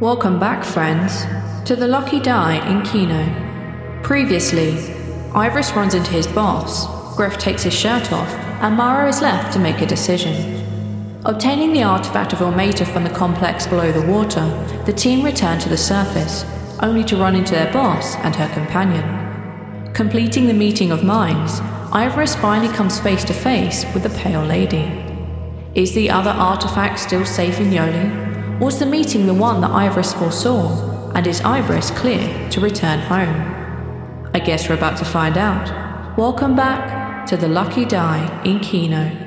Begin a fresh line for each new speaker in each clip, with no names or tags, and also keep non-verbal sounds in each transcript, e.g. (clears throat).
Welcome back, friends, to the Lucky Die in Kino. Previously, Iris runs into his boss, Griff takes his shirt off, and Mara is left to make a decision. Obtaining the artifact of Ilmater from the complex below the water, the team return to the surface, only to run into their boss and her companion. Completing the meeting of minds, Iris finally comes face to face with the Pale Lady. Is the other artifact still safe in Yoli? Was the meeting the one that Iris foresaw? And is Iris clear to return home? I guess we're about to find out. Welcome back to the Lucky Die in Kino.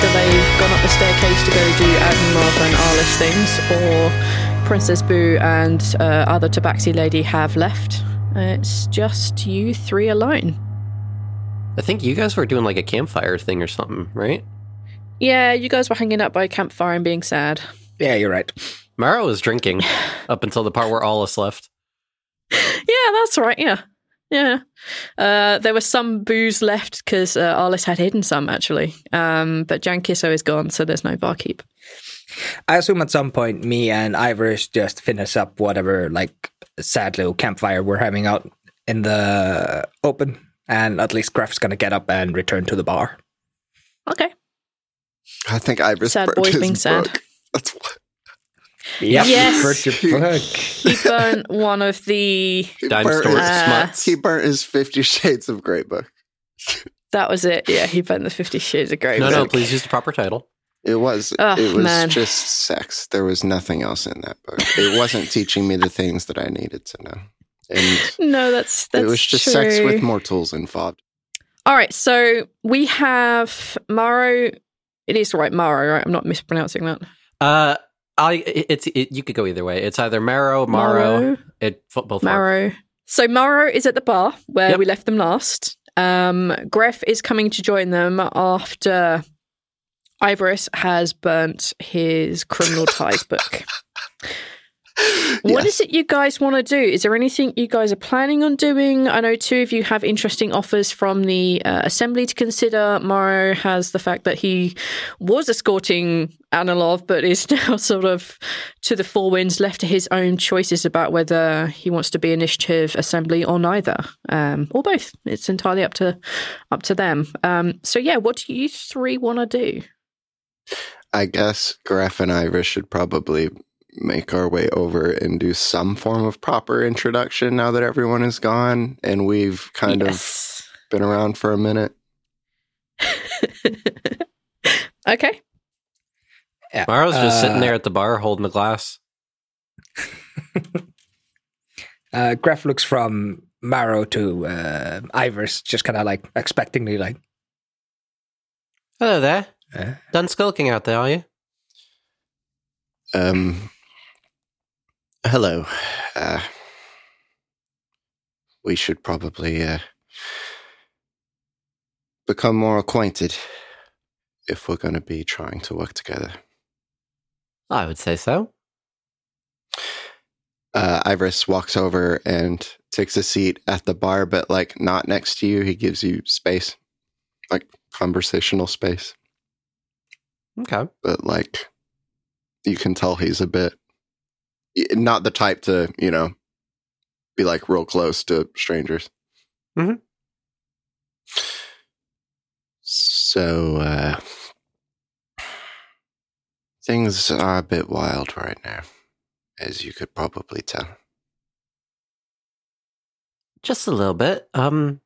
Either they've gone up the staircase to go do Admin Martha and Arliss things, or Princess Boo and uh, other Tabaxi lady have left. It's just you three alone.
I think you guys were doing like a campfire thing or something, right?
Yeah, you guys were hanging out by a campfire and being sad.
Yeah, you're right.
Mara was drinking up until the part where Alice left. (laughs)
Yeah, that's right. Yeah. Yeah. Uh, there was some booze left because uh, Arliss had hidden some, actually. Um, but Jan Kisso is gone, so there's no barkeep.
I assume at some point me and Iris just finish up whatever like sad little campfire we're having out in the open, and at least Graf's gonna get up and return to the bar.
Okay.
I think Iris
Sad
burnt
boy being sad.
book. That's what.
Yep,
Yes.
burnt your book.
He burnt one of the.
He
Dime
burnt,
store
his,
smuts.
he burnt his Fifty Shades of Grey book.
That was it. Yeah, he burnt the Fifty Shades of Grey.
Book. No,
no,
please use the proper title.
It was.
Oh,
it was
man.
just sex. There was nothing else in that book. It wasn't (laughs) teaching me the things that I needed to know, and
No, that's that's
it was just
true.
sex with mortals involved.
All right, so we have Maro. It is right, Maro. Right, I'm not mispronouncing that.
Uh, I it's it, you could go either way. It's either Marrow, Morrow.
Maro.
It fo- both work.
Maro. So Maro is at the bar where
Yep.
we left them last. Um, Greff is coming to join them after Ivoris has burnt his criminal (laughs) ties book. What is
Yes.
it you guys want to do? Is there anything you guys are planning on doing? I know two of you have interesting offers from the uh, assembly to consider. Morrow has the fact that he was escorting Analov, but is (laughs) now sort of to the four winds, left to his own choices about whether he wants to be initiative, assembly, or neither, um, or both. It's entirely up to up to them. Um, so yeah, what do you three want to do?
I guess Graf and Iris should probably make our way over and do some form of proper introduction now that everyone is gone and we've kind
Yes.
of been around for a minute. (laughs)
okay.
Yeah.
Marrow's just sitting
Uh,
there at the bar holding the glass. (laughs)
Uh, Graf looks from Marrow to uh, Ivoris, just kind of like expectingly, like,
Hello there.
eh?
Done skulking out there, are you?
Um. Hello. Uh, we should probably uh, become more acquainted if we're going to be trying to work together.
I would say so.
Uh, Iris walks over and takes a seat at the bar, but like not next to you. He gives you space, like conversational space,
Okay.
but like you can tell he's a bit not the type to, you know, be like real close to strangers.
Mhm.
So, uh, things are a bit wild right now, as you could probably tell.
Just a little bit. Um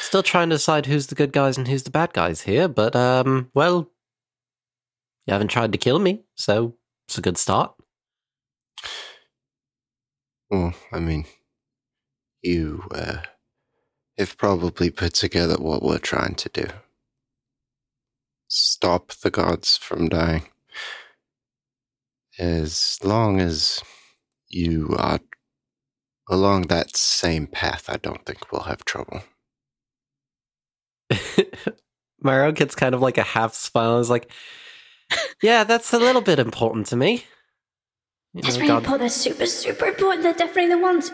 still trying to decide who's the good guys and who's the bad guys here, but um well you haven't tried to kill me, so it's a good start.
Well, I mean, you uh, have probably put together what we're trying to do stop the gods from dying. As long as you are along that same path, I don't think we'll have trouble. (laughs)
Myro gets kind of like a half smile. Is like, yeah, that's a little bit important to me. You
That's
know,
really
God-
important. That's super, super important. They're definitely the ones.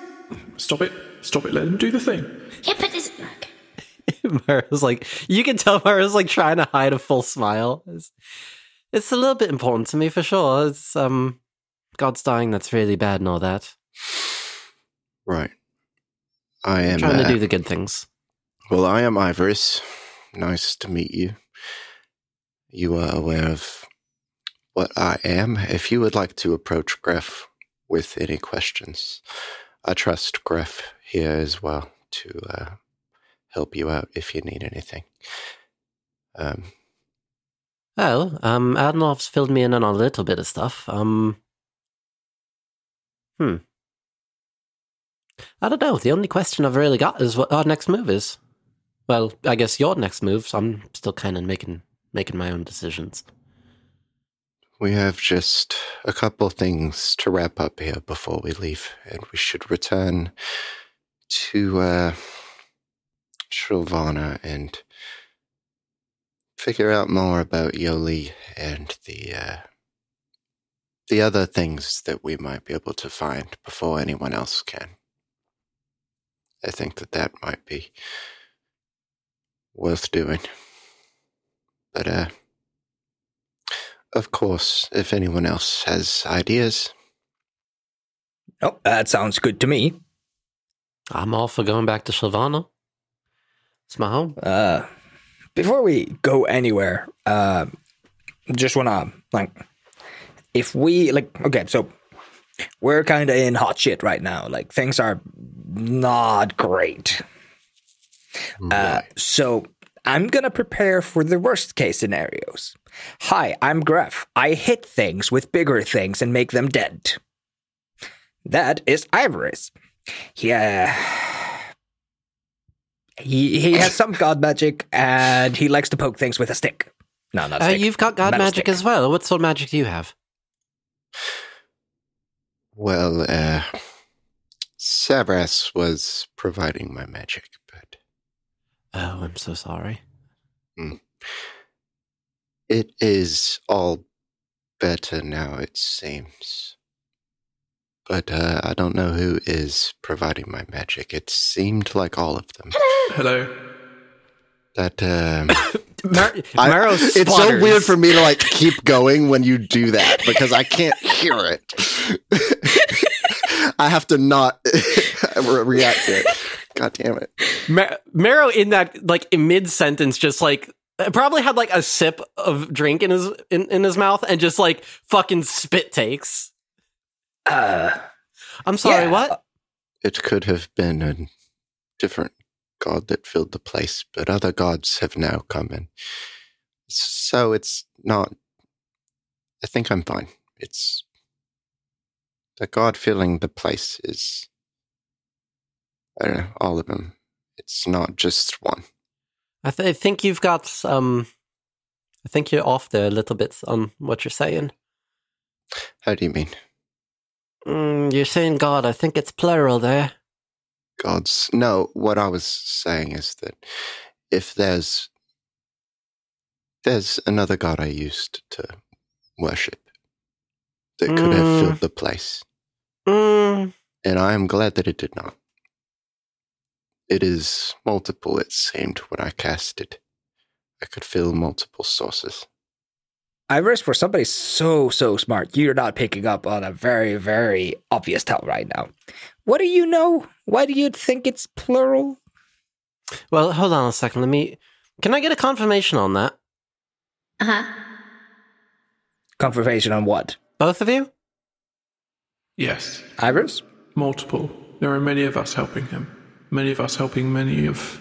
Stop it. Stop it. Let him do the thing.
Yeah, but this. Okay. (laughs)
Myro's like, you can tell Myro's like trying to hide a full smile. It's, it's a little bit important to me for sure. It's um, God's dying. That's really bad and all that.
Right. I am
trying
uh,
to do the good things.
Well, I am Ivoris. Nice to meet you. You are aware of what I am. If you would like to approach Griff with any questions, I trust Griff here as well to uh, help you out if you need anything. Um,
Well, um, Adolf's filled me in on a little bit of stuff. Um, hmm. I don't know. The only question I've really got is what our next move is. Well, I guess your next move. So I'm still kind of making making my own decisions.
We have just a couple things to wrap up here before we leave, and we should return to uh, and figure out more about Yoli and the uh, the other things that we might be able to find before anyone else can. I think that that might be worth doing. But uh, of course, if anyone else has ideas,
Oh, that sounds good to me.
I'm all for going back to Shavana. It's my home.
Uh, before we go anywhere, uh, just wanna like, if we like, okay, so we're kind of in hot shit right now. Like things are not great. Uh, so I'm gonna prepare for the worst case scenarios. Hi, I'm Greff. I hit things with bigger things and make them dead. That is Ivoris. Yeah. (sighs) He he has some (laughs) god magic and he likes to poke things with a stick. No, not a
Uh, you've got God
Metal
magic
stick.
as well. What sort of magic do you have?
well, uh, Savras was providing my magic, but
Oh, I'm so sorry.
It is all better now, it seems. But uh, I don't know who is providing my magic. It seemed like all of them.
Hello.
That um, (coughs)
Mar-
I-
Marrow
it's so weird for me to like keep going when you do that because I can't hear it. (laughs) I have to not (laughs) react to it. God damn it!
Mar- Marrow in that like in mid sentence just like probably had like a sip of drink in his in, in his mouth and just like fucking spit takes.
Uh,
I'm sorry,
Yeah.
what?
It could have been a different god that filled the place, but other gods have now come in. So it's not. I think I'm fine. It's the god filling the place is I don't know, all of them. It's not just one.
I, th- I think you've got um. I think you're off there a little bit on what you're saying.
How do you mean?
Mm, you're saying God. I think it's plural there.
Gods. No, what I was saying is that if there's there's another god I used to worship that could have
Mm.
filled the place,
Mm,
and I am glad that it did not. It is multiple, it seemed, when I cast it. I could fill multiple sources.
Iris, for somebody so, so smart, you're not picking up on a very, very obvious tell right now. What do you know? Why do you think it's plural?
well, hold on a second. Let me. Can I get a confirmation on that?
Uh huh.
Confirmation on what?
Both of you?
Yes,
Iris?
multiple. There are many of us helping him. Many of us helping many of.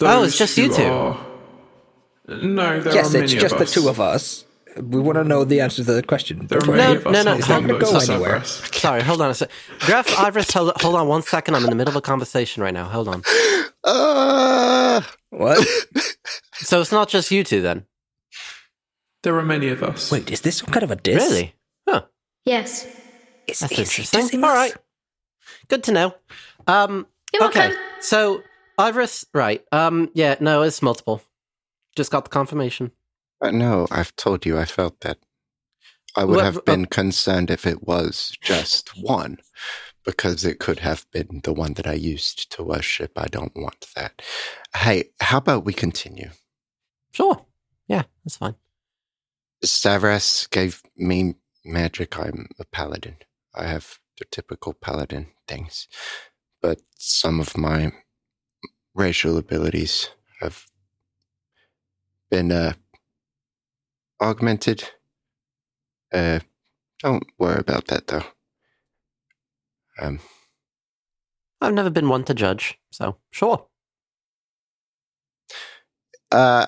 Oh, it's
those
just you
who
two.
Are... No, there
yes,
are many
it's just
of
the
us.
two of us. We want to know the answer to the question.
There are many
worry.
of us.
no, no,
helping
it's not
gonna go anywhere.
Sorry, hold on a sec. Graf, Iris, hold, hold on one second. I'm in the middle of a conversation right now. Hold on. (gasps)
Uh,
What?
So it's not just you two then?
There are many of us.
Wait, is this some kind of a diss?
Really? Huh.
Yes.
Is,
That's
is
interesting.
dissing
All
us?
right. Good to know. Um,
You're
okay.
welcome.
So, Iris, right. Um, yeah, no, it's multiple. Just got the confirmation.
uh, no, I've told you I felt that. I would
What-
have been concerned if it was just one, because it could have been the one that I used to worship. I don't want that. Hey, how about we continue?
Sure. Yeah, that's fine.
Savras gave me magic. I'm a paladin. I have the typical paladin things, but some of my racial abilities have been uh, augmented. Uh, don't worry about that though. Um,
I've never been one to judge, so sure.
uh,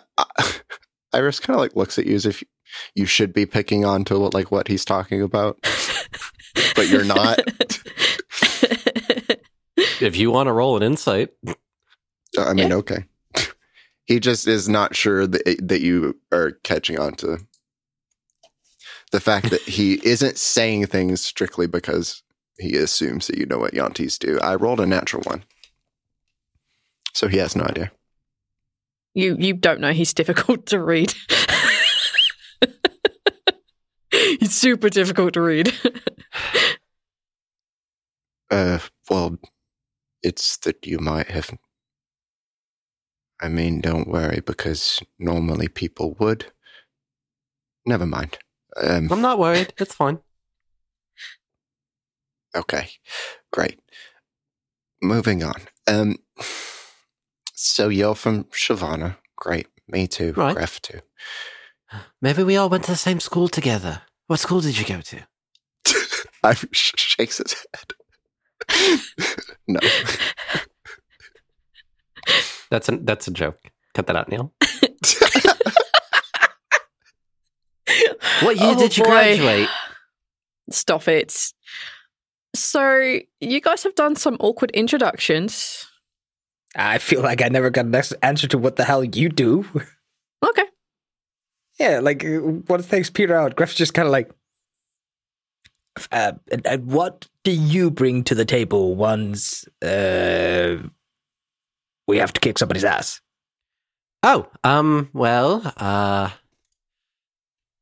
(laughs) Iris kind of like looks at you as if you should be picking on to like what he's talking about, but you're not. (laughs)
If you want to roll an insight,
I mean, okay. (laughs) He just is not sure that that you are catching on to the fact that he (laughs) isn't saying things strictly because he assumes that you know what Yuan-tis do. I rolled a natural one, so he has no idea.
You you don't know he's difficult to read. (laughs) he's super difficult to read.
Uh, well, it's that you might have. I mean, don't worry because normally people would. Never mind. Um,
I'm not worried. It's fine.
Okay, great. Moving on. Um, so you're from Shavana. Great. Me too.
Right.
Greff too.
Maybe we all went to the same school together. What school did you go to? (laughs)
I sh- shakes his head. No.
That's a that's a joke. Cut that out, Neil. (laughs) What year
Oh,
did you
boy.
graduate?
Stop it. So you guys have done some awkward introductions.
I feel like I never got an answer to what the hell you do.
Okay.
Yeah, like uh, what things Peter out? Greff's just kind of like, uh, and, and what do you bring to the table once uh, we have to kick somebody's ass?
Oh, um, well, uh,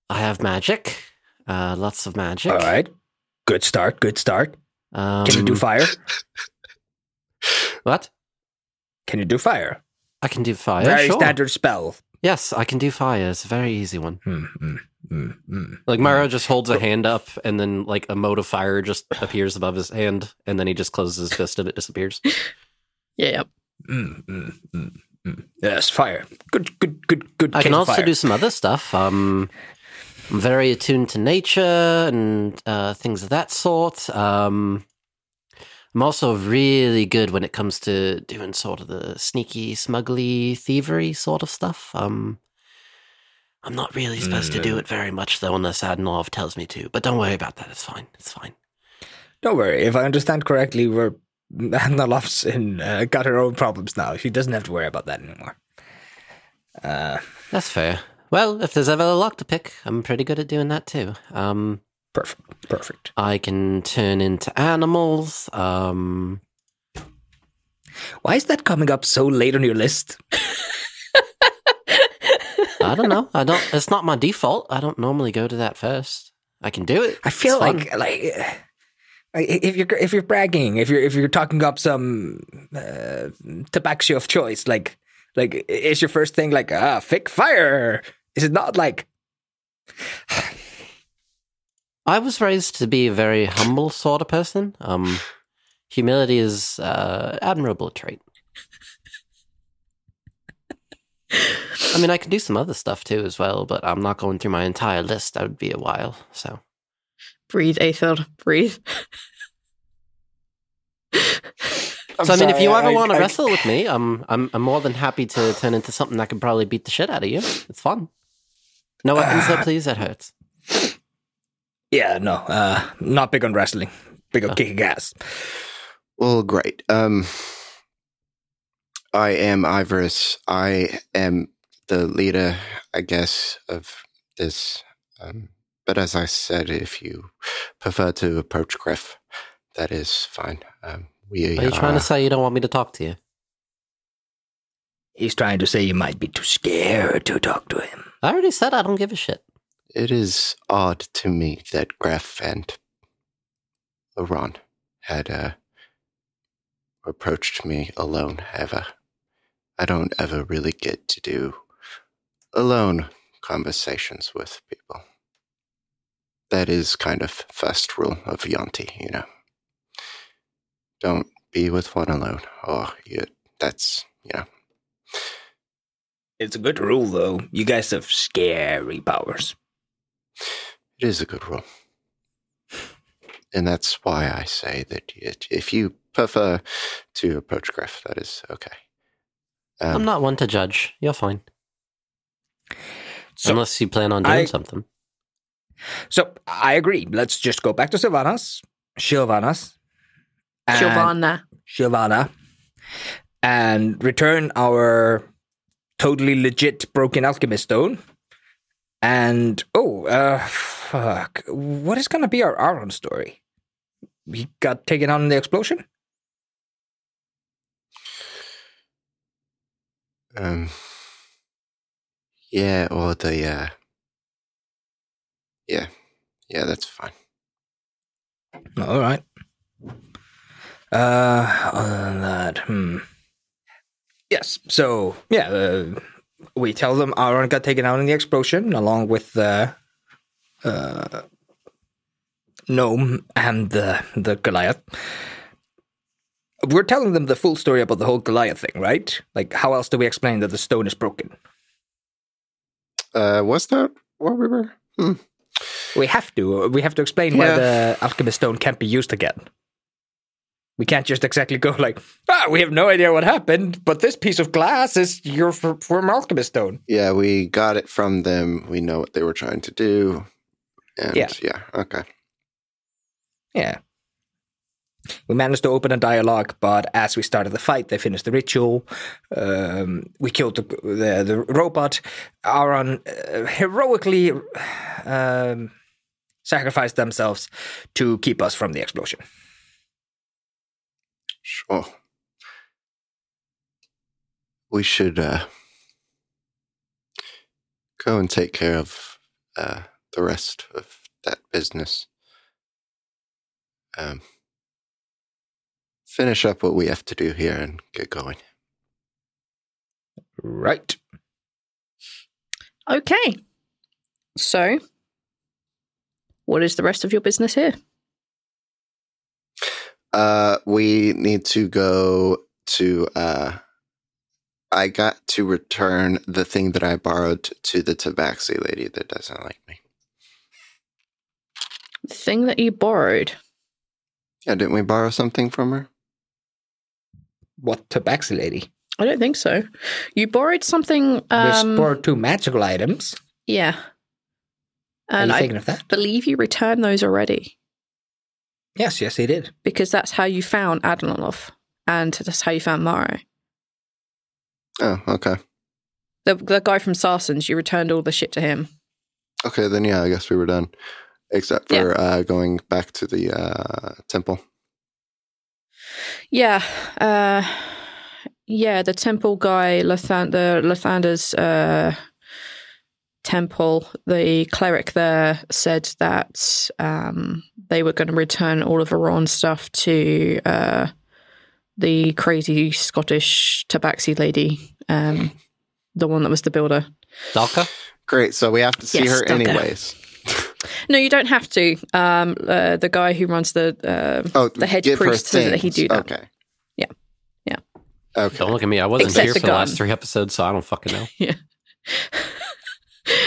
I have magic. Uh, lots of magic.
All right, good start. Good start.
Um,
Can you do fire? (laughs)
What?
Can you do fire?
I can do fire.
Very
sure.
standard spell.
Yes, I can do fire. It's a very easy one.
Hmm, hmm, hmm.
Like Mario just holds a hand up, and then like a mote of fire just appears above his hand, and then he just closes his fist and it disappears. (laughs)
Yeah.
Mm, mm, mm, mm. Yes, fire. Good, good, good, good.
I can also
fire.
do some other stuff. Um, I'm very attuned to nature and uh, things of that sort. Um, I'm also really good when it comes to doing sort of the sneaky, smuggly, thievery sort of stuff. Um, I'm not really supposed to do it very much though, unless Adinov tells me to. But don't worry about that. It's fine. It's fine.
Don't worry. If I understand correctly, we're Anna loves and uh, got her own problems now. She doesn't have to worry about that anymore. Uh,
That's fair. Well, if there's ever a lock to pick, I'm pretty good at doing that too. Um,
perfect. Perfect.
I can turn into animals. Um,
Why is that coming up so late on your list? (laughs)
I don't know. I don't. It's not my default. I don't normally go to that first. I can do it.
I feel like like if you're if you're bragging, if you're if you're talking up some uh, tobacco of choice, like like is your first thing like ah fake fire? Is it not like (sighs)
I was raised to be a very humble sort of person. Um, humility is uh, admirable trait. I mean, I can do some other stuff too as well, but I'm not going through my entire list. That would be a while. So
Breathe, Aether. Breathe.
so I mean, if you
sorry,
ever
I-
want to
I-
wrestle with me, I'm I'm I'm more than happy to turn into something that can probably beat the shit out of you. It's fun. No weapons, though, please. That hurts.
yeah no uh not big on wrestling, big on kicking ass.
Well, great. Um, I am Ivoris. I am the leader, I guess, of this. Um, but as I said, if you prefer to approach Griff, that is fine. Um, we
Are you trying to say you don't want me to talk to you?
He's trying to say you might be too scared to talk to him.
I already said I don't give a shit.
It is odd to me that Griff and Iran had uh, approached me alone ever. I don't ever really get to do alone conversations with people. That is kind of first rule of Yuan-ti, you know. Don't be with one alone, or you, that's, you know.
It's a good rule though. You guys have scary powers.
It is a good rule. And that's why I say that it, if you prefer to approach Griff, that is okay. Um,
I'm not one to judge. You're fine.
So
Unless you plan on doing
I-
something.
so I agree. Let's just go back to Sylvanas. Sylvanas. and-
Giovanna.
Giovanna and return our totally legit broken alchemist stone. And oh, uh, fuck. What is gonna be our Aaron story? He got taken out in the explosion?
Um, yeah, or the, uh, yeah, yeah, that's fine.
All right. Uh, other than that, hmm. Yes. So yeah, uh, we tell them Aaron got taken out in the explosion along with the uh, gnome and the the Goliath. We're telling them the full story about the whole Goliath thing, right? Like, how else do we explain that the stone is broken?
Uh, was that what we were? Hmm.
We have to. We have to explain why the alchemist stone can't be used again. We can't just exactly go like, ah, we have no idea what happened, but this piece of glass is your from alchemist stone.
Yeah, we got it from them. We know what they were trying to do. And
Yeah.
yeah, okay.
Yeah. We managed to open a dialogue, but as we started the fight, they finished the ritual. Um, we killed the, the, the robot. Aaron uh, heroically um, sacrificed themselves to keep us from the explosion.
Sure. We should uh, go and take care of uh, the rest of that business. Um, finish up what we have to do here and get going.
Right.
Okay. So, what is the rest of your business here?
Uh, we need to go to. Uh, I got to return the thing that I borrowed to the tabaxi lady that doesn't like me.
The thing that you borrowed.
Yeah, didn't we borrow something from her?
What tabaxi lady?
I don't think so. You borrowed something. Um,
we borrowed two magical items.
yeah.
Are
And
you
I
thinking of that?
believe you returned those already.
Yes, yes, he did.
because that's how you found Adlanov, and that's how you found Morrow.
Oh, okay.
The the guy from Sarsens, you returned all the shit to him.
Okay, then yeah, I guess we were done. Except for uh, going back to the uh, temple.
Yeah, uh, yeah. The temple guy, Lathan- the Lathander's uh, temple. The cleric there said that um, they were going to return all of Iran's stuff to uh, the crazy Scottish tabaxi lady, um, the one that was the builder.
Dalka?
Great. So we have to see
Yes,
her
Duncan.
anyways.
No, you don't have to. Um, uh, the guy who runs the uh,
Oh,
the head priest said that he do that.
Okay.
Yeah. Yeah.
Okay.
Don't look at me. I wasn't
Except
here for the last three episodes, so I don't fucking know. (laughs)
Yeah.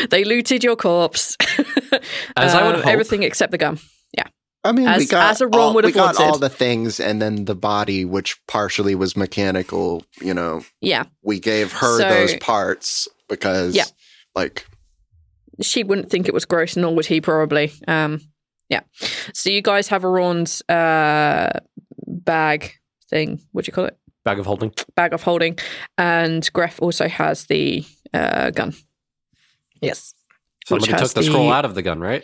they looted your corpse. (laughs)
As I would
Um,
hope.
everything except the gun. Yeah.
I mean, we
As-
got
as a Ron
all,
would
we
have
got all the things, and then the body, which partially was mechanical. You know,
Yeah.
we gave her
So-
those parts because,
Yeah.
like,
She wouldn't think it was gross, nor would he probably. Um, yeah. So you guys have Aron's uh, bag thing. What do you call it?
Bag of holding.
Bag of holding. And Greff also has the uh, gun.
Yes.
Somebody
has
took the,
the-
scroll out of the gun, right?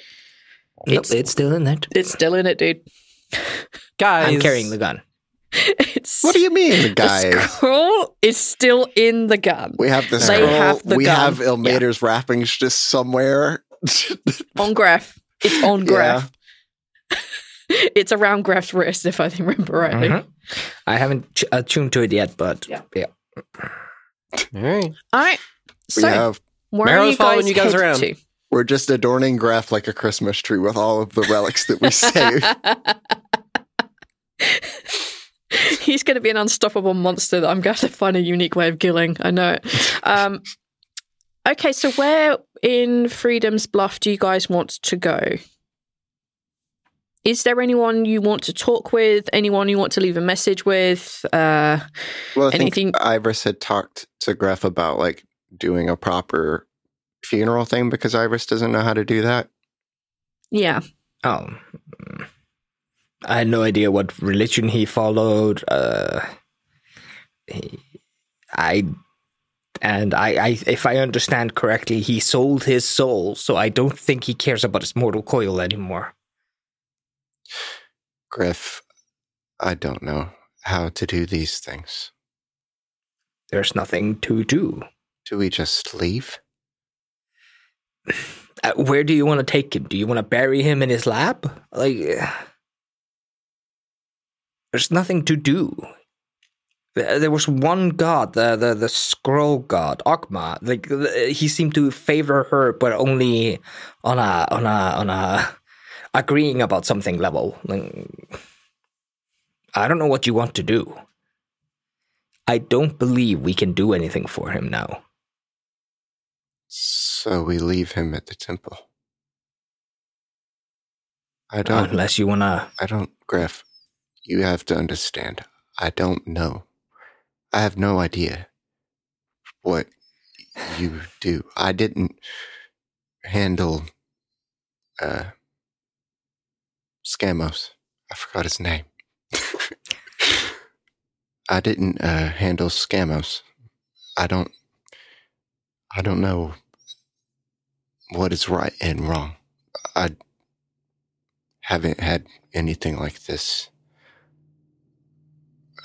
Nope, it's still in there.
It's still in it, dude.
Guys.
I'm carrying the gun.
It's
what do you mean, guys?
the
guys?
scroll is still in the gun.
We have the
They
scroll.
have the
we
gun.
have Ilmater's wrappings just somewhere. (laughs)
on Greff. It's on
Yeah.
Greff. (laughs) it's around Greff's wrist, if I remember rightly.
Mhm. I haven't ch- attuned to it yet, but
Yeah.
yeah.
All right.
All right.
we
So,
have.
where
Marrow's
are you
following
guys,
you guys around.
to?
We're just adorning Graf like a Christmas tree with all of the relics that we (laughs) saved. (laughs)
He's going to be an unstoppable monster that I'm going to have to find a unique way of killing. I know it. (laughs) Um, okay, so where in Freedom's Bluff do you guys want to go? Is there anyone you want to talk with? Anyone you want to leave a message with? Uh,
Well, I
Anything-
think Iris had talked to Greff about like doing a proper funeral thing because Iris doesn't know how to do that.
yeah.
Oh. I had no idea what religion he followed. Uh, he, I and I, I, if I understand correctly, he sold his soul, so I don't think he cares about his mortal coil anymore.
Griff, I don't know how to do these things.
There's nothing to do.
Do we just leave? (sighs)
Uh, where do you want to take him? Do you want to bury him in his lab? Like, there's nothing to do. There was one god, the the the scroll god, Akma. Like he seemed to favor her, but only on a on a on a agreeing about something level. Like, I don't know what you want to do. I don't believe we can do anything for him now.
So we leave him at the temple. I don't.
Unless you wanna
I don't, Griff. You have to understand. I don't know. I have no idea what you do. I didn't handle uh Scamos. I forgot his name. (laughs) I didn't uh handle Scamos. I don't I don't know what is right and wrong. I haven't had anything like this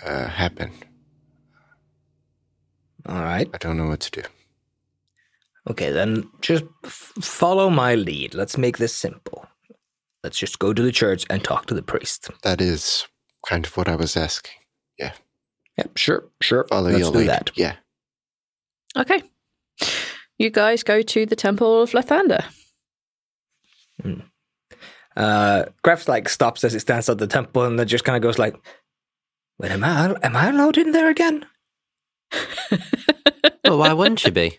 uh, happen.
all right.
I don't know what to do.
Okay, then just f- follow my lead. Let's make this simple. Let's just go to the church and talk to the priest.
That is kind of what I was asking. Yeah.
Yep, sure, sure.
Follow
Let's
your
do
lead.
that.
Yeah.
Okay. You guys go to the Temple of Lathander.
Uh, Graf like stops as he stands at the temple and then just kind of goes like, "Wait, am I am I allowed in there again?" (laughs)
Well, why wouldn't you be?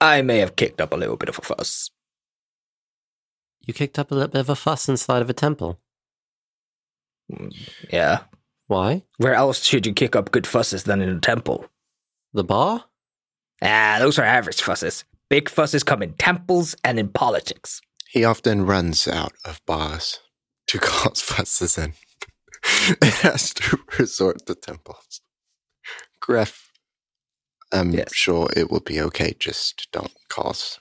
I may have kicked up a little bit of a fuss.
You kicked up a little bit of a fuss inside of a temple.
Yeah.
Why?
Where else should you kick up good fusses than in a temple?
The bar?
Ah, those are average fusses. Big fusses come in temples and in politics.
He often runs out of bars. to (laughs) cause fusses and (laughs) it has to (laughs) resort to temples. Greff, I'm
Yes.
sure it will be okay. Just don't cause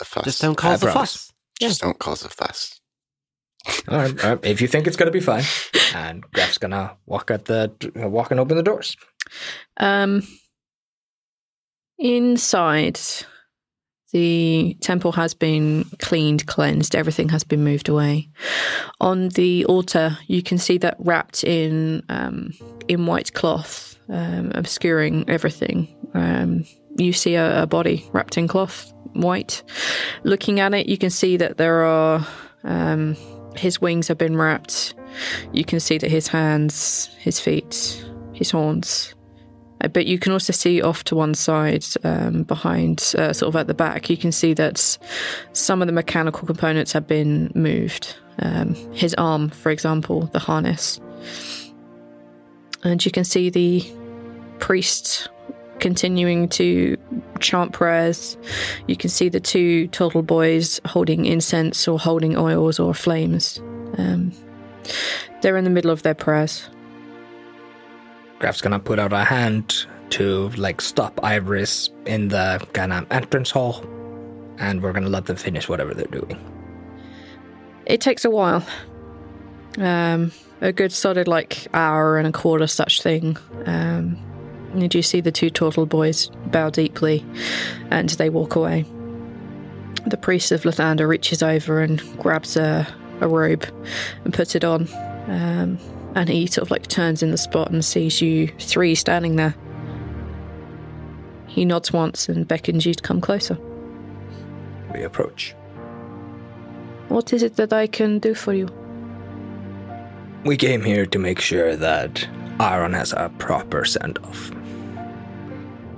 a fuss.
Just don't cause a
promise.
fuss.
Just don't cause a fuss.
All right, all right, if you think it's gonna be fine, and (laughs) Graf's gonna walk at the walk and open the doors.
Um, inside, the temple has been cleaned, cleansed. Everything has been moved away. On the altar, you can see that wrapped in um, in white cloth, um, obscuring everything. Um, you see a, a body wrapped in cloth, white. Looking at it, you can see that there are um, his wings have been wrapped. You can see that his hands, his feet, his horns But you can also see off to one side, um, behind, uh, sort of at the back, you can see that some of the mechanical components have been moved. Um, his arm, for example, the harness. And you can see the priest continuing to chant prayers. You can see the two tortle boys holding incense or holding oils or flames. Um, they're in the middle of their prayers.
Graf's gonna put out a hand to like stop Iris in the kind of entrance hall, and we're gonna let them finish whatever they're doing.
It takes a while. Um, a good solid like hour and a quarter, such thing. Um, and you see the two tortle boys bow deeply, and they walk away. The priest of Lathander reaches over and grabs a, a robe and puts it on. Um, and he sort of like turns in the spot and sees you three standing there. He nods once and beckons you to come closer.
We approach.
What is it that I can do for you?
We came here to make sure that Aaron has a proper send off.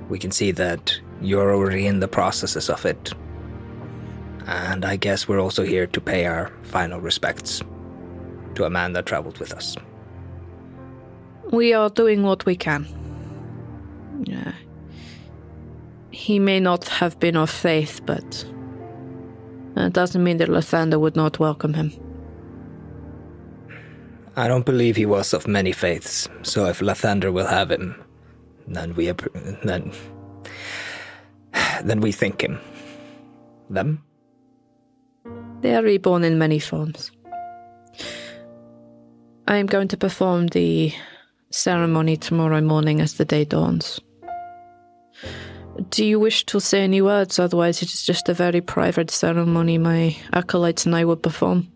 We can see that you're already in the processes of it. And I guess we're also here to pay our final respects to a man that traveled with us.
We are doing what we can. Yeah. He may not have been of faith, but that doesn't mean that Lathander would not welcome him.
I don't believe he was of many faiths, so if Lathander will have him, then we then then we think him. Them?
They are reborn in many forms. I am going to perform the ceremony tomorrow morning as the day dawns. Do you wish to say any words? Otherwise, it is just a very private ceremony my acolytes and I will perform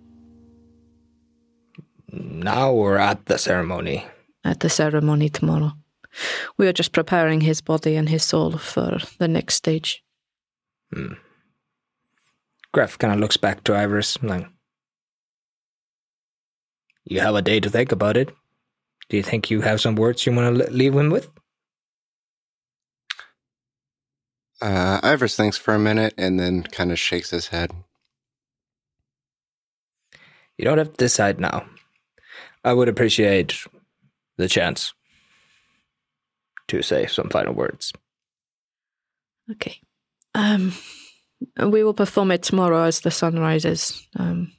Now we're at the ceremony?
at the ceremony tomorrow. We are just preparing his body and his soul for the next stage. Hmm.
Graf kind of looks back to Iris, like, You have a day to think about it. Do you think you have some words you want to leave him with?
Uh, Ivoris thinks for a minute and then kind of shakes his head.
You don't have to decide now. I would appreciate the chance to say some final words.
Okay. Um, we will perform it tomorrow as the sun rises. Um,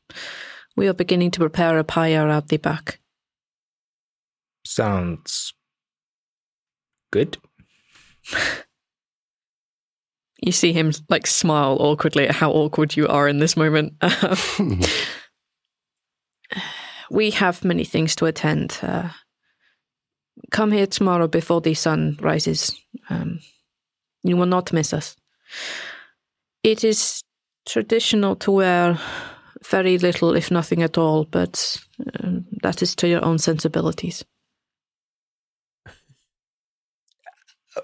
we are beginning to prepare a pyre out the back.
Sounds good.
You see him like smile awkwardly at how awkward you are in this moment. (laughs) We have many things to attend. Uh, come here tomorrow before the sun rises. Um, you will not miss us. It is traditional to wear very little, if nothing at all, but um, that is to your own sensibilities.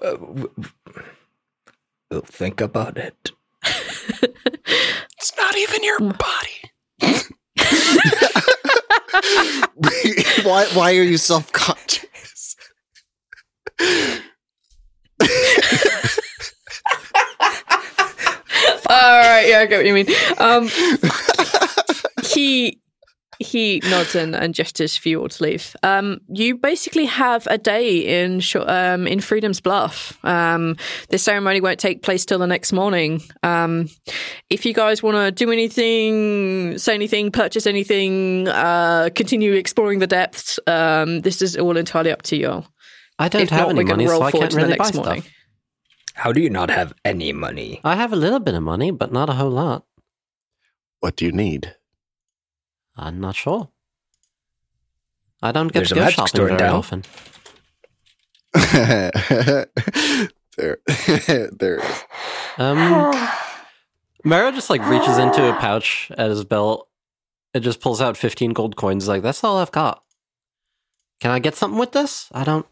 Uh, w- w- we'll think about it.
It's not even your body. (laughs) why? Why are you self conscious? (laughs)
All right, yeah, I get what you mean. Um, he he nods and, and gestures for you all to leave. Um, you basically have a day in Sh- um, in Freedom's Bluff. Um, the ceremony won't take place till the next morning. Um, if you guys want to do anything, say anything, purchase anything, uh, continue exploring the depths, um, this is all entirely up to you.
I don't
If
have
not,
any money,
roll
so I can't
to the
really buy
next morning.
stuff.
How do you not have any money?
I have a little bit of money, but not a whole lot.
What do you need?
I'm not sure. I don't get
There's
to go shopping
store
very
town.
often. (laughs)
there, (laughs) there is.
Um, (sighs) Maro just like reaches into a pouch at his belt and just pulls out 15 gold coins. Like, that's all I've got. Can I get something with this? I don't.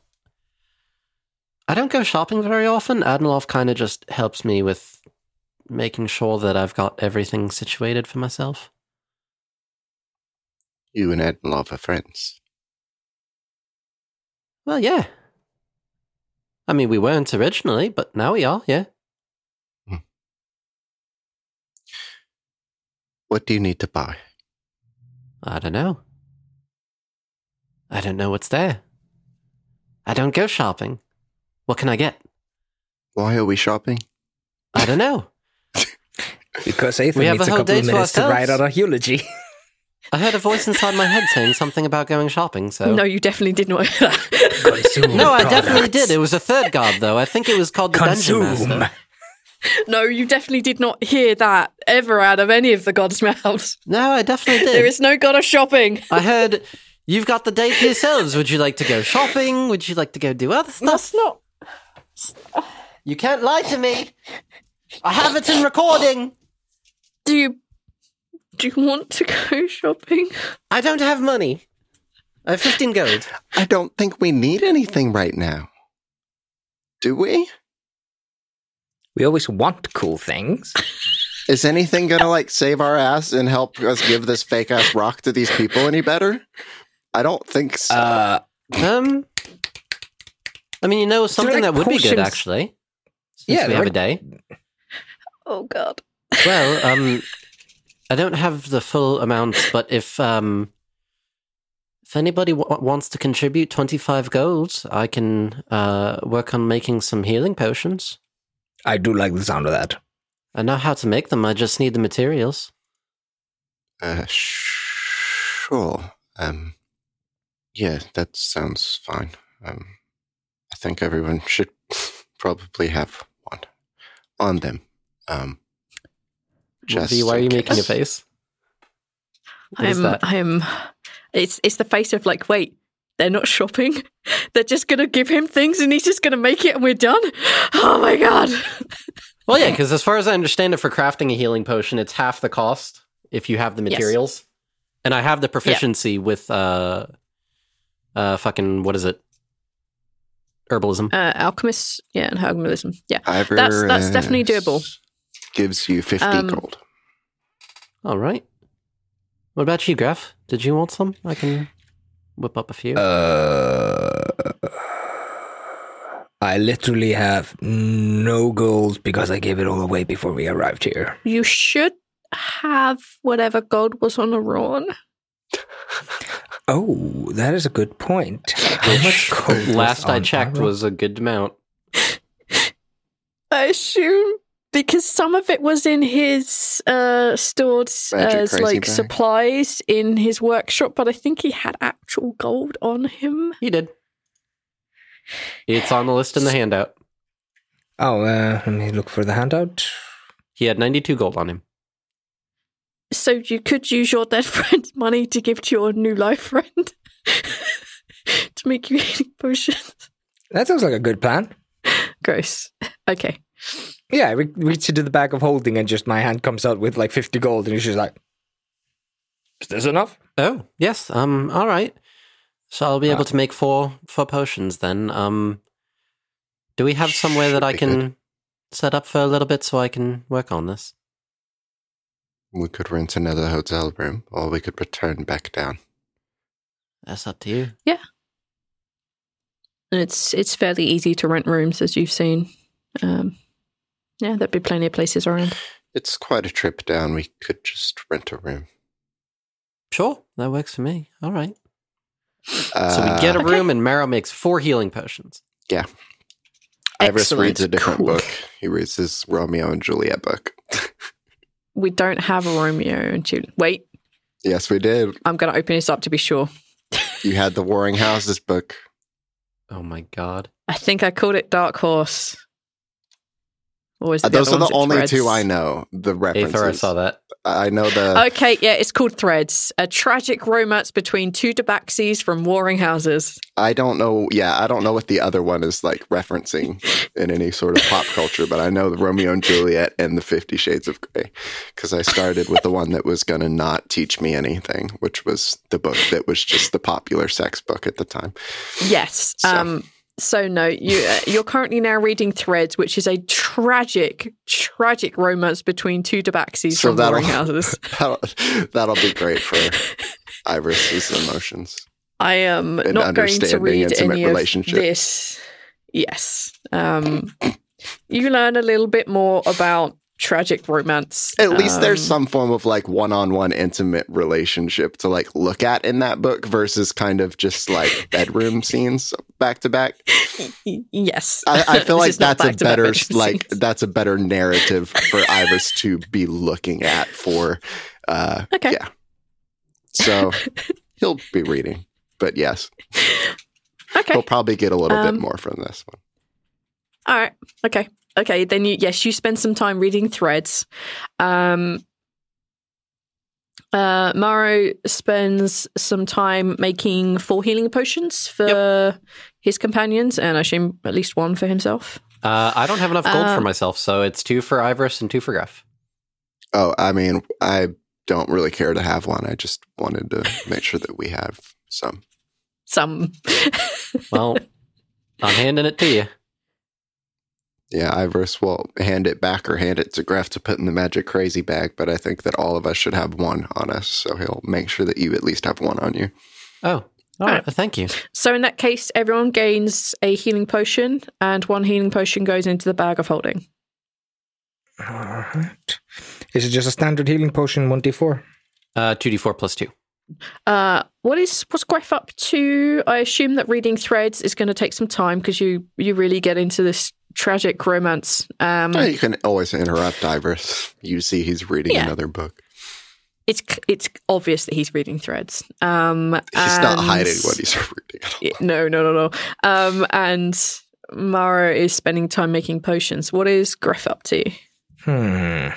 I don't go shopping very often. Adnilov kind of just helps me with making sure that I've got everything situated for myself.
You and Ednlov are friends.
Well, yeah. I mean, we weren't originally, but now we are, yeah. Hmm.
What do you need to buy?
I don't know. I don't know what's there. I don't go shopping. What can I get?
Why are we shopping?
I don't know. (laughs)
Because Ethan
We have
needs
a
a couple of
to
minutes to write out a eulogy. (laughs)
I heard a voice inside my head saying something about going shopping, so.
No, you definitely did not hear that.
Consume
No, I definitely did. It was a third god, though. I think it was called the Dungeon Master.
no, you definitely did not hear that ever out of any of the gods' mouths.
No, I definitely did.
There is no god of shopping.
I heard you've got the day to yourselves. Would you like to go shopping? Would you like to go do other stuff?
That's not.
You can't lie to me. I have it in recording.
Do you do you want to go (laughs) shopping?
I don't have money. I have 15 gold.
I don't think we need anything right now. Do we?
We always want cool things.
Is anything gonna like save our ass and help us give this fake ass rock to these people any better? I don't think so.
Uh,
Um, I mean, you know, something
like
that would be good actually. Since
Yeah,
we
they're
have a day.
Oh god.
Well, um, (laughs) I don't have the full amount, (laughs) but if um, if anybody w- wants to contribute twenty five gold, I can uh work on making some healing potions.
I do like the sound of that.
I know how to make them. I just need the materials.
Uh, sure. Um, yeah, that sounds fine. Um, I think everyone should (laughs) probably have one on them. Um, just
V, why are you making a face? What is
I'm? I'm it's it's the face of like, wait, they're not shopping. (laughs) They're just gonna give him things and he's just gonna make it and we're done. Oh my god. (laughs)
Well, yeah, because as far as I understand it, for crafting a healing potion, it's half the cost if you have the
Yes.
materials. And I have the proficiency with uh, uh, fucking what is it? Herbalism.
Uh, alchemist, yeah, and herbalism. Yeah.
Ivor
That's- that's definitely
is-
doable.
Gives you 50
Um,
gold.
All right. What about you, Greff? Did you want some? I can whip up a few.
Uh, I literally have no gold because I gave it all away before we arrived here.
You should have whatever gold was on the Ron. (laughs)
Oh, that is a good point. How much gold was
Last I checked
our-
was a good amount. (laughs)
I assume because some of it was in his uh stored
Magic
as like
bag.
supplies in his workshop, but I think he had actual gold on him.
He did. It's on the list in the handout.
Oh, uh, let me look for the handout.
He had 92 gold on him.
So you could use your dead (laughs) friend's money to give to your new life friend (laughs) to make you healing potions.
That sounds like a good plan.
Gross. Okay.
Yeah, I re- reach into the bag of holding and just my hand comes out with like 50 gold and he's just like, is this enough?
Oh, yes. Um, all right. So I'll be able
Uh,
to make four four potions then. Um, do we have somewhere that I can
good.
set up for a little bit so I can work on this?
We could rent another hotel room, or we could return back down.
That's up to you. Yeah.
And it's it's fairly easy to rent rooms as you've seen. Um, yeah, there'd be plenty of places around.
It's quite a trip down. We could just rent a room.
Sure. That works for me. All right.
Uh,
So we get a room, and Maro makes four healing potions. Yeah.
Iris
Excellent.
reads a different
Cool.
book. He reads his Romeo and Juliet book.
We don't have a Romeo and Juliet. Wait,
yes, we did.
I'm going to open this up to be sure.
You had the Warring Houses book.
Oh my god.
I think I called it Dark Horse. Or is
Uh,
it the
those
other
are the only
Threads?
two I know. The references.
Aether, I saw that.
I know the. (laughs)
Okay, yeah, it's called Threads. A tragic romance between two Tabaxis from warring houses.
I don't know. Yeah, I don't know what the other one is like referencing in any sort of pop culture, but I know the Romeo and Juliet and the Fifty Shades of Grey because I started with the one that was going to not teach me anything, which was the book that was just the popular sex book at the time.
Yes.
So-
Um. So no, you uh, you're currently now reading Threads, which is a tragic, tragic romance between two Tabaxis
So
from
that'll-
houses. (laughs)
That'll, that'll be great for Iris's emotions.
I am not going to read any of
relationship.
this. Yes. Um. you learn a little bit more about tragic romance.
At least there's
Um,
some form of like one-on-one intimate relationship to like look at in that book versus kind of just like (laughs) bedroom scenes back to back.
Yes.
I, I feel (laughs) like that's a better like
scenes.
that's a better narrative for Iris to be looking at for uh
Okay.
yeah. So he'll be reading. But yes,
Okay.
he'll probably get a little
Um,
bit more from this one.
All right. Okay. Okay. Then you yes, you spend some time reading threads. Um uh Maro spends some time making four healing potions for his companions and I assume at least one for himself.
Uh, I don't have enough gold for
Um,
myself, so it's two for Ivoris and two for Greff.
Oh, I mean, I don't really care to have one. I just wanted to make sure that we have some.
Some (laughs)
Well, I'm handing it to you.
Yeah, Ivoris will hand it back or hand it to Greff to put in the magic crazy bag, but I think that all of us should have one on us, so he'll make sure that you at least have one on you.
Oh, all right. Thank you.
So in that case, everyone gains a healing potion, and one healing potion goes into the bag of holding.
All right. Is it just a standard healing potion, 1d4?
Uh, 2d4 plus 2.
Uh, what is what's Greff up to? I assume that reading threads is going to take some time because you you really get into this tragic romance. Um,
you can always interrupt Ivoris. You see he's reading
Yeah.
another book.
it's it's obvious that he's reading threads. Um,
He's not hiding what he's (laughs) reading at all.
No, no, no, no. Um, and Maro is spending time making potions. What is Greff up to?
Hmm.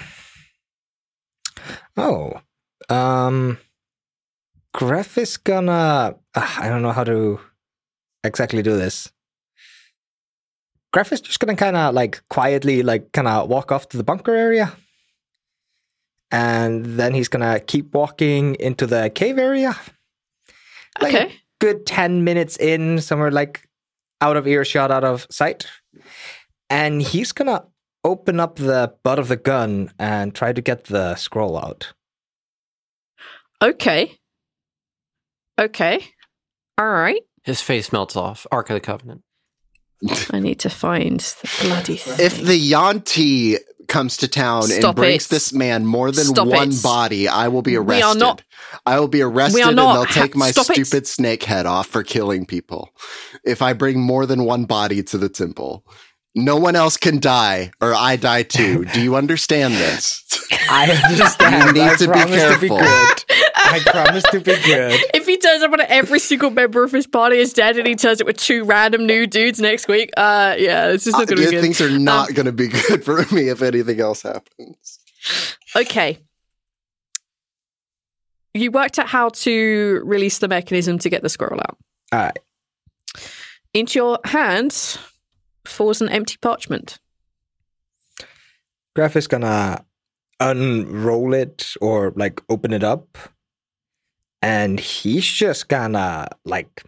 Oh. Um. Greff is gonna. ah, I don't know how to exactly do this. Greff is just gonna kind of like quietly, like, kind of walk off to the bunker area. And then he's gonna keep walking into the cave area. Like a
Okay.
good 10 minutes in, somewhere like out of earshot, out of sight. And he's gonna open up the butt of the gun and try to get the scroll out.
Okay. Okay. All right.
His face melts off. Ark of the Covenant.
I need to find the bloody thing.
If the Yuan-ti comes to town and
Stop
brings
it.
this man more than
Stop
one
it.
body, I will be arrested.
We
arrested.
are not-
I will be arrested
not
and they'll take my
stop it.
stupid snake head off for killing people. If I bring more than one body to the temple. No one else can die, or I die too. Do you (laughs) understand this?
I understand.
You need
I
to be
promise to be
careful.
Good. I promise to be good. (laughs)
if he turns up and every single member of his party is dead and he turns up with two random new dudes next week, uh, yeah, this is not going to be good.
things are not
Um,
going to be (laughs) good for me if anything else happens.
Okay. You worked out how to release the mechanism to get the scroll out.
All right.
Into your hand falls an empty parchment.
Greff is gonna unroll it or like open it up. And he's just gonna like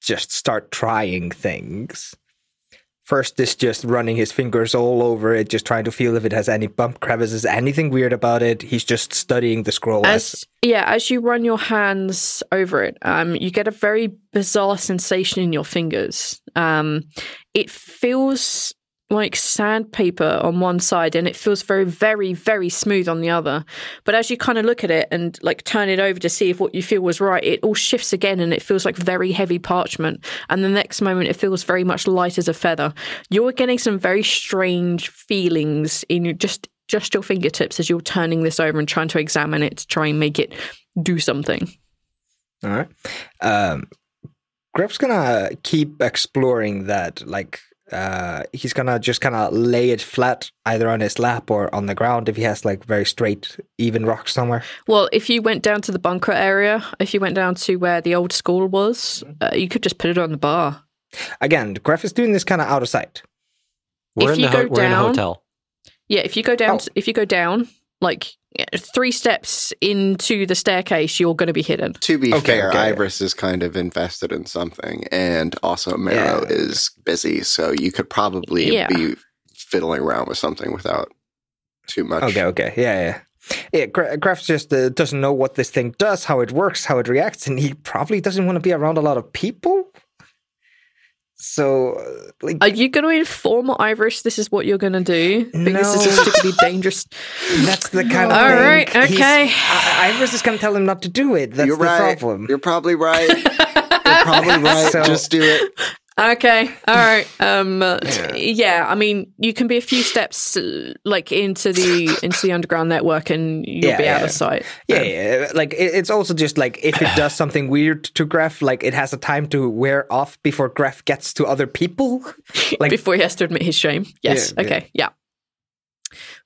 just start trying things. First is just running his fingers all over it, just trying to feel if it has any bump crevices, anything weird about it. He's just studying the scroll as,
As yeah, as you run your hands over it, um, you get a very bizarre sensation in your fingers. Um, it feels like sandpaper on one side and it feels very, very, very smooth on the other. But as you kind of look at it and like turn it over to see if what you feel was right, it all shifts again and it feels like very heavy parchment. And the next moment, it feels very much light as a feather. You're getting some very strange feelings in your, just just your fingertips as you're turning this over and trying to examine it to try and make it do something.
All right. Um, Greff's gonna keep exploring that. Like, uh, he's gonna just kind of lay it flat either on his lap or on the ground if he has like very straight, even rocks somewhere.
Well, if you went down to the bunker area, if you went down to where the old school was, uh, you could just put it on the bar.
Again, Greff is doing this kind of out of sight.
We're,
If
in,
you
the ho-
go
we're in a
down-
hotel.
Yeah, if you go down,
Oh.
if you go down like yeah, three steps into the staircase, you're going to be hidden.
To be
Okay,
fair,
okay.
Iris is kind of invested in something, and also Maro
Yeah.
is busy, so you could probably
Yeah.
be fiddling around with something without too much.
Okay, okay, yeah, yeah. Yeah, Gra- Greff just uh, doesn't know what this thing does, how it works, how it reacts, and he probably doesn't want to be around a lot of people. So, uh, like,
Are you going to inform Irish this is what you're going to do? Because this is
to
be dangerous.
that's the kind of
All
thing.
right, okay.
I- Iris is gonna tell him not to do it. That's
You're
the
right.
problem.
You're probably right. (laughs) You're probably right.
So-
Just do it.
Okay, all right. Um, uh, yeah. I mean, you can be a few steps uh, like into the into the underground network, and you'll
Yeah,
be out
yeah.
of sight.
Yeah, yeah, like it, it's also just like if it does something weird to Greff, like it has a time to wear off before Greff gets to other people. (laughs) Like,
before he has to admit his shame. Yes.
Yeah, yeah.
okay. Yeah.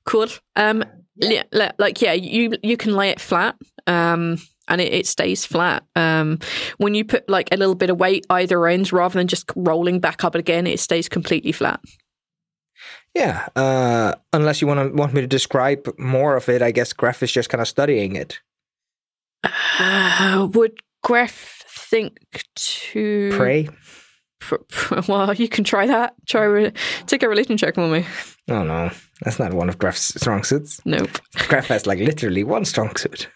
Cool. Um. Yeah. Like yeah, you you can lay it flat. Um. And it, it stays flat. Um, when you put like a little bit of weight either end, rather than just rolling back up again, it stays completely flat.
yeah, uh, unless you want to want me to describe more of it, I guess Greff is just kind of studying it.
Uh, would Greff think to
Pray.
pr- pr- (laughs) well, you can try that. Try re- take a religion check for me.
Oh no, that's not one of Greff's strong suits.
Nope. (laughs)
Greff has like literally one strong suit.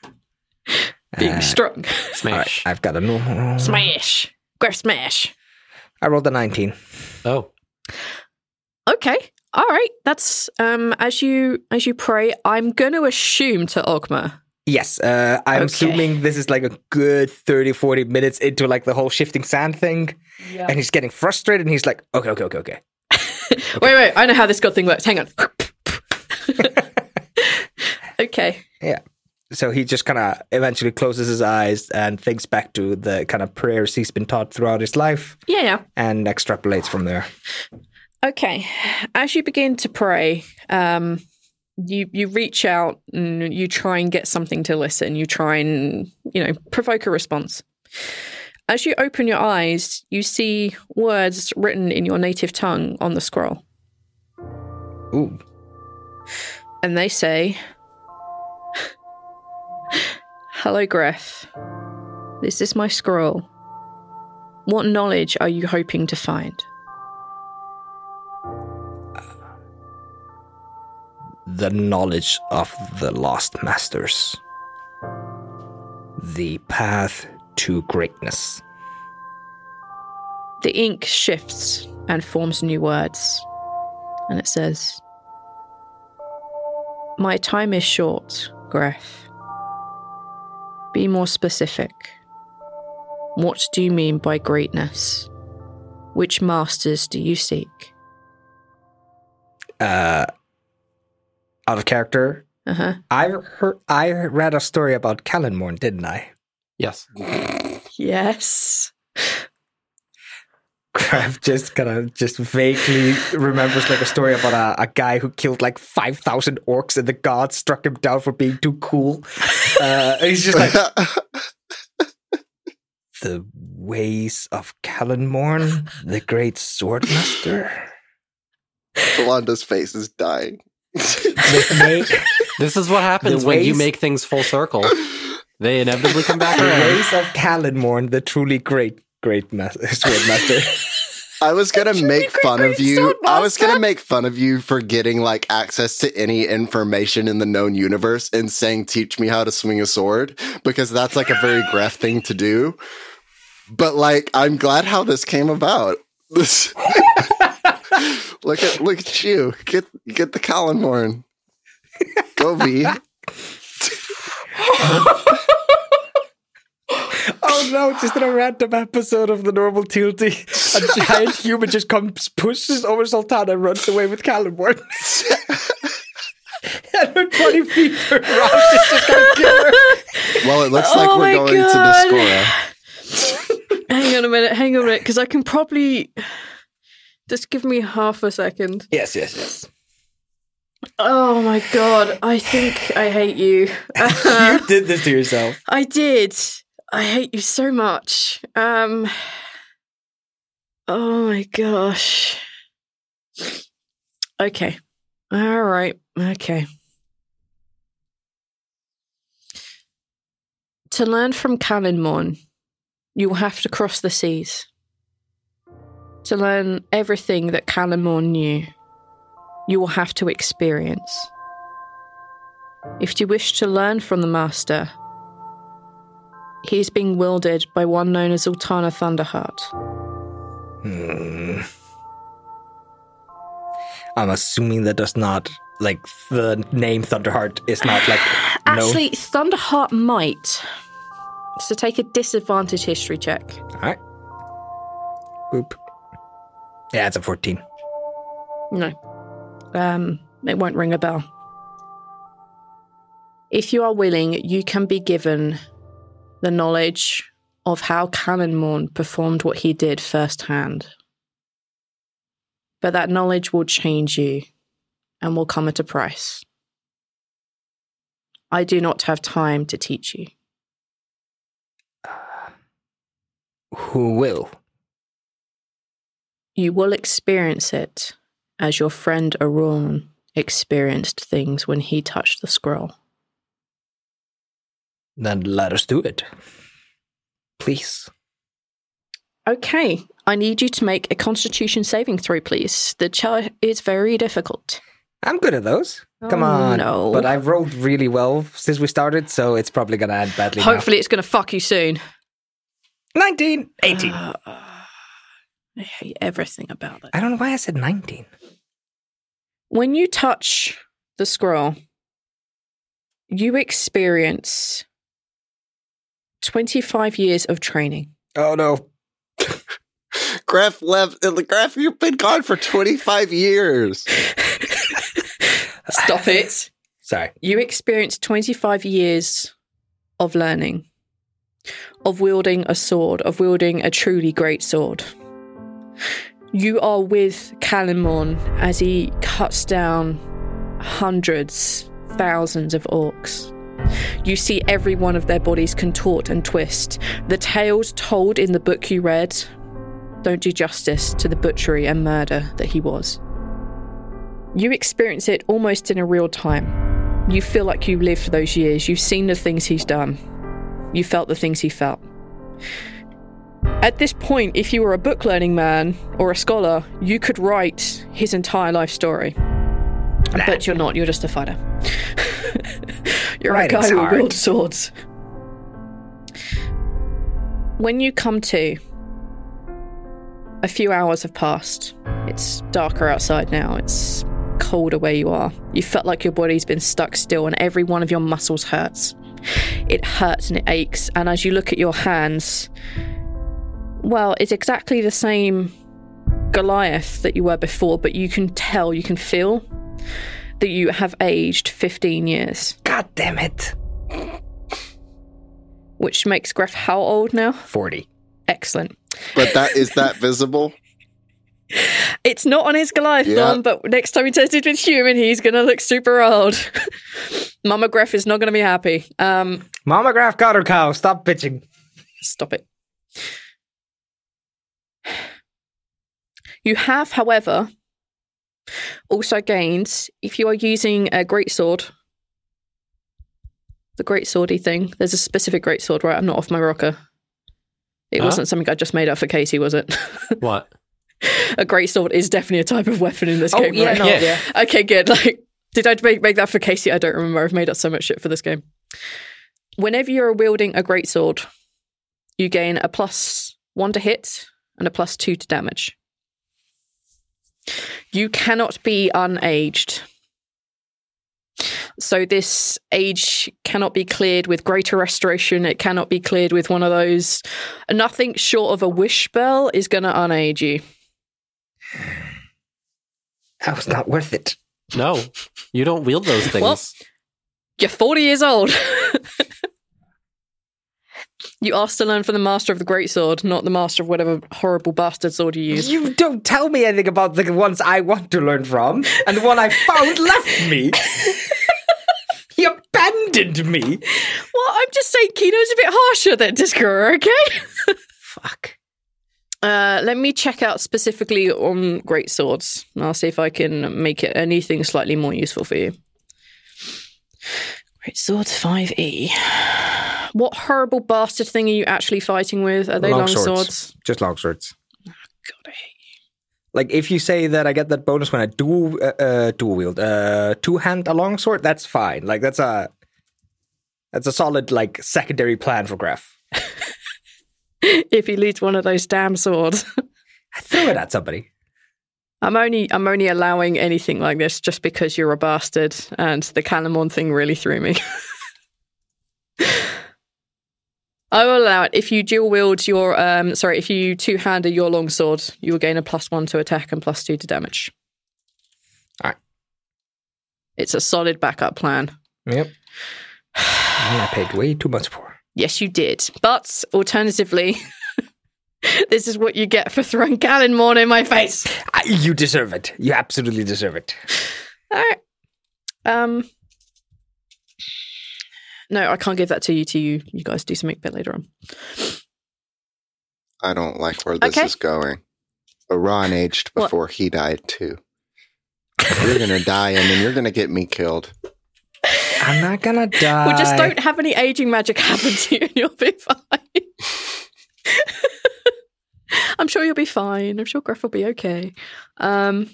Being
Uh,
strong.
all right,
Smash.
I've got a normal roll.
Smash. Greff smash.
I rolled a nineteen.
Oh,
Okay. All right. That's um as you as you pray, I'm going to assume to Ogma.
Yes, uh, I'm
Okay.
assuming this is like a good 30, 40 minutes into like the whole shifting sand thing. And he's getting frustrated and he's like, okay, okay, okay, okay. (laughs)
Wait, wait. I know how this god thing works. Hang on. (laughs) (laughs) okay.
Yeah. So he just kind of eventually closes his eyes and thinks back to the kind of prayers he's been taught throughout his life
Yeah, yeah.
and extrapolates from there.
Okay. As you begin to pray, um, you you reach out and you try and get something to listen. You try and you know provoke a response. As you open your eyes, you see words written in your native tongue on the scroll,
Ooh.
and they say, "Hello, Greff. This is my scroll. What knowledge are you hoping to find?"
The knowledge of the lost masters. The path to greatness.
The ink shifts and forms new words. And it says, My time is short, Greff. Be more specific. What do you mean by greatness? Which masters do you seek?
Uh, out of character.
Uh huh.
I heard, I read a story about Callanmorn, didn't I?
yes. (laughs)
Yes.
Crab just kind of just vaguely remembers like a story about a, a guy who killed like 5,000 orcs and the gods struck him down for being too cool. Uh, and he's just like, (laughs) the ways of Callanmorn, the great swordmaster.
Belinda's face is dying.
This is what happens
The
when you make things full circle. They inevitably come back (laughs)
the
around.
ways of Callanmorn, the truly great, great mas- (laughs) swordmaster. (laughs)
I was gonna make
great,
fun of you. I was gonna make fun of you for getting like access to any information in the known universe and saying, "Teach me how to swing a sword," because that's like a very Greff thing to do. But like, I'm glad how this came about. This, (laughs) Look at look at you. Get get the Colin horn. Go V.
Oh no, just in a random episode of the normal Tilty, a giant (laughs) human just comes, pushes over Sultana, and runs away with Caliborn. (laughs) and her 20 feet per round is just gonna kill her.
Well, it looks like
Oh
we're
my
going
God.
to Discora. (laughs)
hang on a minute, hang on a minute, because I can probably just give me half a second.
Yes, yes, yes.
Oh my god, I think I hate you.
you did this to yourself.
I did. I hate you so much. Um Oh my gosh. Okay. All right. Okay. To learn from Kalinmorn, you will have to cross the seas. To learn everything that Kalinmorn knew, you will have to experience. If you wish to learn from the Master, he is being wielded by one known as Ultana Thunderheart.
Hmm. I'm assuming that does not, like, the name Thunderheart is not, like. (sighs)
Actually, Thunderheart might. So take a disadvantage history check.
Alright. Boop. Yeah, it's a 14.
No. Um, it won't ring a bell. If you are willing, you can be given the knowledge of how Cannonmorn performed what he did firsthand. But that knowledge will change you and will come at a price. I do not have time to teach you.
Uh, who will?
You will experience it as your friend Aron experienced things when he touched the scroll.
Then let us do it. Please.
Okay, I need you to make a constitution saving throw, please. The chart is very difficult.
I'm good at those. Come
Oh,
on.
no.
But I've rolled really well since we started, so it's probably going to end badly. now.
Hopefully, it's going to fuck you soon.
19. 18.
Uh, I hate everything about it.
I don't know why I said 19.
When you touch the scroll, you experience 25 years of training.
Oh no. (laughs)
Greff left. uh, Greff, you've been gone for 25 years.
Stop (laughs) it.
Sorry.
You experienced 25 years of learning, of wielding a sword, of wielding a truly great sword. You are with Kalimon as he cuts down hundreds, thousands of orcs. You see every one of their bodies contort and twist. The tales told in the book you read don't do justice to the butchery and murder that he was. You experience it almost in a real time. You feel like you lived those years. You've seen the things he's done. You felt the things he felt. At this point, if you were a book learning man or a scholar, you could write his entire life story. But you're not, you're just a fighter. (laughs) you're a guy who
hard.
wields swords. When you come to, a few hours have passed. It's darker outside now. It's colder where you are. You felt like your body's been stuck still and every one of your muscles hurts. It hurts and it aches. And as you look at your hands, well, it's exactly the same Goliath that you were before, but you can tell, you can feel that you have aged 15 years,
God damn it.
which makes Greff how old now?
40.
Excellent.
But that is that (laughs) visible?
It's not on his Goliath
Yeah.
arm, but next time he turns into a human, he's going to look super old. (laughs) Mama Greff is not going to be happy. Um,
Mama Greff got her cow. Stop bitching.
Stop it. (sighs) You have, however, also gained if you are using a great sword. The great swordy thing. There's a specific great sword, right? I'm not off my rocker. It
Huh?
wasn't something I just made up for Casey, was it? (laughs)
What?
a great sword is definitely a type of weapon in this
Oh,
game.
yeah,
right?
no,
Yeah.
yeah.
Okay, good. (laughs) Like, did I make, make that for Casey? I don't remember. I've made up so much shit for this game. Whenever you're wielding a great sword, you gain a plus one to hit and a plus two to damage. You cannot be unaged. So this age cannot be cleared with greater restoration. It cannot be cleared with one of those. Nothing short of a wish spell is going to unage you.
That was not worth it.
No, you don't wield those things.
Well- You're 40 years old. (laughs) you asked to learn from the master of the great sword, not the master of whatever horrible bastard sword you use.
You don't tell me anything about the ones I want to learn from, and the one I found left me. he abandoned me.
Well, I'm just saying Kino's a bit harsher than Discover, okay?
Fuck.
Uh, let me check out specifically on great swords. I'll see if I can make it anything slightly more useful for you. Great swords 5e. What horrible bastard thing are you actually fighting with? Are they long, swords?
Just long swords.
God, I hate
Like if you say that I get that bonus when I dual uh, uh, dual wield, uh, two hand a long sword, that's fine. Like that's a that's a solid like secondary plan for
Greff. (laughs) if he leads one of those damn swords. (laughs)
I throw it at somebody.
I'm only I'm only allowing anything like this just because you're a bastard and the Calamon thing really threw me. (laughs) I will allow it. If you dual wield your um sorry, if you two handed your long sword, you will gain a plus one to attack and plus two to damage.
Alright.
It's a solid backup plan.
Yep. (sighs) I paid way too much for.
Yes, you did. But alternatively, (laughs) (laughs) this is what you get for throwing Calamon in my face.
You deserve it. You absolutely deserve it.
All right. Um. No, I can't give that to you. To you, you guys do something a bit later on.
I don't like where this
Okay.
is going. Iran aged
What?
before he died too. You're gonna die, and then you're gonna get me killed.
I'm not gonna die.
Well, just don't have any aging magic happen to you, and you'll be fine. (laughs) (laughs) I'm sure you'll be fine. I'm sure Griff will be okay. Um,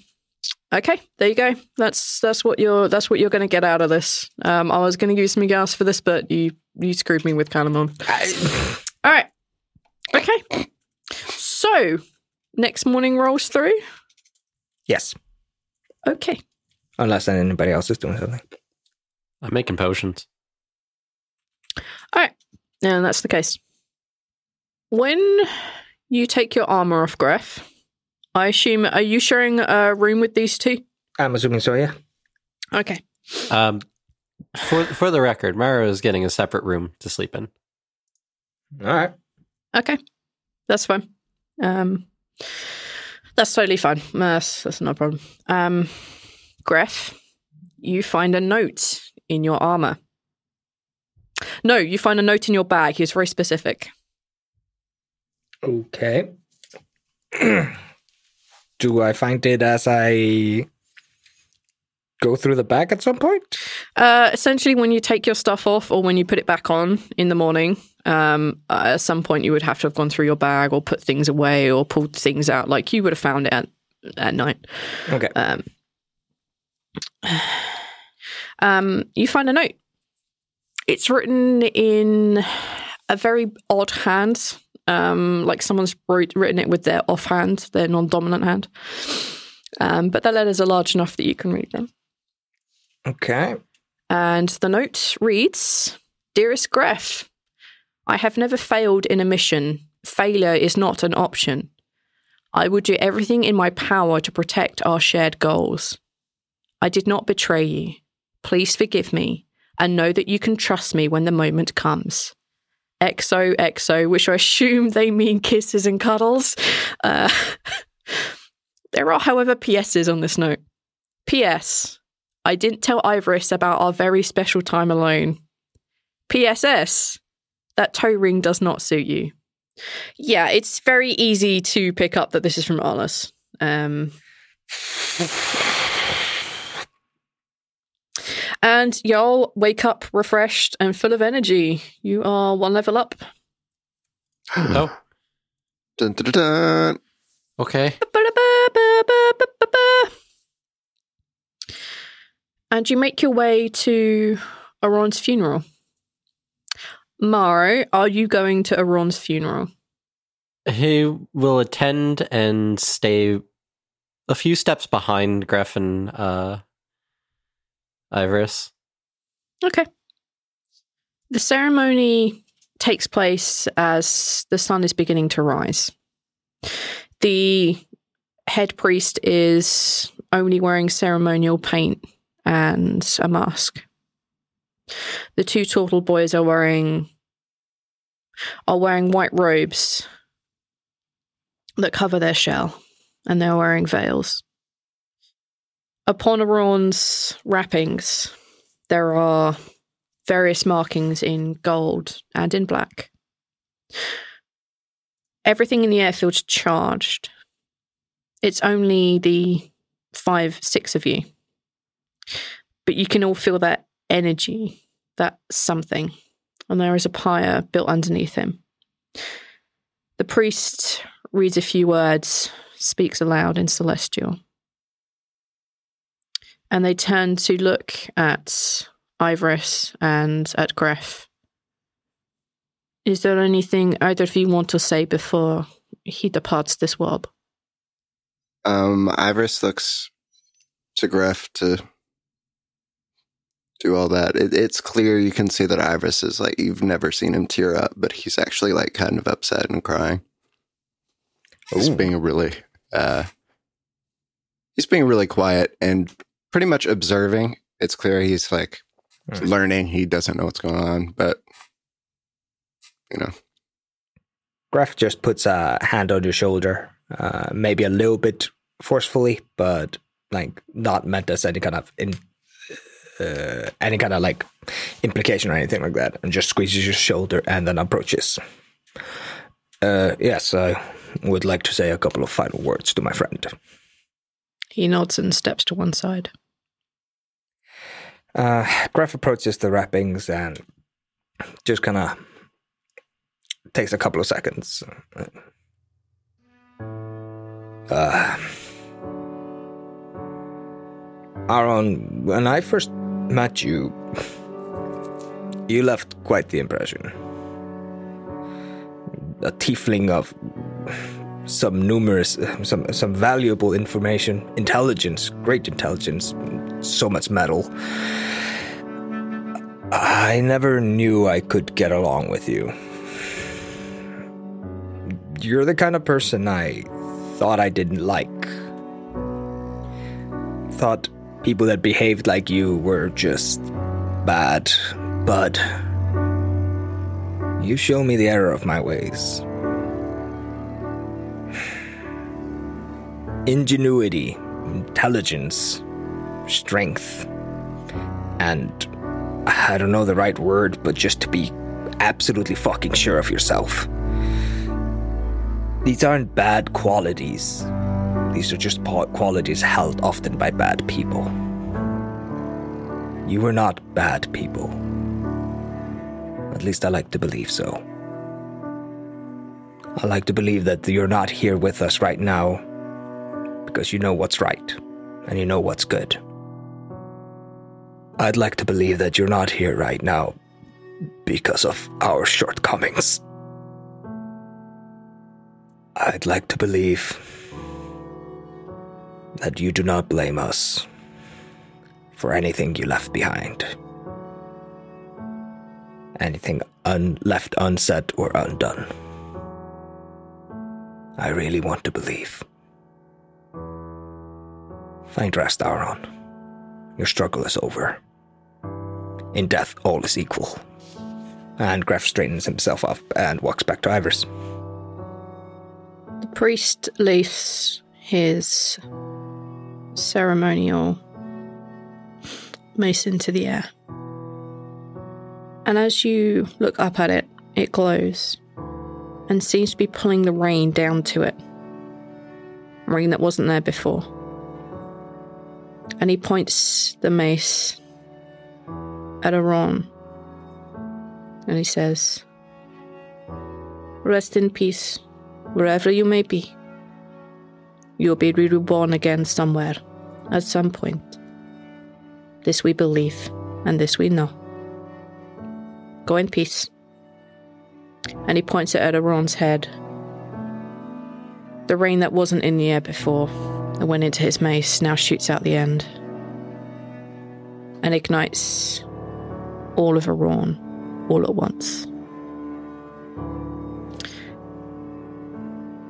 okay, there you go. That's that's what you're that's what you're going to get out of this. Um, I was going to use some gas for this, but you you screwed me with Calamon. (laughs) All right. Okay. So next morning rolls through.
yes.
Okay.
Unless anybody else is doing something.
I'm making potions.
All right. And that's the case. When you take your armor off, Greff, I assume, are you sharing a room with these two?
I'm assuming so. Yeah.
Okay.
Um, for for the record, Maro is getting a separate room to sleep in.
All right.
Okay. That's fine. Um, that's totally fine. That's, that's no problem. Um, Greff, you find a note in your armor. No, you find a note in your bag. He was very specific.
Okay. (clears throat) Do I find it as I go through the bag at some point?
Uh, essentially, when you take your stuff off or when you put it back on in the morning, um, uh, at some point you would have to have gone through your bag or put things away or pulled things out. Like you would have found it at, at night.
Okay.
Um, (sighs) um, you find a note. It's written in a very odd hand, um, like someone's wrote, written it with their offhand, their non-dominant hand. Um, but the letters are large enough that you can read them.
Okay.
And the note reads Dearest Greff, I have never failed in a mission. Failure is not an option. I will do everything in my power to protect our shared goals. I did not betray you. Please forgive me and know that you can trust me when the moment comes. XO, XO, which I assume they mean kisses and cuddles. Uh, there are, however, PSs on this note. PS, I didn't tell Ivoris about our very special time alone. PSS, that toe ring does not suit you. Yeah, it's very easy to pick up that this is from Arlis. Um, and y'all wake up refreshed and full of energy. You are one level up.
Oh, (gasps)
Dun, dun, dun, dun.
okay.
And you make your way to Aron's funeral. Maro, are you going to Aron's funeral?
He will attend and stay a few steps behind Greff and uh, Iris.
Okay. The ceremony takes place as the sun is beginning to rise. The head priest is only wearing ceremonial paint and a mask. The two turtle boys are wearing are wearing white robes that cover their shell, and they're wearing veils. Upon Aron's wrappings, there are various markings in gold and in black. Everything in the airfield's charged. It's only the five, six of you. But you can all feel that energy, that something. And there is a pyre built underneath him. The priest reads a few words, speaks aloud in celestial. And they turn to look at Ivoris and at Greff. Is there anything either of you want to say before he departs this world?
Um, Ivoris looks to Greff to do all that. It, it's clear you can see that Ivoris is like you've never seen him tear up, but he's actually like kind of upset and crying. He's being really, uh, he's being really quiet and pretty much observing. It's clear he's like learning. He doesn't know what's going on, but you know,
Greff just puts a hand on your shoulder, uh, maybe a little bit forcefully, but like not meant as any kind of in, uh, any kind of like implication or anything like that, and just squeezes your shoulder and then approaches. Uh, yes, I would like to say a couple of final words to my friend.
He nods and steps to one side.
Uh, Greff approaches the wrappings and just kind of takes a couple of seconds. Uh, Aaron, when I first met you, you left quite the impression. A tiefling of some numerous, some some valuable information, intelligence, great intelligence, so much metal. I never knew I could get along with you. You're the kind of person I thought I didn't like. Thought people that behaved like you were just bad, but you show me the error of my ways. (sighs) Ingenuity, intelligence, strength, and I don't know the right word, but just to be absolutely fucking sure of yourself. These aren't bad qualities. These are just qualities held often by bad people. You were not bad people. At least I like to believe so. I like to believe that you're not here with us right now because you know what's right and you know what's good. I'd like to believe that you're not here right now because of our shortcomings. I'd like to believe that you do not blame us for anything you left behind. Anything un- left unsaid or undone. I really want to believe. Find rest, Aaron. Your struggle is over. In death, all is equal. And Greff straightens himself up and walks back to Ivoris.
The priest lifts his ceremonial mace into the air. And as you look up at it, it glows and seems to be pulling the rain down to it. Rain that wasn't there before. And he points the mace at Aron. And he says, Rest in peace, wherever you may be. You'll be reborn again somewhere, at some point. This we believe, and this we know. Go in peace. And he points it at Aron's head. The rain that wasn't in the air before, that went into his mace now shoots out the end and ignites all of Aron all at once.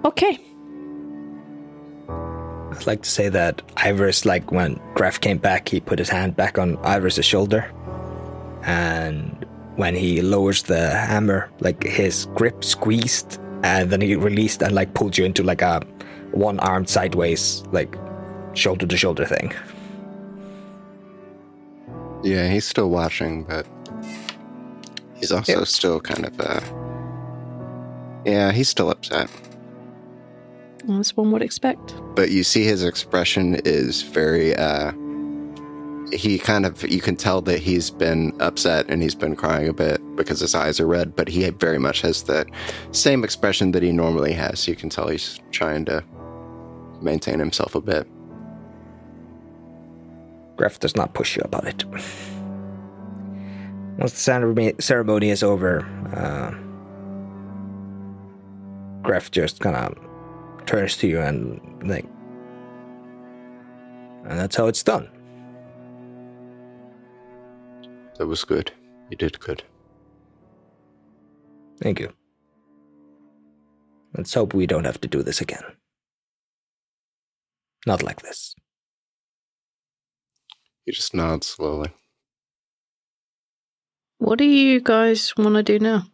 Okay.
I'd like to say that Iris, like when Greff came back, he put his hand back on Iris's shoulder, and when he lowers the hammer, like his grip squeezed, and then he released and like pulled you into like a one-armed sideways, like shoulder to shoulder thing.
Yeah, he's still watching, but he's also
Yeah.
still kind of uh Yeah, he's still upset.
As one would expect.
But you see his expression is very uh he kind of you can tell that he's been upset and he's been crying a bit because his eyes are red, but he very much has the same expression that he normally has. You can tell he's trying to maintain himself a bit.
Greff does not push you about it. Once the ceremony- is over, uh, Greff just kind of turns to you and like, and that's how it's done.
That was good. You did good.
Thank you. Let's hope we don't have to do this again. Not like this.
He just nods slowly.
What do you guys want to do now?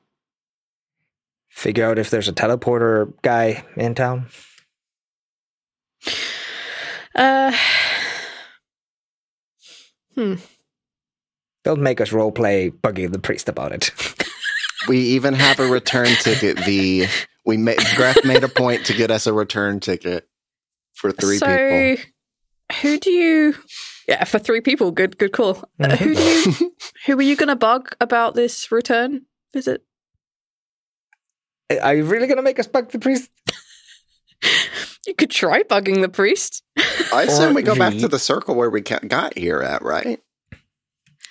Figure out if there's a teleporter guy in town.
Uh, hmm.
Don't make us roleplay Buggy the priest about it.
We even have a (laughs) return ticket. The we made Greff made a point to get us a return ticket for three
so,
people.
who do you? Yeah, for three people. Good, good call. Uh, who do you? (laughs) who are you going to bug about this return visit?
Are you really gonna make us bug the priest?
You could try bugging the priest.
I assume
Or
we go back to the circle where we got here at, right?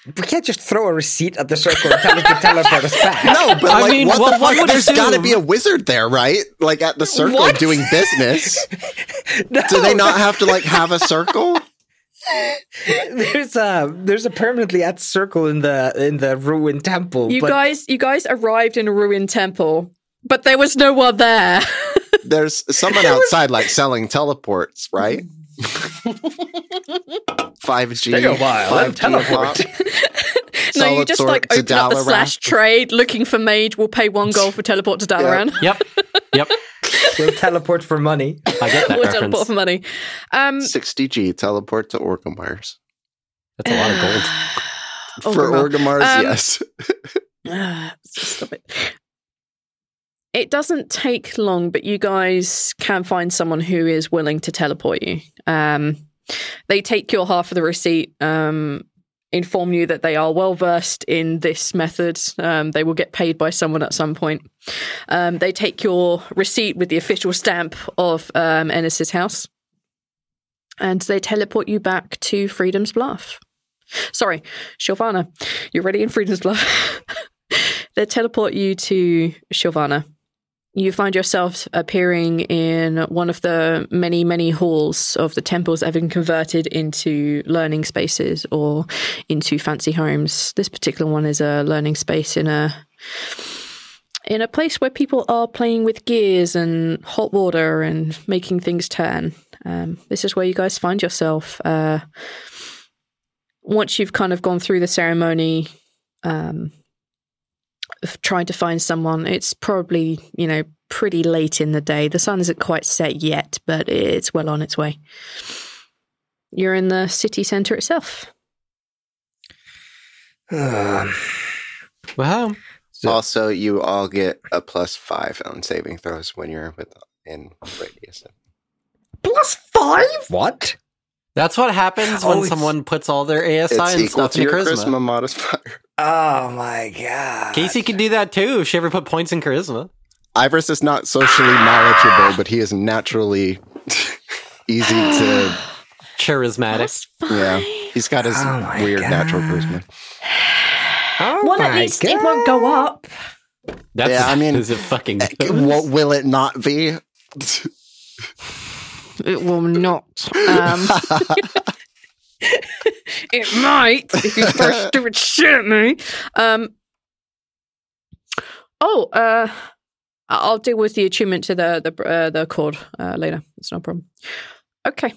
We can't just throw a receipt at the circle and tell it to teleport us back.
No, but
I
like,
mean,
what
well,
the
one
fuck? There's got to be a wizard there, right? Like at the circle
What?
doing business. (laughs)
No,
Do they not have to like have a circle?
There's a there's a permanently at circle in the in the ruined temple.
You
but
guys, you guys arrived in a ruined temple, but there was no one there. (laughs)
There's someone outside like selling teleports, right? (laughs) 5G.
Take a while,
5G
teleport. (laughs)
pop.
no, you just
sword
like
to
open up the slash trade, looking for mage. We'll pay one gold for teleport to Dalaran.
Yep. Yep. (laughs)
we'll teleport for money.
I get that
We'll
reference.
teleport for money. Um,
60G teleport to Orgrimmars.
That's a lot of gold. (sighs)
For
Orgrimmar.
Orgrimmars,
Um,
yes. (sighs)
Ah, Stop it. It doesn't take long, but you guys can find someone who is willing to teleport you. Um, they take your half of the receipt, um, inform you that they are well versed in this method. Um, they will get paid by someone at some point. Um, they take your receipt with the official stamp of um, Ennis's house, and they teleport you back to Freedom's Bluff. Sorry, Shilvana, you're ready in Freedom's Bluff. (laughs) they teleport you to Shilvana. You find yourself appearing in one of the many, many halls of the temples that have been converted into learning spaces or into fancy homes. This particular one is a learning space in a in a place where people are playing with gears and hot water and making things turn. Um, this is where you guys find yourself. Uh, once you've kind of gone through the ceremony, um, trying to find someone, it's probably, you know, pretty late in the day. The sun isn't quite set yet, but it's well on its way. You're in the city centre itself.
Um, (sighs)
Well,
So-
also, you all get a plus five on saving throws when you're within radius.
plus five? What?
that's what happens
Oh,
when someone puts all their ASI
It's
and
equal
stuff
to
in
your
charisma.
charisma modifier.
Oh my god.
Casey can do that too if she ever put points in charisma.
Iris is not socially knowledgeable, but he is naturally (laughs) easy to. (sighs)
Charismatic.
Yeah, he's got his
Oh my
weird natural charisma.
Oh
well, at
my
least it won't go up.
That's
Yeah, I mean, (laughs)
is it fucking
What will it not be?
it will not. Um, (laughs) it might if you throw stupid shit at me. Um, oh, uh, I'll deal with the attunement to the the uh, the cord uh, later. It's no problem. Okay.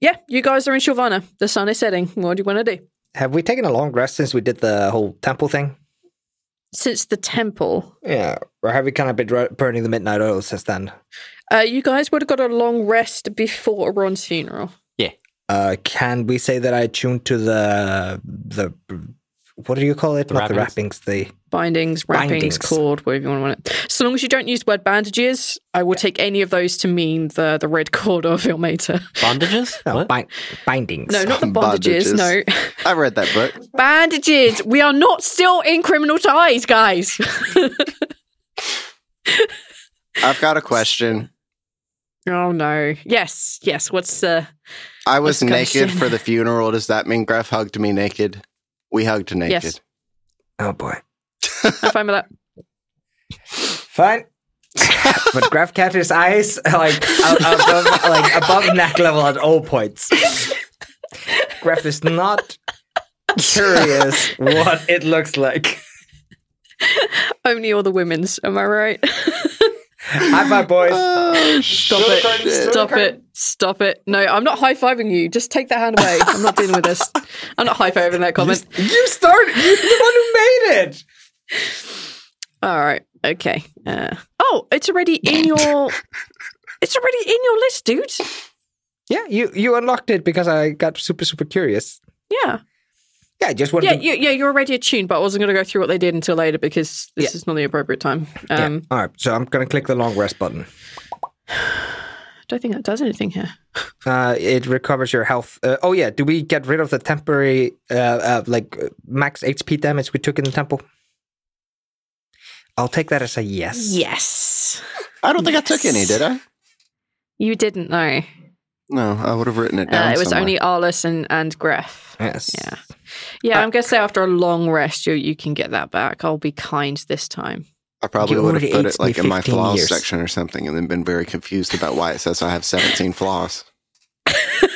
Yeah, you guys are in Shilvana. The sun is setting. What do you want to do?
Have we taken a long rest since we did the whole temple thing?
Since the temple,
Yeah. Or have we kind of been burning the midnight oil since then?
uh, you guys would have got a long rest before Ron's funeral.
Uh, can we say that I tuned to the the what do you call it?
The
Not the
wrappings?
wrappings. The
bindings, wrappings,
Bindings.
cord, whatever you want to want it. So long as you don't use the word bandages, I will take any of those to mean the the red cord of Ilmater. (laughs)
Bondages?
no,
What?
bindings.
No, not the (laughs) bondages.
Bondages.
No,
I read that book. (laughs)
bandages. We are not still in criminal ties, guys.
I've got a question.
oh no. Yes, yes. What's uh?
I was naked for the (laughs) funeral. Does that mean Greff hugged me naked? We hugged naked.
Yes.
Oh boy.
I'm fine with that.
Fine. but Greff kept his eyes like above, like above neck level at all points. Greff is not curious what it looks like.
Only all the women's. Am I right?
High five, boys.
Oh,
Stop it. Stop it. Stop it. No, I'm not high fiving you. Just take that hand away. I'm not dealing with this. I'm not high fiving that comment.
You started. You're the one who made it.
All right. Okay. Uh, oh, it's already in your. It's already in your list, dude.
Yeah, you you unlocked it because I got super super curious.
Yeah.
Yeah, I just wanted
Yeah,
to.
you, yeah, you're already attuned, but I wasn't going to go through what they did until later because this
Yeah.
is not the appropriate time.
Yeah.
Um,
All right, so I'm gonna click the long rest button.
I don't think that does anything here. (laughs)
Uh, it recovers your health. Uh, oh yeah, do we get rid of the temporary uh, uh like uh, max HP damage we took in the temple? I'll take that as a yes.
Yes.
I don't think I took any, did I?
You didn't know.
No, I would have written it down.
Uh, it was
somewhere.
only Arliss and, and Greff.
Yes.
Yeah. Yeah, I'm going to say after a long rest, you, you can get that back. I'll be kind this time.
I probably would have put it like in my flaws
years.
section or something, and then been very confused about why it says I have 17 (laughs) flaws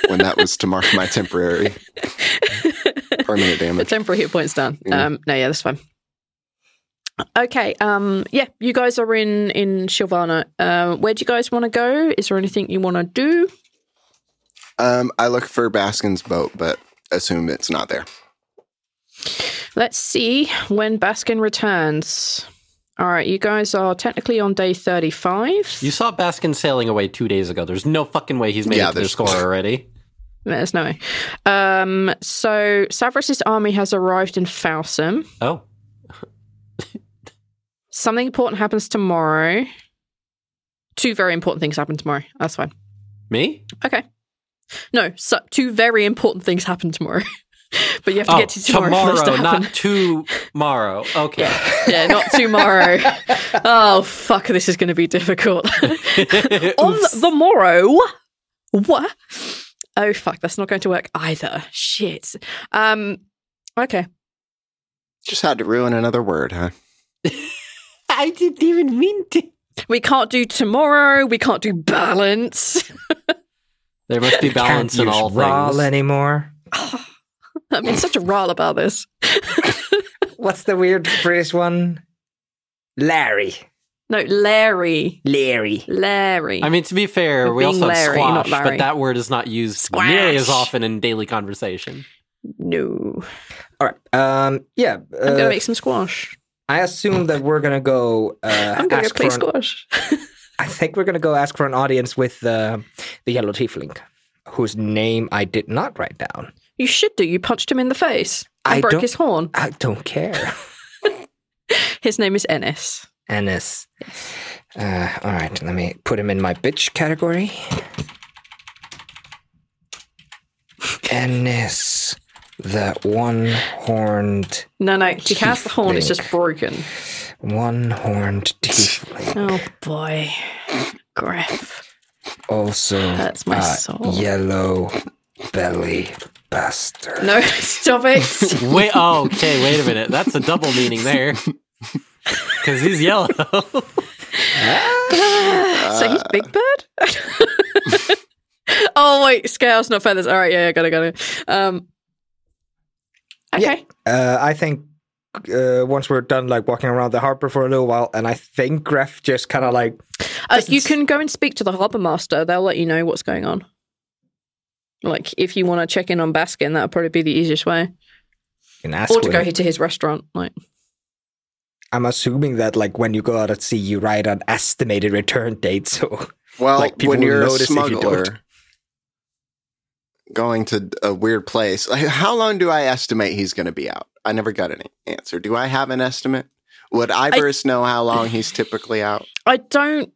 when that was to mark my temporary (laughs) permanent damage.
The temporary hit points down.
Yeah.
Um, no, yeah, that's fine. Okay. Um, yeah, you guys are in in Shilvana. Uh, where do you guys want to go? Is there anything you want to do?
Um, I look for Baskin's boat, but assume it's not there.
Let's see when Baskin returns. All right, you guys are technically on day thirty-five.
You saw Baskin sailing away two days ago. There's no fucking way he's made
Yeah,
it to the score (laughs) already.
There's no way. Um, so Savras's army has arrived in Falsum.
Oh, (laughs)
Something important happens tomorrow. Two very important things happen tomorrow. That's fine.
me?
Okay. No, so two very important things happen tomorrow. (laughs) (laughs) but you have to
oh,
get to tomorrow, for this to
not tomorrow. Okay.
yeah, not tomorrow. (laughs) oh fuck, this is going to be difficult. (laughs) On the morrow, what? Oh fuck, that's not going to work either. Shit. Um. Okay.
Just had to ruin another word, huh?
I didn't even mean to.
We can't do tomorrow. We can't do balance.
There must be
Can't
balance in
use
all
Rawl
things.
anymore. (sighs) (laughs)
I mean, such a rile about this. (laughs)
What's the weird British one? Larry.
No, Larry.
Larry.
Larry.
I mean, to be fair,
You're
we also have
Larry, not
squash,
Larry.
but that word is not used
Squash.
nearly as often in daily conversation.
no.
All right. Um. Yeah.
I'm gonna
uh,
make some squash.
I assume that we're gonna go. Uh,
I'm gonna go play
an-
squash.
I think we're gonna go ask for an audience with uh, the yellow tiefling, whose name I did not write down.
You should do. You punched him in the face. and
I
broke his horn.
I don't care. (laughs)
His name is Ennis.
Ennis. Uh, all right, let me put him in my bitch category. Ennis, the one-horned,
No, no. He has the horn. It's just broken.
one-horned tiefling.
Oh boy, Greff.
Also,
That's my
a
soul.
yellow belly bastard.
No, (laughs) stop it. (laughs)
Wait, oh, okay, wait a minute. That's a double meaning there. (laughs) Because he's yellow.
so he's Big Bird. oh wait, scales, not feathers. All right, yeah, yeah, got it, got it. Um, okay.
Uh, I think uh, once we're done, like walking around the harbor for a little while, and I think Greff just kind of like
Uh, you can go and speak to the harbour master. They'll let you know what's going on. Like, if you want to check in on Baskin, that would probably be the easiest way.
can ask.
Or to go
him.
to his restaurant. Like,
I'm assuming that like when you go out at sea, you write an estimated return date. So (laughs)
Well,
Like, people
when you're a
notice if you
smuggler
don't.
going to a weird place, like, how long do I estimate he's going to be out? I never got any answer. Do I have an estimate? Would Ivoris know how long he's typically out?
I don't.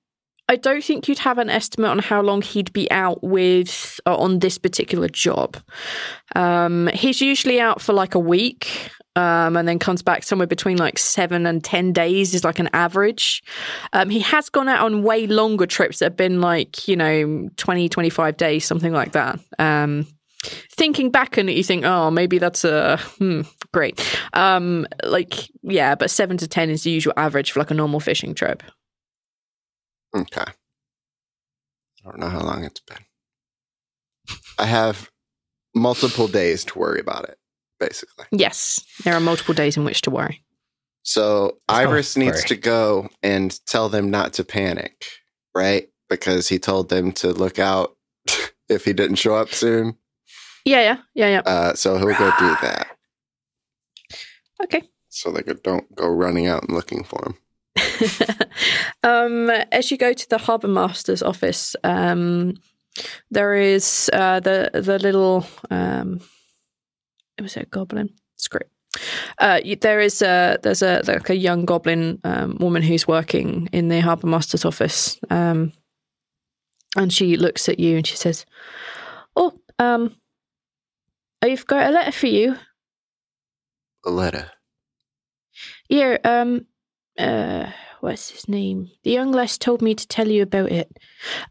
I don't think you'd have an estimate on how long he'd be out with uh, on this particular job. Um, he's usually out for like a week, um, and then comes back somewhere between like seven and ten days is like an average. Um, he has gone out on way longer trips that have been like you know 20, 25 days, something like that. Um, thinking back on it, you think, oh, maybe that's a hmm, great. Um, like yeah, but seven to ten is the usual average for like a normal fishing trip.
Okay. I don't know how long it's been. I (laughs) have multiple days to worry about it, basically.
Yes, there are multiple days in which to worry.
So Ivoris needs
worry.
to go and tell them not to panic, right? Because he told them to look out (laughs) if he didn't show up soon.
Yeah, yeah, yeah, yeah.
Uh, so he'll go do that.
Okay.
So they could- don't go running out and looking for him. (laughs)
um, as you go to the harbour master's office, um, there is uh, the the little um, was it a goblin? Screw. Uh, there is a there's a like a young goblin um, woman who's working in the harbour master's office, um, and she looks at you and she says, "Oh, um, I've got a letter for you."
A letter.
Yeah, um, uh, what's his name? The young lass told me to tell you about it.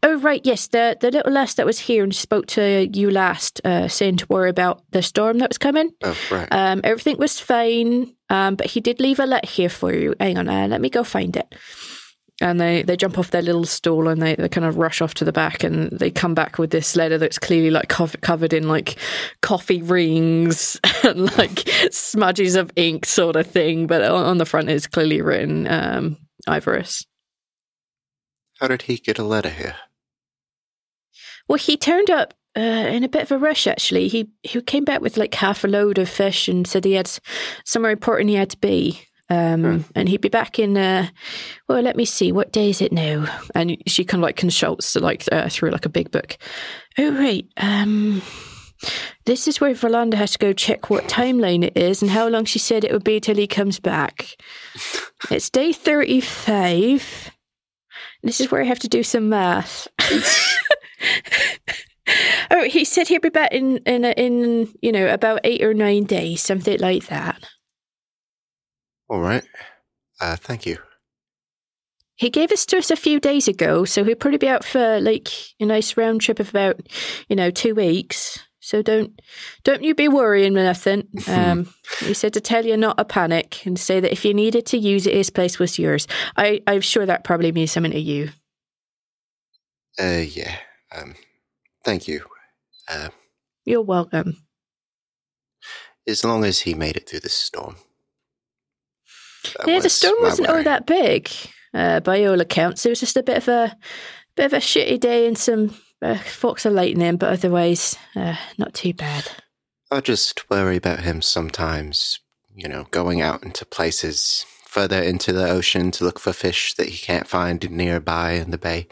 Oh, right, yes, the the little lass that was here and spoke to you last, uh, saying to worry about the storm that was coming.
Oh, right.
Um, everything was fine, um, but he did leave a letter here for you. Hang on, uh, let me go find it. And they, they jump off their little stool and they, they kind of rush off to the back and they come back with this letter that's clearly like covered, covered in like coffee rings (laughs) and like smudges of ink sort of thing. But on, on the front is clearly written um, Ivoris.
How did he get a letter here?
Well, he turned up uh, in a bit of a rush. Actually, he he came back with like half a load of fish and said he had somewhere important he had to be. Um, and he'd be back in. Uh, well, let me see. What day is it now? And she kind of like consults like uh, through like a big book. Oh right. Um, this is where Volonda has to go check what timeline it is and how long she said it would be till he comes back. (laughs) it's day thirty-five. This is where I have to do some math. (laughs) oh, he said he'd be back in in in you know about eight or nine days, something like that.
All right. Uh, thank you.
He gave this to us a few days ago, so he'll probably be out for like a nice round trip of about you know two weeks. So don't don't you be worrying or nothing. (laughs) Um, he said to tell you not to panic and say that if you needed to use it, his place was yours. I I'm sure that probably means something to you.
Uh, yeah. Um, thank you. Uh,
You're welcome.
as long as he made it through the storm.
Yeah, the storm wasn't all that big, uh, by all accounts. It was just a bit of a bit of a shitty day and some uh, forks of lightning, but otherwise, uh, not too bad.
I just worry about him sometimes, you know, going out into places further into the ocean to look for fish that he can't find nearby in the bay.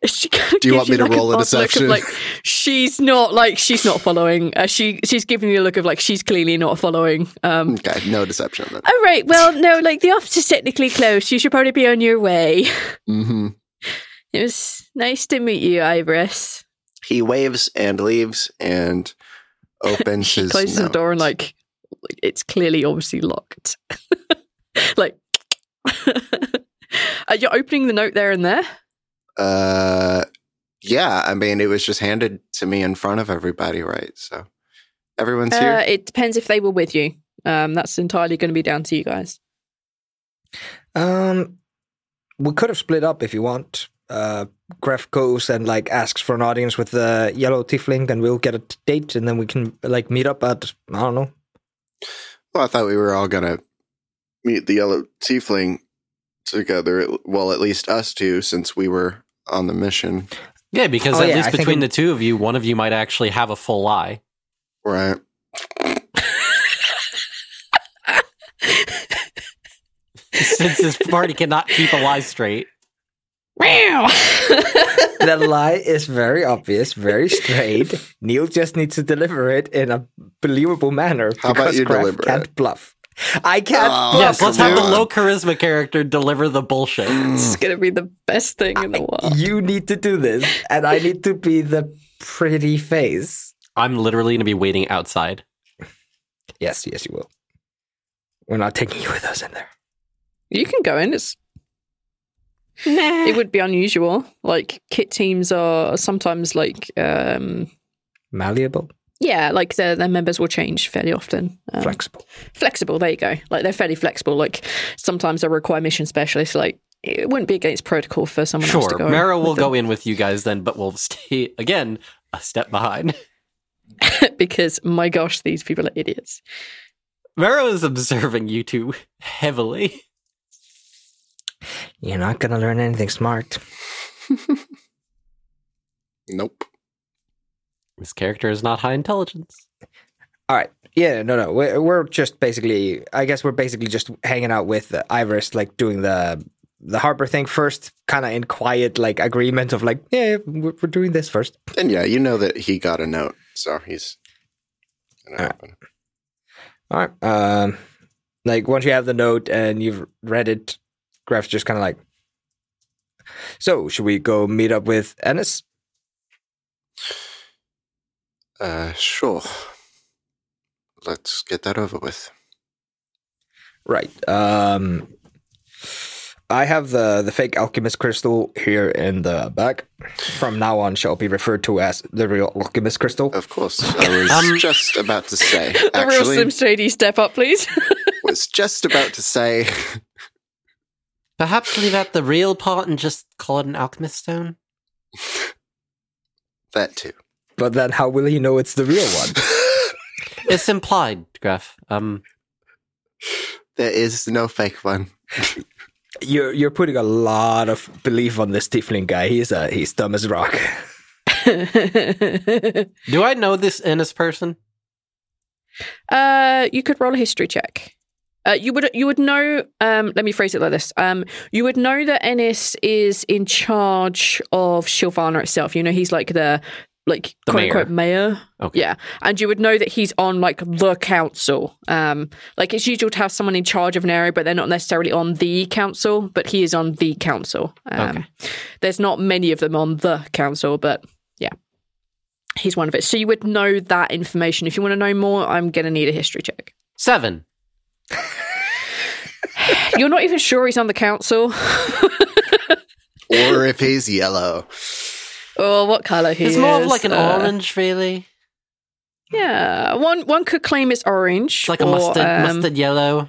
(laughs)
She kind of
Do you want me to
like,
roll a
look of,
deception?
like she's not like she's not following. Uh, she she's giving you a look of like she's clearly not following. Um,
Okay, no deception then.
all right, well, no, like the office is technically closed. You should probably be on your way. (laughs)
hmm
It was nice to meet you, Iris.
He waves and leaves and (laughs) opens his
closes the door and like like, it's clearly obviously locked. like are you opening the note there and there?
Uh, yeah, I mean, it was just handed to me in front of everybody, right? So everyone's
Uh,
here.
it depends if they were with you. Um, that's entirely going to be down to you guys.
Um, we could have split up if you want. Uh, Greff goes and like asks for an audience with the yellow tiefling, and we'll get a date, and then we can like meet up at I don't know.
Well, I thought we were all gonna meet the yellow tiefling together. Well, at least us two, since we were on the mission,
Yeah, because
Oh,
at
yeah,
least
I
between the two of you, one of you might actually have a full eye.
right? (laughs)
Since this party cannot keep a lie straight. (laughs)
the lie is very obvious, very straight. Neil just needs to deliver it in a believable manner.
How about
because
you
Greff
deliver
can't
it?
bluff. I can't
Oh.
Yes, let's have the low charisma character deliver the bullshit. (laughs)
It's gonna be the best thing in the world.
You need to do this, and I need to be the pretty face.
I'm literally going to be waiting outside.
Yes, yes, you will. We're not taking you with us in there.
You can go in. It's nah. it would be unusual. Like kit teams are sometimes like um
Malleable,
yeah, like their their members will change fairly often. Um,
flexible.
flexible. There you go. Like they're fairly flexible. Like sometimes they require mission specialists. Like it wouldn't be against protocol for someone else to
Sure,
go. Maro
will
them.
go in with you guys then, but we'll stay, again, a step behind. (laughs) (laughs)
because my gosh, these people are idiots.
Maro is observing you two heavily.
You're not gonna learn anything smart. (laughs)
Nope.
This character is not high intelligence.
All right. Yeah, no, no. We're, we're just basically, I guess we're basically just hanging out with uh, Iris, like doing the the harbor thing first, kind of in quiet, like agreement of like, yeah, we're, we're doing this first.
And yeah, you know that he got a note, so he's gonna
Alright.
happen.
All right. Um, like once you have the note and you've read it, Greff's just kind of like, so should we go meet up with Ennis?
Uh, sure. Let's get that over with.
Right. Um, I have the the fake alchemist crystal here in the back. From now on, shall be referred to as the real alchemist crystal.
Of course, I was (laughs)
Um,
just about to say. (laughs)
The real
Actually,
Slim Shady step up, please. (laughs)
was just about to say.
Perhaps leave out the real part and just call it an alchemist stone?
that too.
But then, how will he know it's the real one? (laughs)
It's implied, Greff. Um,
There is no fake one. (laughs)
You're you're putting a lot of belief on this tiefling guy. He's uh he's dumb as rock. (laughs)
do I know this Ennis person?
Uh, you could roll a history check. Uh, you would you would know. Um, let me phrase it like this. Um, you would know that Ennis is in charge of Shilvana itself. You know, he's like the like
The
quote
mayor.
unquote mayor.
Okay.
Yeah, and you would know that he's on like the council. Um, like it's usual to have someone in charge of an area, but they're not necessarily on the council. But he is on the council. Um,
Okay.
There's not many of them on the council, but yeah, he's one of it. So you would know that information. If you want to know more, I'm gonna need a history check.
Seven. (sighs)
You're not even sure he's on the council. (laughs)
Or if he's yellow.
Or what color he
It's
is.
more of like an
uh,
orange, really.
Yeah, one one could claim it's orange.
It's like a mustard,
um,
mustard yellow.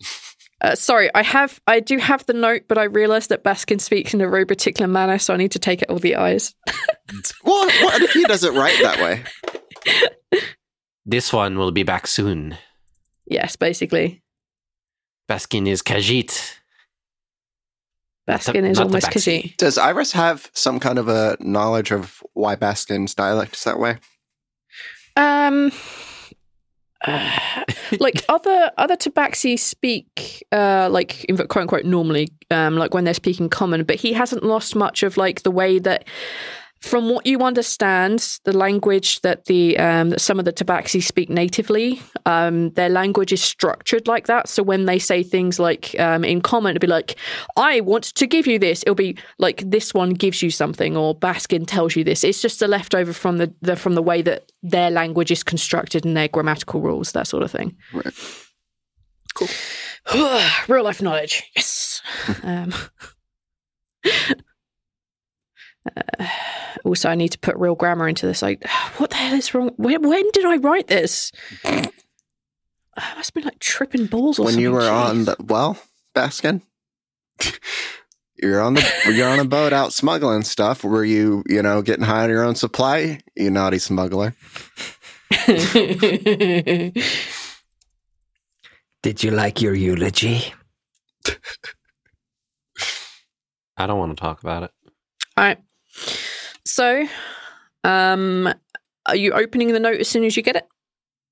(laughs)
Uh, sorry, I have, I do have the note, but I realised that Baskin speaks in a very particular manner, so I need to take it all the eyes. (laughs)
What? What if he does it right that way? (laughs)
This one will be back soon.
yes, basically,
Baskin is Khajiit. Not the-
Baskin is almost
Baxi.
Khajiit.
Does Iris have some kind of a knowledge of why Baskin's dialect is that way?
Um, uh, like (laughs) other other Tabaxi speak, uh, like in quote unquote normally, um, like when they're speaking common, but he hasn't lost much of like the way that. From what you understand, the language that the um, that some of the Tabaxi speak natively, um, their language is structured like that. So when they say things like um, in common, it'll be like, "I want to give you this." It'll be like this one gives you something, or Baskin tells you this. It's just a leftover from the, the from the way that their language is constructed and their grammatical rules, that sort of thing.
Right.
Cool. (sighs) Real life knowledge. Yes. (laughs) (laughs) uh, (sighs) also, I need to put real grammar into this. Like, (sighs) what the hell is wrong? When, when did I write this? (sighs) I must have been like tripping balls or
when
something.
you were
Jeez.
on the well, Baskin. (laughs) You're on the you're on a boat out smuggling stuff. Were you, you know, getting high on your own supply? You naughty smuggler. (laughs)
Did you like your eulogy? (laughs)
I don't want to talk about it.
All right. So, um, are you opening the note as soon as you get it?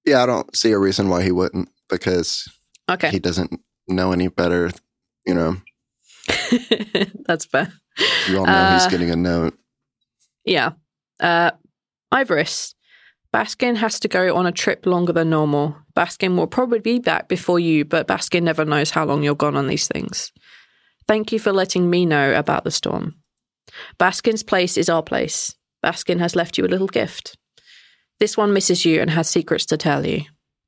Yeah, I don't see a reason why he wouldn't because
Okay.
he doesn't know any better. You know, (laughs)
That's fair.
you all know he's
Uh,
getting a note.
Yeah. Uh, Ivoris, Baskin has to go on a trip longer than normal. Baskin will probably be back before you, but Baskin never knows how long you're gone on these things. Thank you for letting me know about the storm. Baskin's place is our place. Baskin has left you a little gift. This one misses you and has secrets to tell you,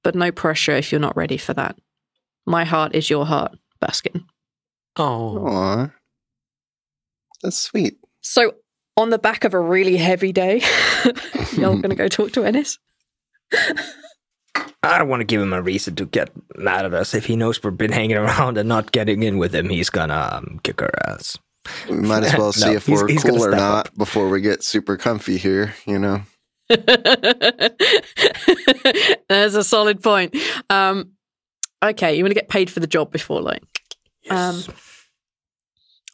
but no pressure if you're not ready for that. My heart is your heart, Baskin.
Oh,
that's sweet.
So, on the back of a really heavy day, you're going to go talk to Ennis? (laughs)
I don't want to give him a reason to get mad at us. If he knows we've been hanging around and not getting in with him, he's gonna um, kick our ass.
We might as well (laughs) see
No,
if
he's-
we're
he's gonna
cool or not
up.
before we get super comfy here. You know, (laughs)
That's a solid point. Um, okay, you want to get paid for the job before, like, um,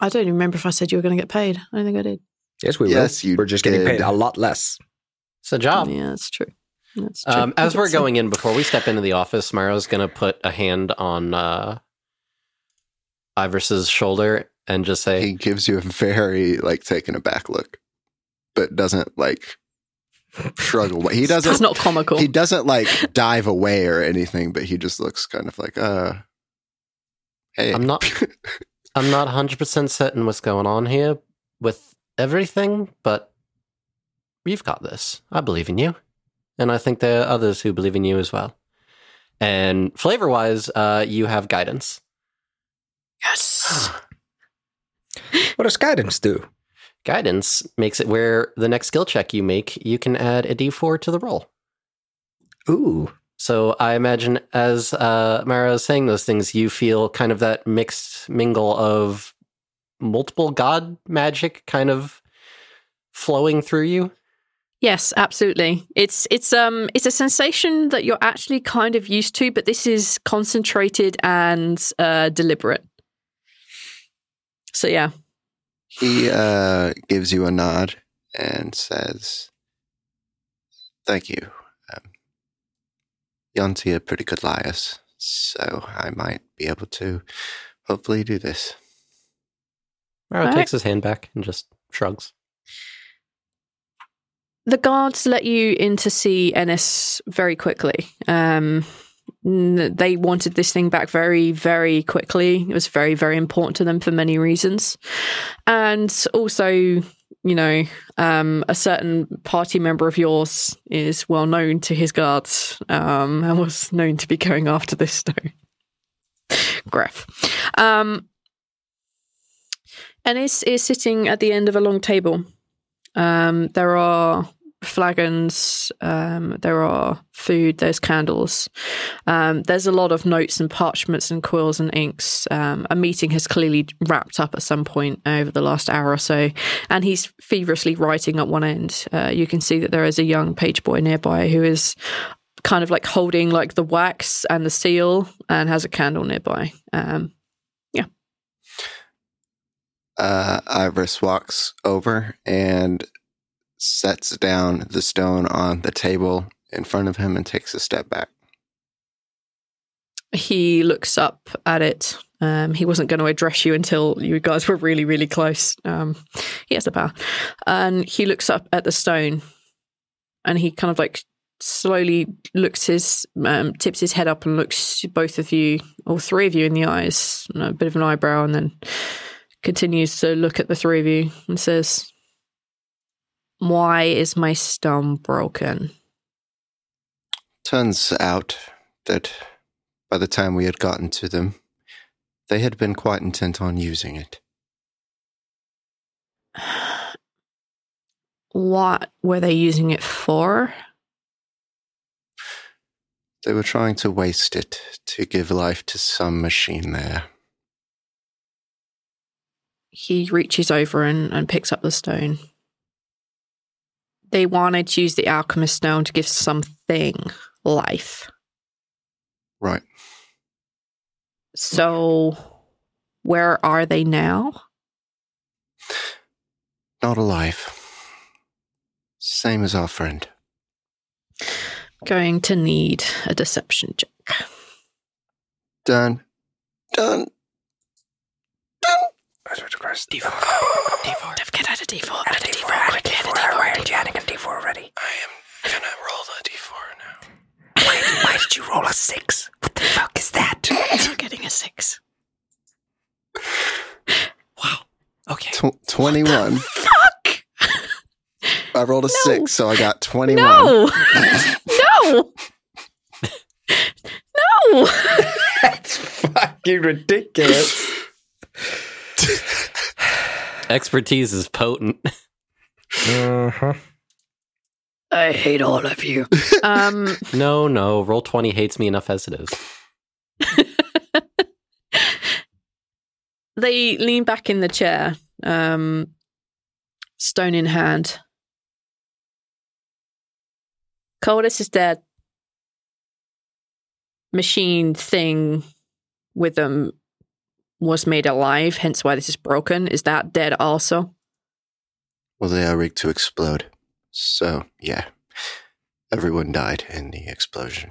I don't even remember if I said you were going to get paid. I don't think I did.
Yes, we
Yes,
will.
you
We're just getting paid a lot less.
it's a job.
Yeah, that's true. That's true.
Um, as we're
did say-
going in, before we step into the office, Maro's going to put a hand on uh, Ivers's shoulder and just say,
he gives you a very like taken aback look, but doesn't like shrug away. He (laughs)
that's
doesn't.
That's not comical.
He doesn't like dive away or anything, but he just looks kind of like, uh, hey,
I'm not- (laughs) I'm not 100% certain what's going on here with everything, but you've got this. I believe in you. And I think there are others who believe in you as well. And flavor wise, uh, you have guidance.
yes. (gasps) (gasps)
What does guidance do?
Guidance makes it where the next skill check you make, you can add a d4 to the roll.
Ooh,
So I imagine as uh, Maro is saying those things, you feel kind of that mixed mingle of multiple god magic kind of flowing through you.
Yes, absolutely. It's it's um it's a sensation that you're actually kind of used to, but this is concentrated and uh, deliberate. So yeah,
he uh, gives you a nod and says, "Thank you. Um, Yuan-ti are pretty good liars, so I might be able to hopefully do this."
Maro
All
takes his hand back and just shrugs.
the guards let you in to see Ennis very quickly. Um, n- they wanted this thing back very, very quickly. It was very, very important to them for many reasons. And also, you know, um, a certain party member of yours is well known to his guards um, and was known to be going after this stone. (laughs) Greff. Um, Ennis is sitting at the end of a long table. Um, there are flagons, um, there are food, there's candles. Um, there's a lot of notes and parchments and quills and inks. Um, a meeting has clearly wrapped up at some point over the last hour or so, and he's feverishly writing at one end. Uh, you can see that there is a young page boy nearby who is kind of like holding like the wax and the seal and has a candle nearby. Um, yeah.
Uh, Iris walks over and sets down the stone on the table in front of him and takes a step back.
he looks up at it. Um, he wasn't going to address you until you guys were really, really close. Um, he has the power. And he looks up at the stone and he kind of like slowly looks his, um, tips his head up and looks both of you, all three of you in the eyes, a bit of an eyebrow, and then continues to look at the three of you and says, Why is my stone broken?
Turns out that by the time we had gotten to them, they had been quite intent on using it.
What were they using it for?
They were trying to waste it to give life to some machine there.
He reaches over and, and picks up the stone. They wanted to use the alchemist stone to give something life.
Right.
So, where are they now?
Not alive. Same as our friend.
Going to need a deception check.
Done. Done. Done.
I oh, swear to Christ.
D4. D4. Get out of D4. Add a D4. Quickly add a D4.
Why aren't you adding a d4 already?
I am gonna roll the d4 now.
Why, why did you roll a six? What the fuck is that? (laughs)
You're getting a six. Wow.
Okay.
Tw- 21.
Fuck!
I rolled a six, so I got 21.
No! (laughs) no! no!
That's fucking ridiculous. (laughs)
Expertise is potent. (laughs)
uh-huh.
I hate all of you. (laughs) Um,
No, no, Roll20 hates me enough as it is.
they lean back in the chair, um, stone in hand. Coldus is dead. Machine thing with them was made alive, hence why this is broken. Is that dead also?
Well, they are rigged to explode. So, yeah. Everyone died in the explosion.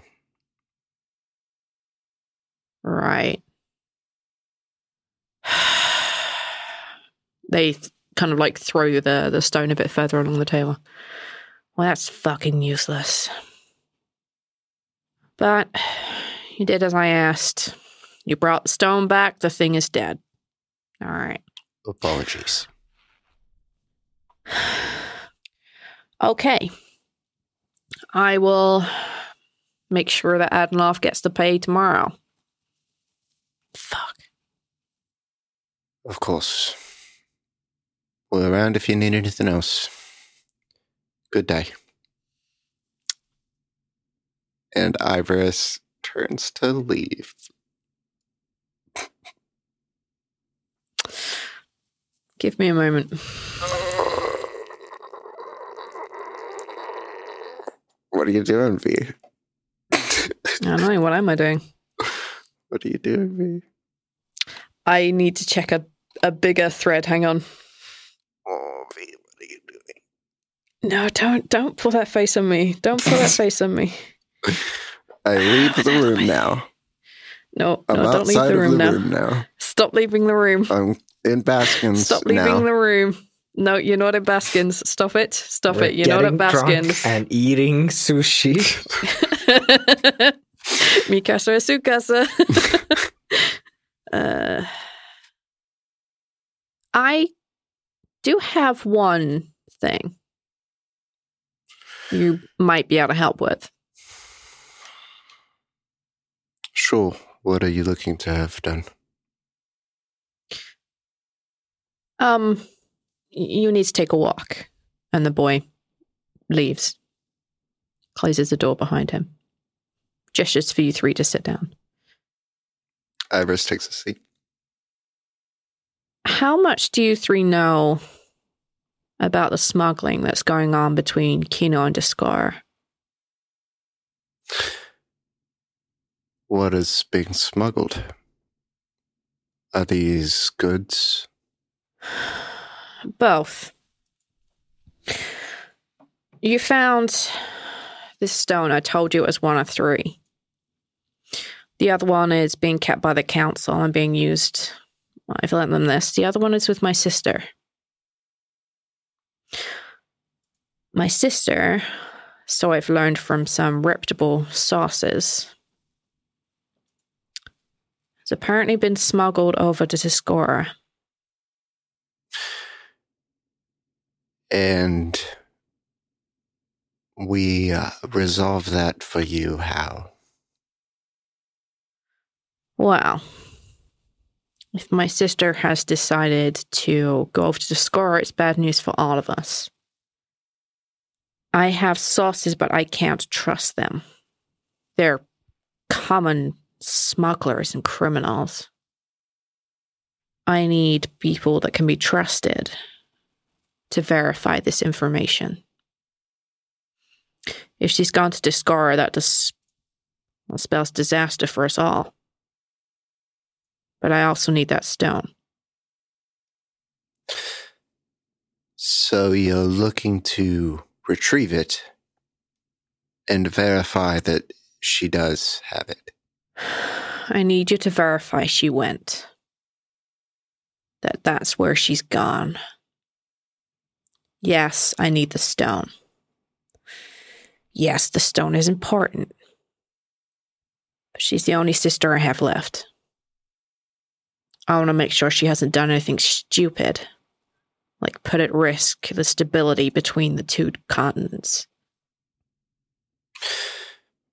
Right. (sighs) they th- kind of like throw the, the stone a bit further along the table. Well, that's fucking useless. But (sighs) you did as I asked. You brought the stone back, the thing is dead. All right.
Apologies. (sighs)
Okay. I will make sure that Adenloff gets the pay tomorrow. Fuck.
Of course. We're around if you need anything else. Good day. And Iris turns to leave.
Give me a moment.
What are you doing, V?
I don't know. What am I doing?
What are you doing, V?
I need to check a, a bigger thread. Hang on.
Oh, V, what are you doing?
No, don't don't pull that face on me. Don't pull that face on me. (laughs)
I leave the room now.
No,
I'm
no, don't leave the room
the
now.
room now.
Stop leaving the room.
I'm in Baskins
Stop leaving
now.
the room. No, you're not at Baskins. Stop it. Stop
We're
it. You're not at
getting drunk
Baskins.
And eating sushi.
Mi casa es su casa. uh, I do have one thing you might be able to help with.
Sure. What are you looking to have done?
Um, you need to take a walk. And the boy leaves, closes the door behind him, gestures for you three to sit down.
Iris takes a seat.
How much do you three know about the smuggling that's going on between Kino and Discar?
What is being smuggled? Are these goods? (sighs)
Both. You found this stone. I told you it was one of three. The other one is being kept by the council and being used. I've lent them this. The other one is with my sister. My sister, so I've learned from some reputable sources, has apparently been smuggled over to Tiscora.
And we uh, resolve that for you how?
Well, if my sister has decided to go over to the score, it's bad news for all of us. I have sources, but I can't trust them. They're common smugglers and criminals. I need people that can be trusted to verify this information. If she's gone to Discara, that well, spells disaster for us all. But I also need that stone.
So you're looking to retrieve it and verify that she does have it.
I need you to verify she went. That that's where she's gone. Yes, I need the stone. Yes, the stone is important. But she's the only sister I have left. I want to make sure she hasn't done anything stupid, like put at risk the stability between the two continents.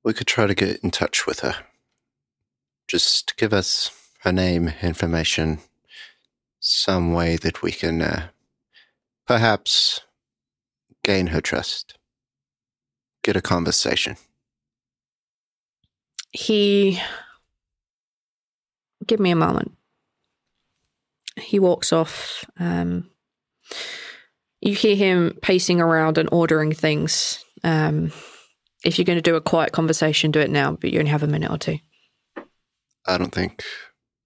We could try to get in touch with her. Just give us her name, information, some way that we can uh, perhaps gain her trust, get a conversation.
He. Give me a moment. He walks off. Um, you hear him pacing around and ordering things. Um, if you're going to do a quiet conversation, do it now, but you only have a minute or two.
I don't think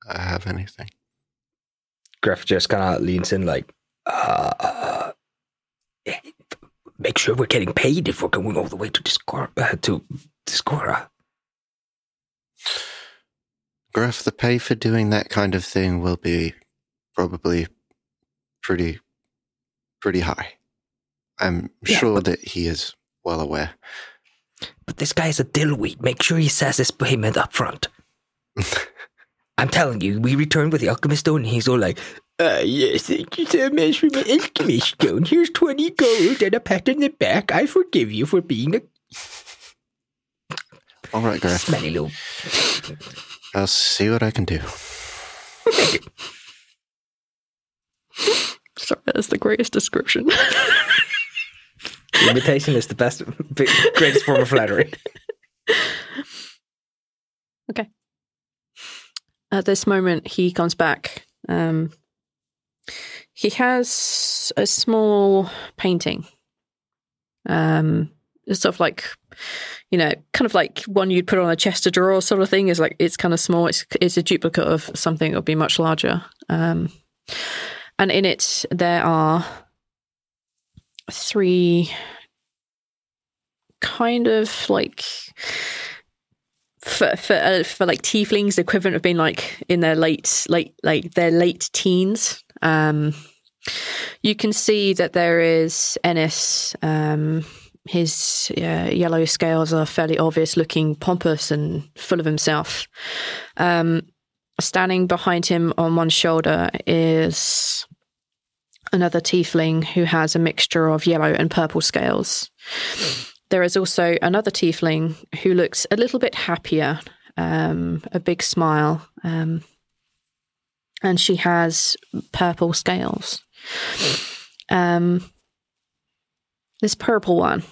I have anything.
Greff just kind of leans in, like, uh, make sure we're getting paid if we're going all the way to Discord uh, to Discora.
Greff, the pay for doing that kind of thing will be probably pretty, pretty high. I'm
Yeah,
sure
but-
that he is well aware.
But this guy is a dillweed. Make sure he says his payment up front. (laughs) I'm telling you, we returned with the alchemist stone, and he's all like, uh, yes, thank you so much for my alchemist stone. Here's 20 gold and a pat on the back. I forgive you for being a
All right, Greff.
smelly little.
I'll see what I can do. (laughs)
Sorry, that's the greatest description. (laughs)
Imitation is the best, greatest form of flattery. (laughs) Okay.
At this moment, he comes back. Um, he has a small painting. Um, it's sort of like, you know, kind of like one you'd put on a chest of drawers sort of thing. Is like it's kind of small. It's it's a duplicate of something that would be much larger. Um, and in it there are three kind of like for for uh, for like tieflings, the equivalent of being like in their late late like their late teens. Um, you can see that there is Ennis. Um, his uh, yellow scales are fairly obvious, looking pompous and full of himself. Um, standing behind him on one shoulder is another tiefling who has a mixture of yellow and purple scales. There is also another tiefling who looks a little bit happier, um, a big smile, um, and she has purple scales. Um, this purple one,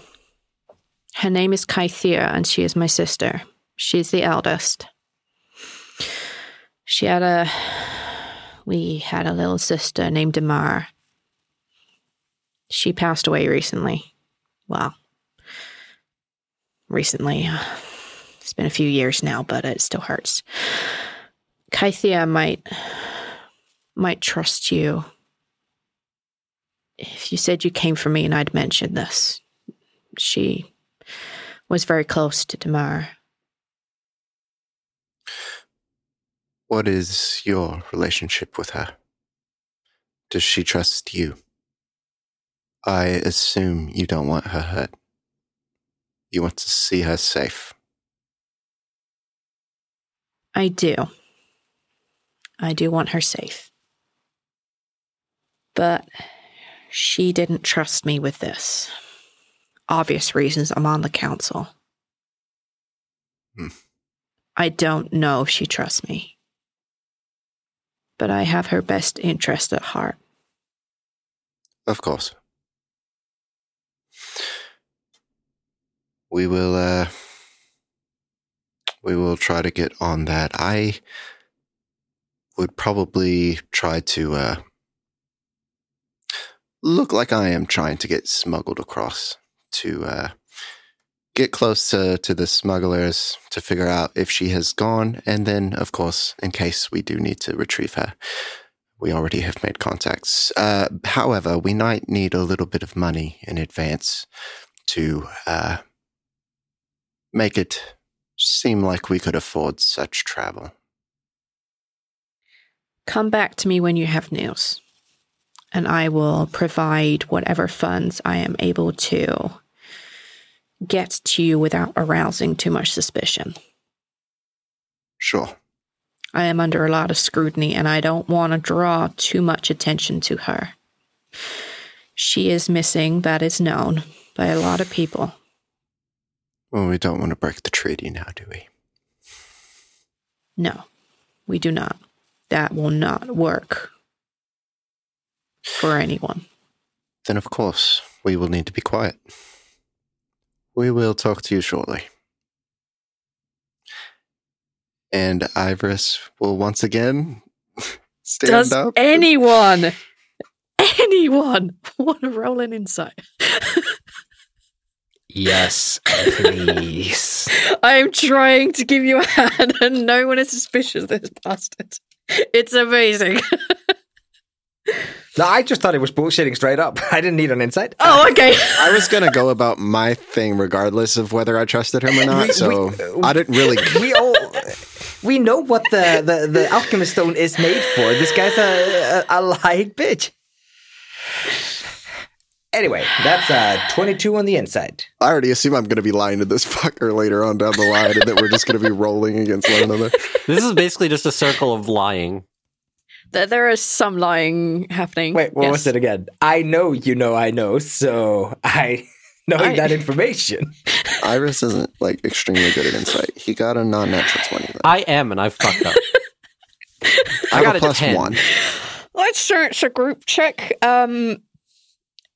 her name is Kythia, and she is my sister. She's the eldest. She had a, we had a little sister named Damar. She passed away recently. Well, recently. It's been a few years now, but it still hurts. Kythia might might trust you if you said you came for me and I'd mentioned this. She was very close to Damar.
What is your relationship with her? Does she trust you? I assume you don't want her hurt. You want to see her safe.
I do. I do want her safe. But she didn't trust me with this. Obvious reasons I'm on the council.
Hmm.
I don't know if she trusts me. But I have her best interest at heart.
Of course. We will uh we will try to get on that. I would probably try to uh, look like I am trying to get smuggled across to uh, get close to, to the smugglers to figure out if she has gone. And then, of course, in case we do need to retrieve her, we already have made contacts. Uh, however, we might need a little bit of money in advance to uh, make it seem like we could afford such travel.
Come back to me when you have news, and I will provide whatever funds I am able to get to you without arousing too much suspicion.
Sure.
I am under a lot of scrutiny, and I don't want to draw too much attention to her. She is missing, that is known by a lot of people.
Well, we don't want to break the treaty now, do we?
No, we do not. That will not work for anyone.
Then, of course, we will need to be quiet. We will talk to you shortly. And Iris will once again (laughs) stand
Does
up.
anyone, anyone want to roll an insight?
Yes, please. (laughs)
I am trying to give you a hand, and no one is suspicious of this bastard. It's amazing. (laughs)
no, I just thought it was bullshitting straight up. (laughs) I didn't need an insight.
oh, okay.
I was going to go about my thing regardless of whether I trusted him or not,
We-
so
we-
I didn't really. (laughs)
we all we know what the, the, the alchemist stone is made for. This guy's a, a, a lying bitch. Anyway, that's uh, 22 on the insight.
I already assume I'm going to be lying to this fucker later on down the line and that we're just going to be rolling against one another.
This is basically just a circle of lying.
There, there is some lying happening.
Wait, what
yes.
was it again? I know you know I know, so I (laughs) knowing
I-
that information. (laughs)
Iris isn't like extremely good at insight. He got a non-natural twenty. Though.
I am, and I fucked up. (laughs)
I,
got
got
a
a plus
10.
one.
Let's search a group check. Um,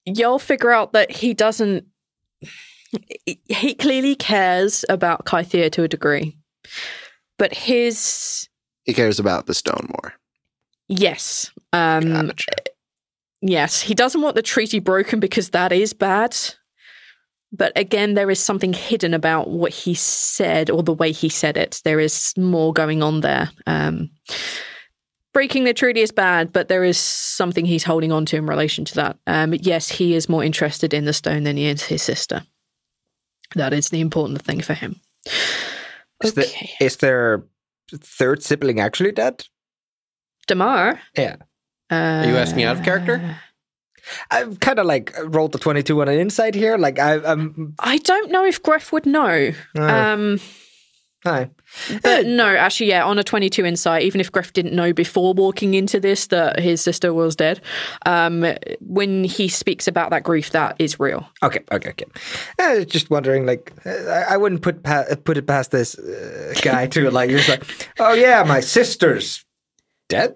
you'll figure out that he doesn't. He clearly cares about Kythia to a degree, but his
He cares about the stone more.
Yes, um,
Gotcha.
yes, he doesn't want the treaty broken because that is bad. But again, there is something hidden about what he said or the way he said it. There is more going on there. Um, breaking the treaty is bad, but there is something he's holding on to in relation to that. Um, yes, he is more interested in the stone than he is his sister. That is the important thing for him.
Is, the,
Okay.
is their third sibling actually dead?
Damar.
Yeah.
Uh,
Are you asking me out of character?
I've kind of like rolled the 22 on an insight here. Like, I, I'm.
I don't know if Greff would know.
Uh,
Um,
hi.
But no, actually, yeah, on a 22 insight, even if Greff didn't know before walking into this that his sister was dead, um, when he speaks about that grief, that is real.
Okay, okay, okay. I was just wondering, like, uh, I, I wouldn't put pa- put it past this uh, guy to like, just like, oh yeah, my sister's dead.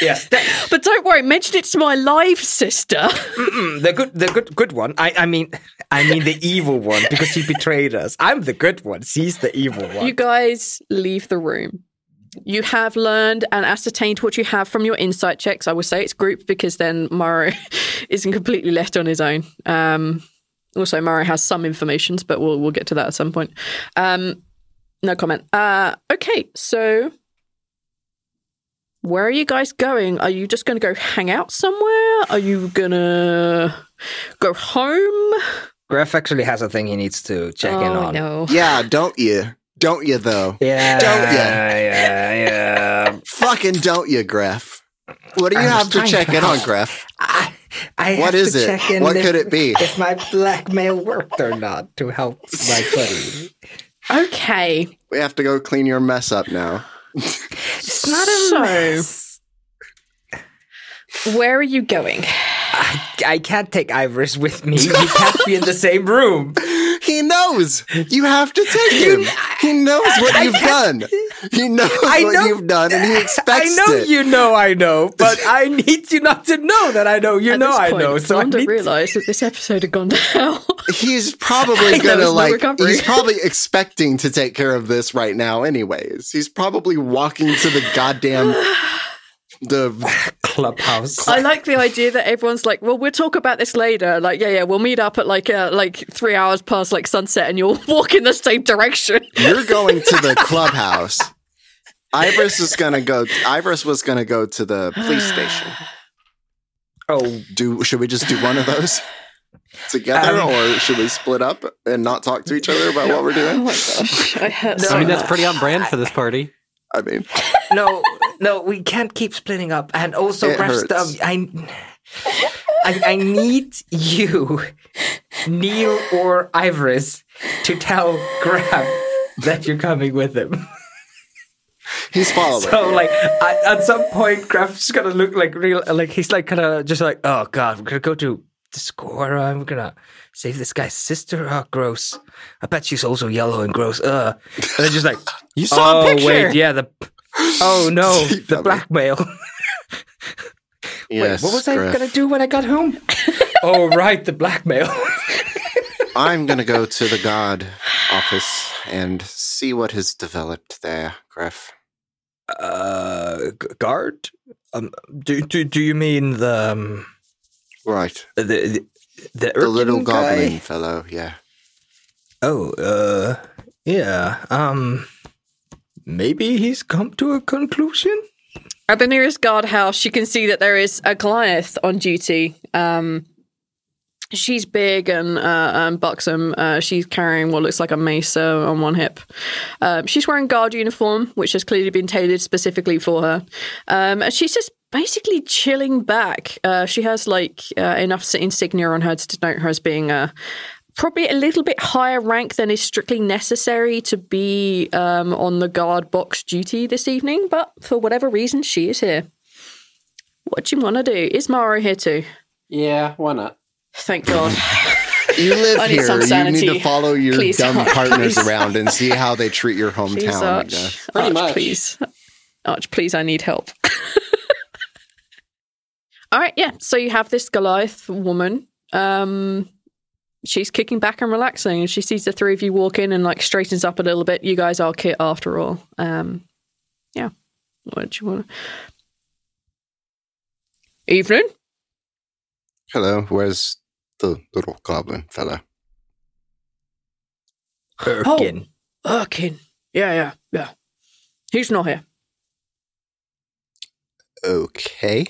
yes, dead. (laughs)
But don't worry, mention it to my live sister.
Mm, the good, the good, good one. I, I mean, I mean the evil one because she betrayed us. I'm the good one. She's the evil one.
you guys leave the room. You have learned and ascertained what you have from your insight checks. I will say it's group because then Maro (laughs) isn't completely left on his own. Um, also, Maro has some informations, but we'll we'll get to that at some point. Um, no comment. Uh, okay, so where are you guys going? Are you just going to go hang out somewhere? Are you gonna go home?
Greff actually has a thing he needs to check in
oh
on.
no.
Yeah, don't you? Don't you though?
Yeah,
Don't ya?
yeah, yeah.
Fucking don't you, Greff? What do you
I was
have to check
to
in on, (laughs)
help.
Greff?
I, I
What
have
is
to
it?
check in
What
if-
could it be?
If my blackmail worked or not to help my buddy.
Okay.
We have to go clean your mess up now.
It's not a
So-
mess.
Where are you going?
I, I can't take Iris with me. We can't be in the same room.
He knows. You have to take him. He knows what you've done. He (laughs) knows
I
what
know-
you've done, and he expects I
know
it.
you know I know, but I need you not to know that I know you
At
know
this
I
point,
know. So I
Wanda
need
realize that this episode had gone to hell. (laughs)
He's (laughs) probably gonna
it's no
like.
recovery.
He's probably expecting to take care of this right now, anyways. He's probably walking to the goddamn (sighs) (sighs) (sighs) the (laughs)
clubhouse.
I like the idea that everyone's like, "Well, we'll talk about this later." Like, yeah, yeah, we'll meet up at like uh, like three hours past like sunset, and you'll (laughs) walk in the same direction.
You're going to the (laughs) clubhouse. Iris is gonna go. Iris was gonna go to the police station. (sighs)
Oh,
Do should we just do one of those together,
Um,
or should we split up and not talk to each other about what we're
Oh
doing?
my gosh, I hurt.
I mean, that's pretty on brand for this party.
I mean,
no, no, we can't keep splitting up. And also,
It
um, I, I, I need you, Neil or Iris, to tell Greff that you're coming with him.
he's following.
So, like, I, at some point, Greff's gonna look like real, like he's like kind of just like, oh god, we're gonna go to Discora. I'm gonna save this guy's sister. Oh, gross. I bet she's also yellow and gross. Uh, and then just like,
You saw
oh
a picture.
wait, yeah, the. Oh (laughs) no, the blackmail.
yes, (laughs)
Wait, what was I gonna do when I got home? (laughs) oh right, the blackmail.
I'm gonna go to the God office and see what has developed there, Griff.
uh, guard. Um, do do do you mean the um,
Right,
the the, the,
the little
guy?
goblin fellow. Yeah.
Oh, uh, yeah. Um, maybe he's come to a conclusion.
At the nearest guardhouse, you can see that there is a Goliath on duty. Um, she's big and uh, um, buxom. Uh, she's carrying what looks like a mace on one hip. Um, she's wearing guard uniform, which has clearly been tailored specifically for her. Um, and she's just basically chilling back. Uh, she has like uh, enough insignia on her to denote her as being a probably a little bit higher rank than is strictly necessary to be um, on the guard box duty this evening, but for whatever reason, she is here. What do you want to do? Is Mara here too?
Yeah, why not?
Thank God.
You live
I need
here.
some
You need
sanity.
to follow your
Please,
dumb
Arch,
partners
please.
around and see how they treat your hometown. I
Arch.
guess.
Arch,
much.
please. Arch, please, I need help. (laughs) All right, yeah. So you have this Goliath woman. Um, she's kicking back and relaxing, and she sees the three of you walk in and like straightens up a little bit. You guys are kit after all. Um, yeah. What do you want? Evening.
Hello, where's the little goblin fella?
Urkin.
Erkin. Yeah, yeah, yeah. He's not here.
Okay.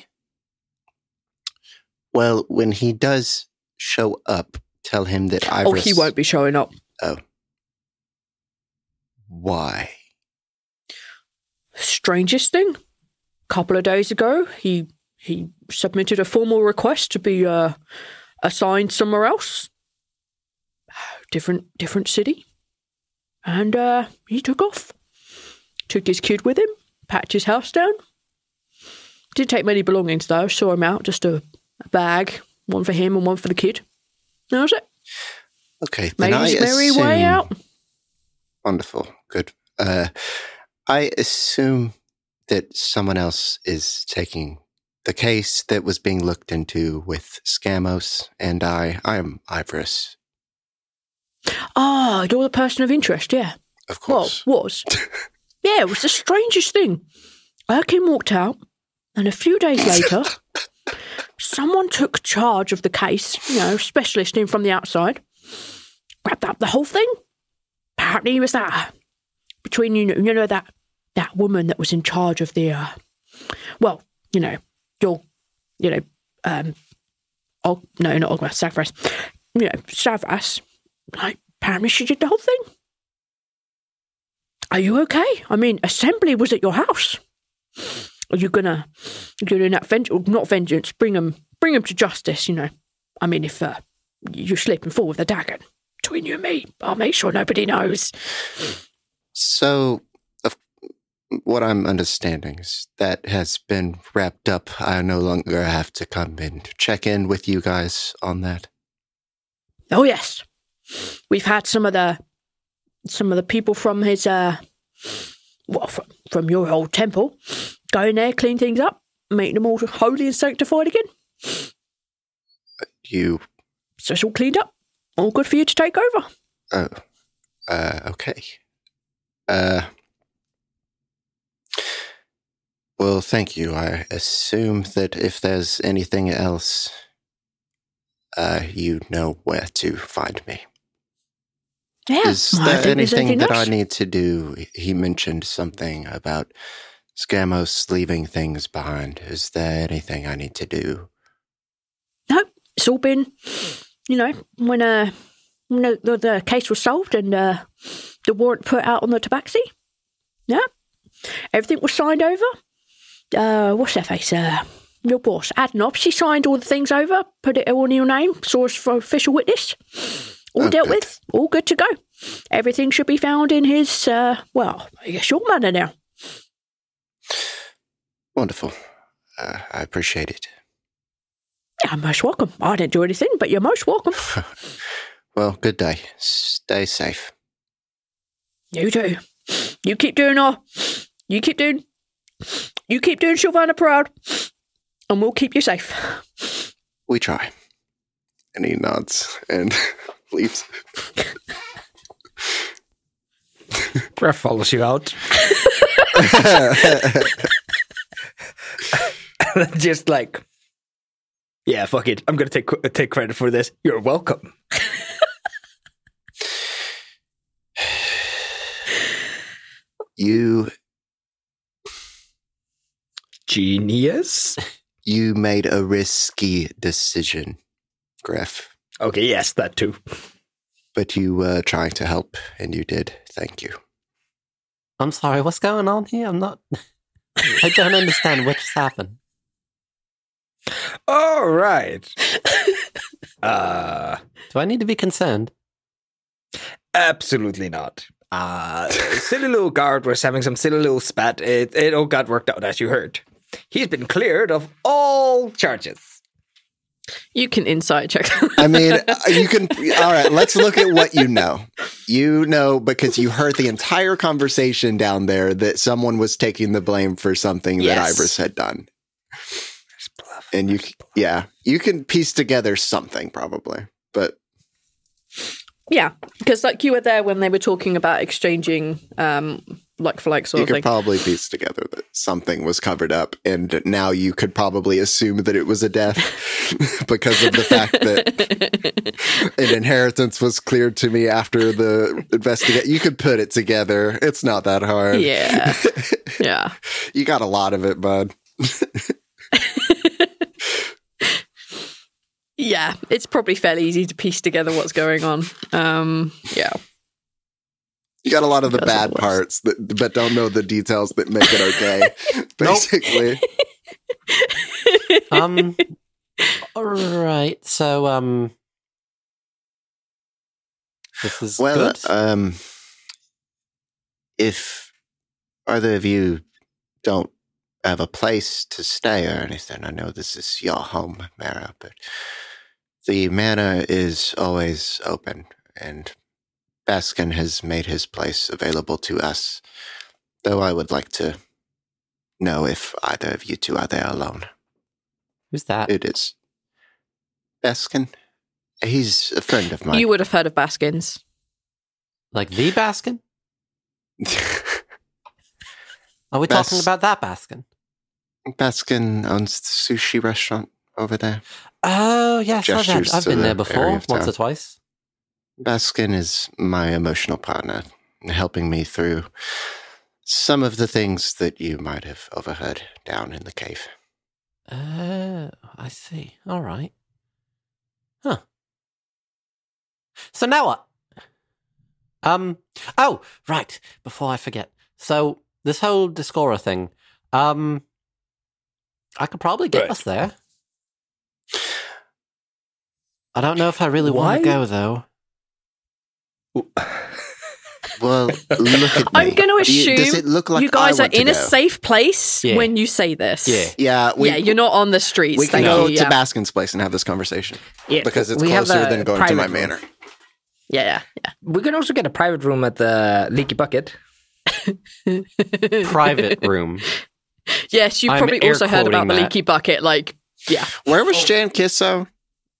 Well, when he does show up, tell him that Iris.
Oh, he won't be showing up.
Oh. Why?
strangest thing. A couple of days ago, he he submitted a formal request to be uh, assigned somewhere else, different different city, and uh, he took off. Took his kid with him, packed his house down. Didn't take many belongings though. Saw him out, just a, a bag, one for him and one for the kid. That was it.
Okay, then
Made
I
his merry
assume,
way out.
Wonderful, good. Uh, I assume that someone else is taking the case that was being looked into with Scamos, and I, I am Ivoris,
Ah, you're the person of interest, yeah.
of
Well,
course.
was. (laughs) yeah, it was the strangest thing. Erkin walked out, and a few days later, (laughs) someone took charge of the case, you know, specialist in from the outside, grabbed up the whole thing. Apparently, it was that between you, know- you know that that woman that was in charge of the, uh, well, you know, your, you know, um, oh no, not Ogma, Savras, you know, Savras. Like, apparently, she did the whole thing. Are you okay? I mean, assembly was at your house. Are you gonna do that vengeance? Not vengeance. Bring them, bring them to justice. You know. I mean, if uh, you slip and fall with a dagger between you and me, I'll make sure nobody knows.
So, what I'm understanding is that has been wrapped up. I no longer have to come and check in with you guys on that.
Oh yes, we've had some of the some of the people from his uh well from, from your old temple go in there, clean things up, make them all holy and sanctified again.
You,
So it's all cleaned up. All good for you to take over.
oh, uh, okay. Uh, well, thank you. I assume that if there's anything else, uh, you know where to find me.
Yeah.
Is there
there's
anything that
else.
I need to do? He mentioned something about Scamos leaving things behind. Is there anything I need to do?
No, it's all been, you know, when uh, when the, the, the case was solved and uh, the warrant put out on the tabaxi. Yeah, everything was signed over. Uh, what's their face? Uh, your boss, Adnop. She signed all the things over, put it all in your name, source for official witness. All
Oh,
dealt
good.
with, all good to go. Everything should be found in his, uh, well, I guess your manor now.
Wonderful. Uh, I appreciate it.
You're most welcome. I didn't do anything, but you're most welcome. (laughs)
Well, good day. Stay safe.
You too. You keep doing all. You keep doing. You keep doing Sylvana proud, and we'll keep you safe.
We try. And he nods and (laughs) leaves.
Greff follows you out. (laughs) (laughs) Just like, yeah, fuck it. I'm gonna take take credit for this. You're welcome. (sighs)
You
Genius.
you made a risky decision, Greff.
Okay, yes, that too.
But you were trying to help, and you did. Thank you.
I'm sorry, what's going on here? I'm not. I don't understand what just happened.
All right. (laughs) uh,
Do I need to be concerned?
absolutely not. Uh, silly little guard was having some silly little spat. It, it all got worked out, as you heard. He's been cleared of all charges.
You can insight check.
I mean, uh, you can. All right, let's look at what you know. You know because you heard the entire conversation down there that someone was taking the blame for something that
Yes.
Iris had done. And you, yeah, you can piece together something probably, but
yeah, because like you were there when they were talking about exchanging, um, like for like sort
you
of
could
thing.
probably piece together that something was covered up, and now you could probably assume that it was a death (laughs) because of the fact that (laughs) an inheritance was cleared to me after the investigate. You could put it together. It's not that hard.
yeah, yeah. (laughs)
you got a lot of it, bud.
Yeah, it's probably fairly easy to piece together what's going on. Um, yeah.
You got a lot of the bad
was.
parts, that, but don't know the details that make it okay. (laughs) Basically, (laughs)
Um. all right. So, um. This is
well,
good.
um, if either of you don't have a place to stay or anything, I know this is your home, Mara, but the manor is always open, and Baskin has made his place available to us. Though I would like to know if either of you two are there alone.
Who's that?
It is Baskin. He's a friend of mine.
You would have heard of Baskins.
like the Baskin? (laughs) Are we talking about that Baskin?
Baskin owns the sushi restaurant over there.
Oh yes, I've, had, I've been
the
there before, once or twice.
Baskin is my emotional partner, helping me through some of the things that you might have overheard down in the cave.
Oh, I see. All right. Huh. So now what? Um. Oh, right. Before I forget. So this whole Discora thing. Um. I could probably get
Right.
us there. I don't know if I really want to go though.
Well, look at me.
I'm going to
Do you-
assume
does it look like
you guys
I
are in a safe place
Yeah.
when you say this.
Yeah.
Yeah, we,
yeah, you're not on the streets.
we can
thank
go
you.
to
yeah.
Baskin's place and have this conversation
Yeah,
because it's
we
closer than going to my
room.
manor.
Yeah, yeah, yeah.
We can also get a private room at the Leaky Bucket. (laughs)
Private room.
Yes, you
I'm
probably also heard about
quoting
the leaky bucket. Like, yeah.
Where was Jan Kisso?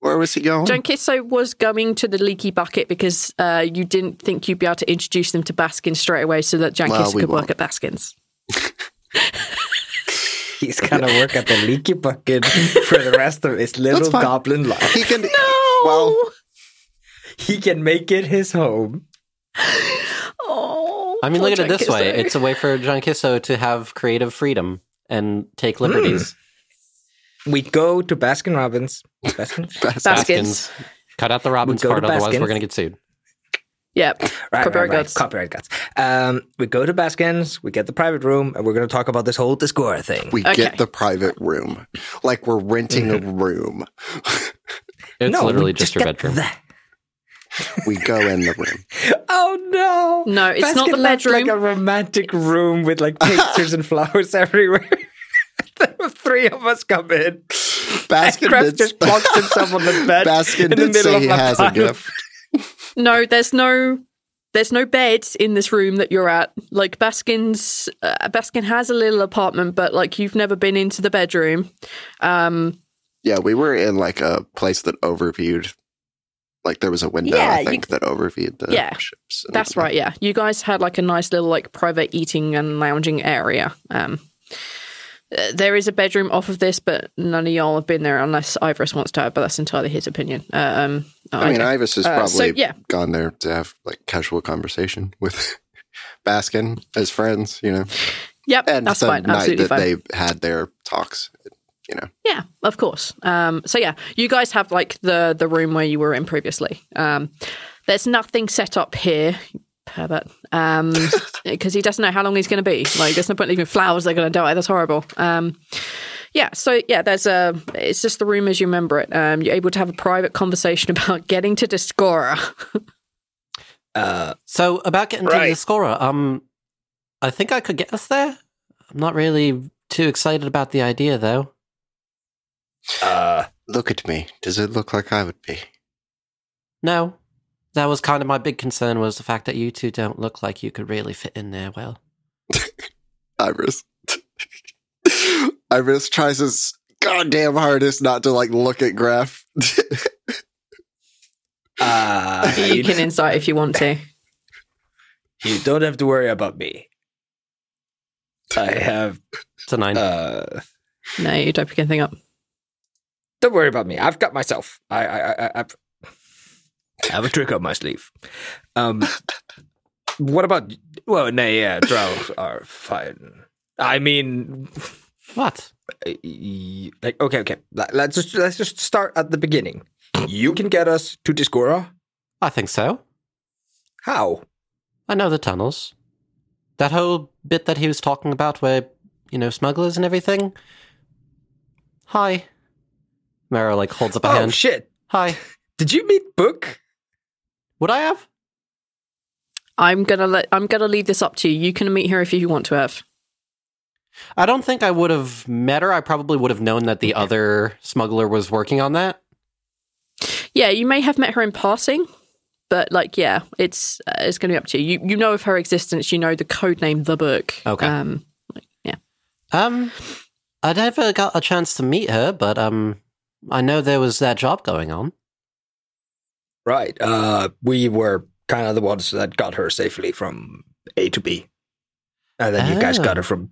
Where was he going?
John Kisso was going to the leaky bucket because uh, you didn't think you'd be able to introduce them to Baskins straight away so that John
Well,
Kisso
we
could work
won't.
at Baskins. (laughs)
He's gonna work at the Leaky Bucket (laughs) for the rest of his little goblin life.
he can. (laughs) Well,
He can make it his home. (gasps)
Oh,
I mean, look at it
John
this way: it's a way for John Kisso to have creative freedom and take liberties.
We go to Baskin Robbins. Baskin? (laughs)
Baskins.
Cut out the Robbins
go
part, otherwise
Baskins.
we're going to get sued.
Yeah, (laughs)
Right, right,
copyright
right.
gods.
Copyright gods. Um, we go to Baskins. We get the private room, and we're going to talk about this whole Discora thing.
we
Okay.
get the private room, like we're renting a room. (laughs)
It's
no,
literally
we
just your bedroom.
that.
we go in the room.
Oh no!
No, it's not the
bedroom. Like a romantic room with like pictures and flowers everywhere. The (laughs) three of us come in.
Baskin did,
just plonks himself on the (laughs) bed
Baskin
in the middle
say
of
he
my
has a gift. (laughs)
No, there's no there's no bed in this room that you're at. Like Baskin's uh, Baskin has a little apartment, but like you've never been into the bedroom. Um
Yeah, we were in like a place that overviewed. Like there was a window,
Yeah,
I
you-
think, that overviewed the
Yeah,
ships.
that's
everything.
right, yeah. You guys had like a nice little like private eating and lounging area. Um there is a bedroom off of this, but none of y'all have been there unless Ivoris wants to, but that's entirely his opinion. Uh, um,
I mean,
don't-
Ivis has
Uh,
probably
so, yeah.
gone there to have like casual conversation with (laughs) Baskin as friends, you know.
yep,
And
that's
the
fine,
night
absolutely
that
fine.
they had their talks, you know.
Yeah, of course. Um, so yeah, you guys have like the the room where you were in previously. Um, there's nothing set up here, Herbert, um, (laughs) because he doesn't know how long he's going to be. Like, there's no point leaving flowers; they're going to die. That's horrible. Um, yeah, so yeah, there's a. It's just the room as you remember it. Um, you're able to have a private conversation about getting to Discora. (laughs)
Uh,
So about getting to
Right.
Discora, um, I think I could get us there. I'm not really too excited about the idea, though.
uh,
Look at me. Does it look like I would be?
No, that was kind of my big concern was the fact that you two don't look like you could really fit in there well. (laughs)
Iris. (laughs) Iris tries his goddamn hardest not to like look at Greff. (laughs)
uh,
you can insight if you want to.
you don't have to worry about me. I have.
It's a nine.
Uh,
No, you don't pick anything up.
don't worry about me. I've got myself. I, I, I, I've, I have a trick up my sleeve. Um, what about? Well, no, yeah, drows are fine. I mean,
what?
like, okay, okay. Let- Let's just let's just start at the beginning. You can get us to Discora.
I think so.
How?
I know the tunnels. That whole bit that he was talking about where, you know, smugglers and everything. Hi. Mara, like, holds up a
Oh
hand.
shit!
Hi.
Did you meet Book?
Would I have?
I'm gonna let. I'm gonna leave this up to you. You can meet her if you want to have.
I don't think I would have met her. I probably would have known that the other smuggler was working on that.
Yeah, you may have met her in passing, but like, yeah, it's uh, it's going to be up to you. You you know of her existence. You know the code name, the book.
Okay.
Um, like, yeah.
Um, I never got a chance to meet her, but um, I know there was that job going on.
Right. Uh, we were kind of the ones that got her safely from A to B, and then you guys got
Oh.
her from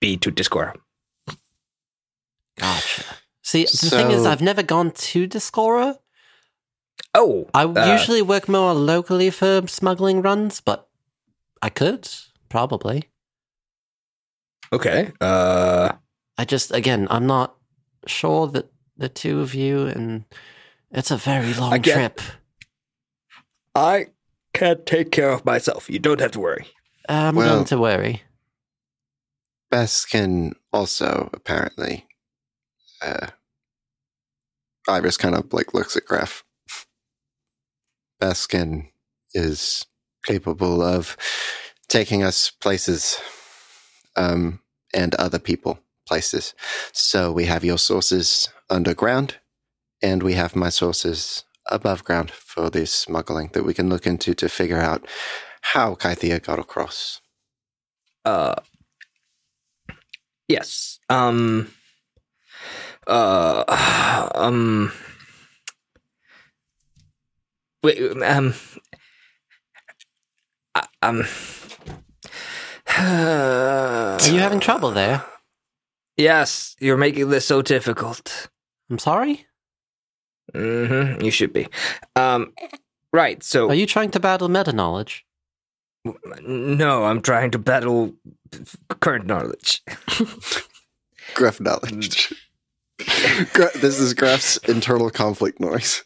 B to Discora.
Gotcha. See, the thing is, I've never gone to Discora.
Oh,
I
uh,
usually work more locally for smuggling runs, but I could probably.
okay. Uh,
I just, again, I'm not sure that the two of you, and it's a very long
Again-
trip.
I can take care of myself. You don't have to worry.
I'm
Well-
going to worry.
Baskin also apparently. Uh, Iris kind of like looks at Greff. Baskin is capable of taking us places, um, and other people places. So we have your sources underground, and we have my sources above ground for this smuggling that we can look into to figure out how Kythia got across.
Uh, yes. Um. Uh. Um. Wait. Um. uh, Um.
Are (sighs) you having trouble there?
Yes, you're making this so difficult.
I'm sorry?
Mm-hmm. You should be. Um. Right. So.
Are you trying to battle meta knowledge?
No, I'm trying to battle current knowledge. (laughs)
Greff knowledge. (laughs) Gra- this is Greff's internal conflict noise.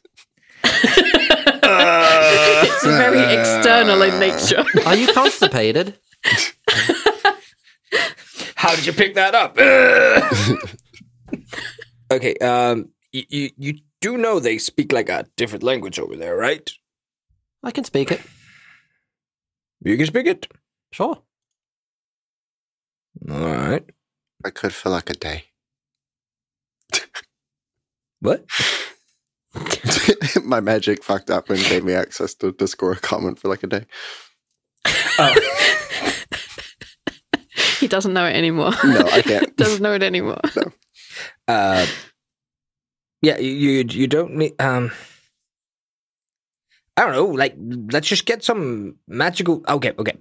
it's very external in nature. (laughs)
Are you constipated?
How did you pick that up? okay, um, you, you you do know they speak like a different language over there, right?
I can speak it.
You can speak it.
Sure.
All right.
I could for like a day.
What? (laughs)
My magic fucked up and gave me access to Discord comment for like a day. (laughs)
he doesn't know it anymore.
No, I can't. (laughs)
doesn't know it anymore.
Uh, yeah, you you, don't need um. I don't know. Like, let's just get some magical. Okay, okay.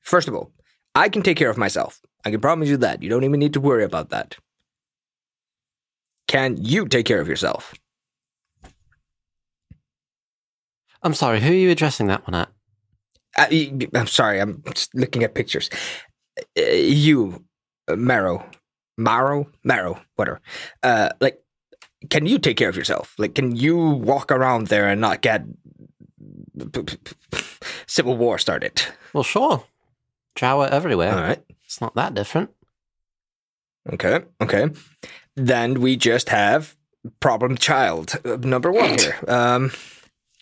First of all, I can take care of myself. I can promise you that. You don't even need to worry about that. Can you take care of yourself?
I'm sorry, who are you addressing that one at?
Uh, y- I'm sorry. I'm just looking at pictures. Uh, you, uh, Maro, Maro, Maro, whatever. Uh, like, can you take care of yourself? Like, can you walk around there and not get p- p- p- civil war started?
Well, sure. Jawa everywhere.
All right.
It's not that different.
Okay. Okay. Then we just have problem child uh, number one here. Um,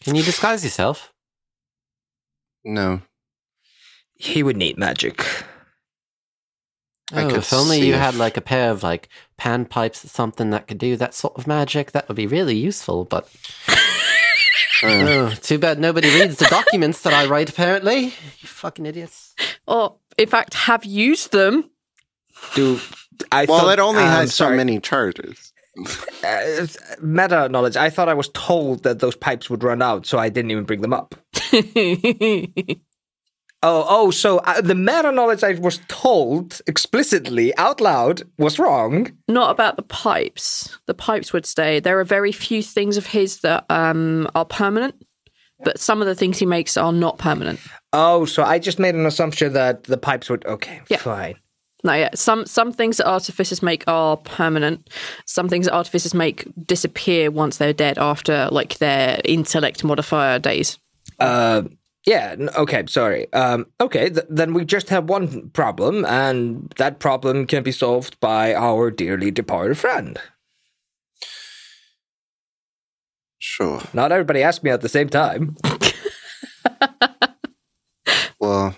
Can you disguise yourself?
No.
he would need magic.
I
Oh,
could
if only you
if-
had like a pair of like pan pipes or something that could do that sort of magic, that would be really useful. But (laughs) oh, too bad nobody reads the documents that I write. Apparently, you fucking idiots.
Or, in fact, have used them.
Do I?
Well,
thought,
it only
um,
has so many charges. (laughs)
uh, meta knowledge. I thought I was told that those pipes would run out, so I didn't even bring them up. (laughs) Oh, oh, so uh, the meta knowledge I was told explicitly out loud was wrong.
Not about the pipes. The pipes would stay. There are very few things of his that um, are permanent, but some of the things he makes are not permanent.
Oh, so I just made an assumption that the pipes would. Okay,
Yeah.
fine.
No, yeah. Some some things that artificers make are permanent. Some things that artificers make disappear once they're dead after like their intellect modifier days.
Uh, yeah. Okay. Sorry. Um. Okay. Th- then we just have one problem, and that problem can be solved by our dearly departed friend.
Sure.
Not everybody asked me at the same time. (laughs)
Well,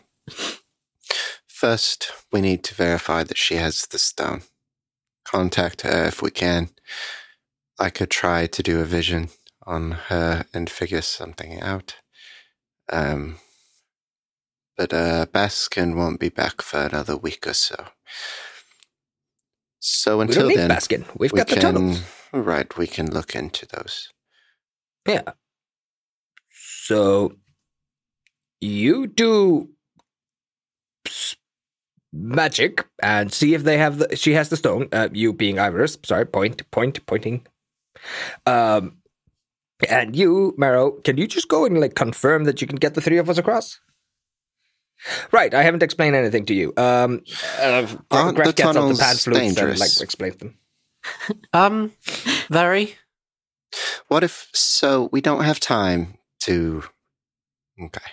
first we need to verify that she has the stone. Contact her if we can. I could try to do a vision on her and figure something out. Um, but uh, Baskin won't be back for another week or so. So until
don't
then,
Baskin. We've
we
got the
can,
tunnels.
Right, we can look into those.
Yeah. So you do magic and see if they have the she has the stone. Uh, you being Iris, sorry, point, point, pointing. Um, and you, Maro, can you just go and like confirm that you can get the three of us across? Right, I haven't explained anything to you. Um, uh,
Aren't
Greff
the
gets out
tunnels
pan flutes and
dangerous?
like explains them.
Um, very.
What if so we don't have time to Okay.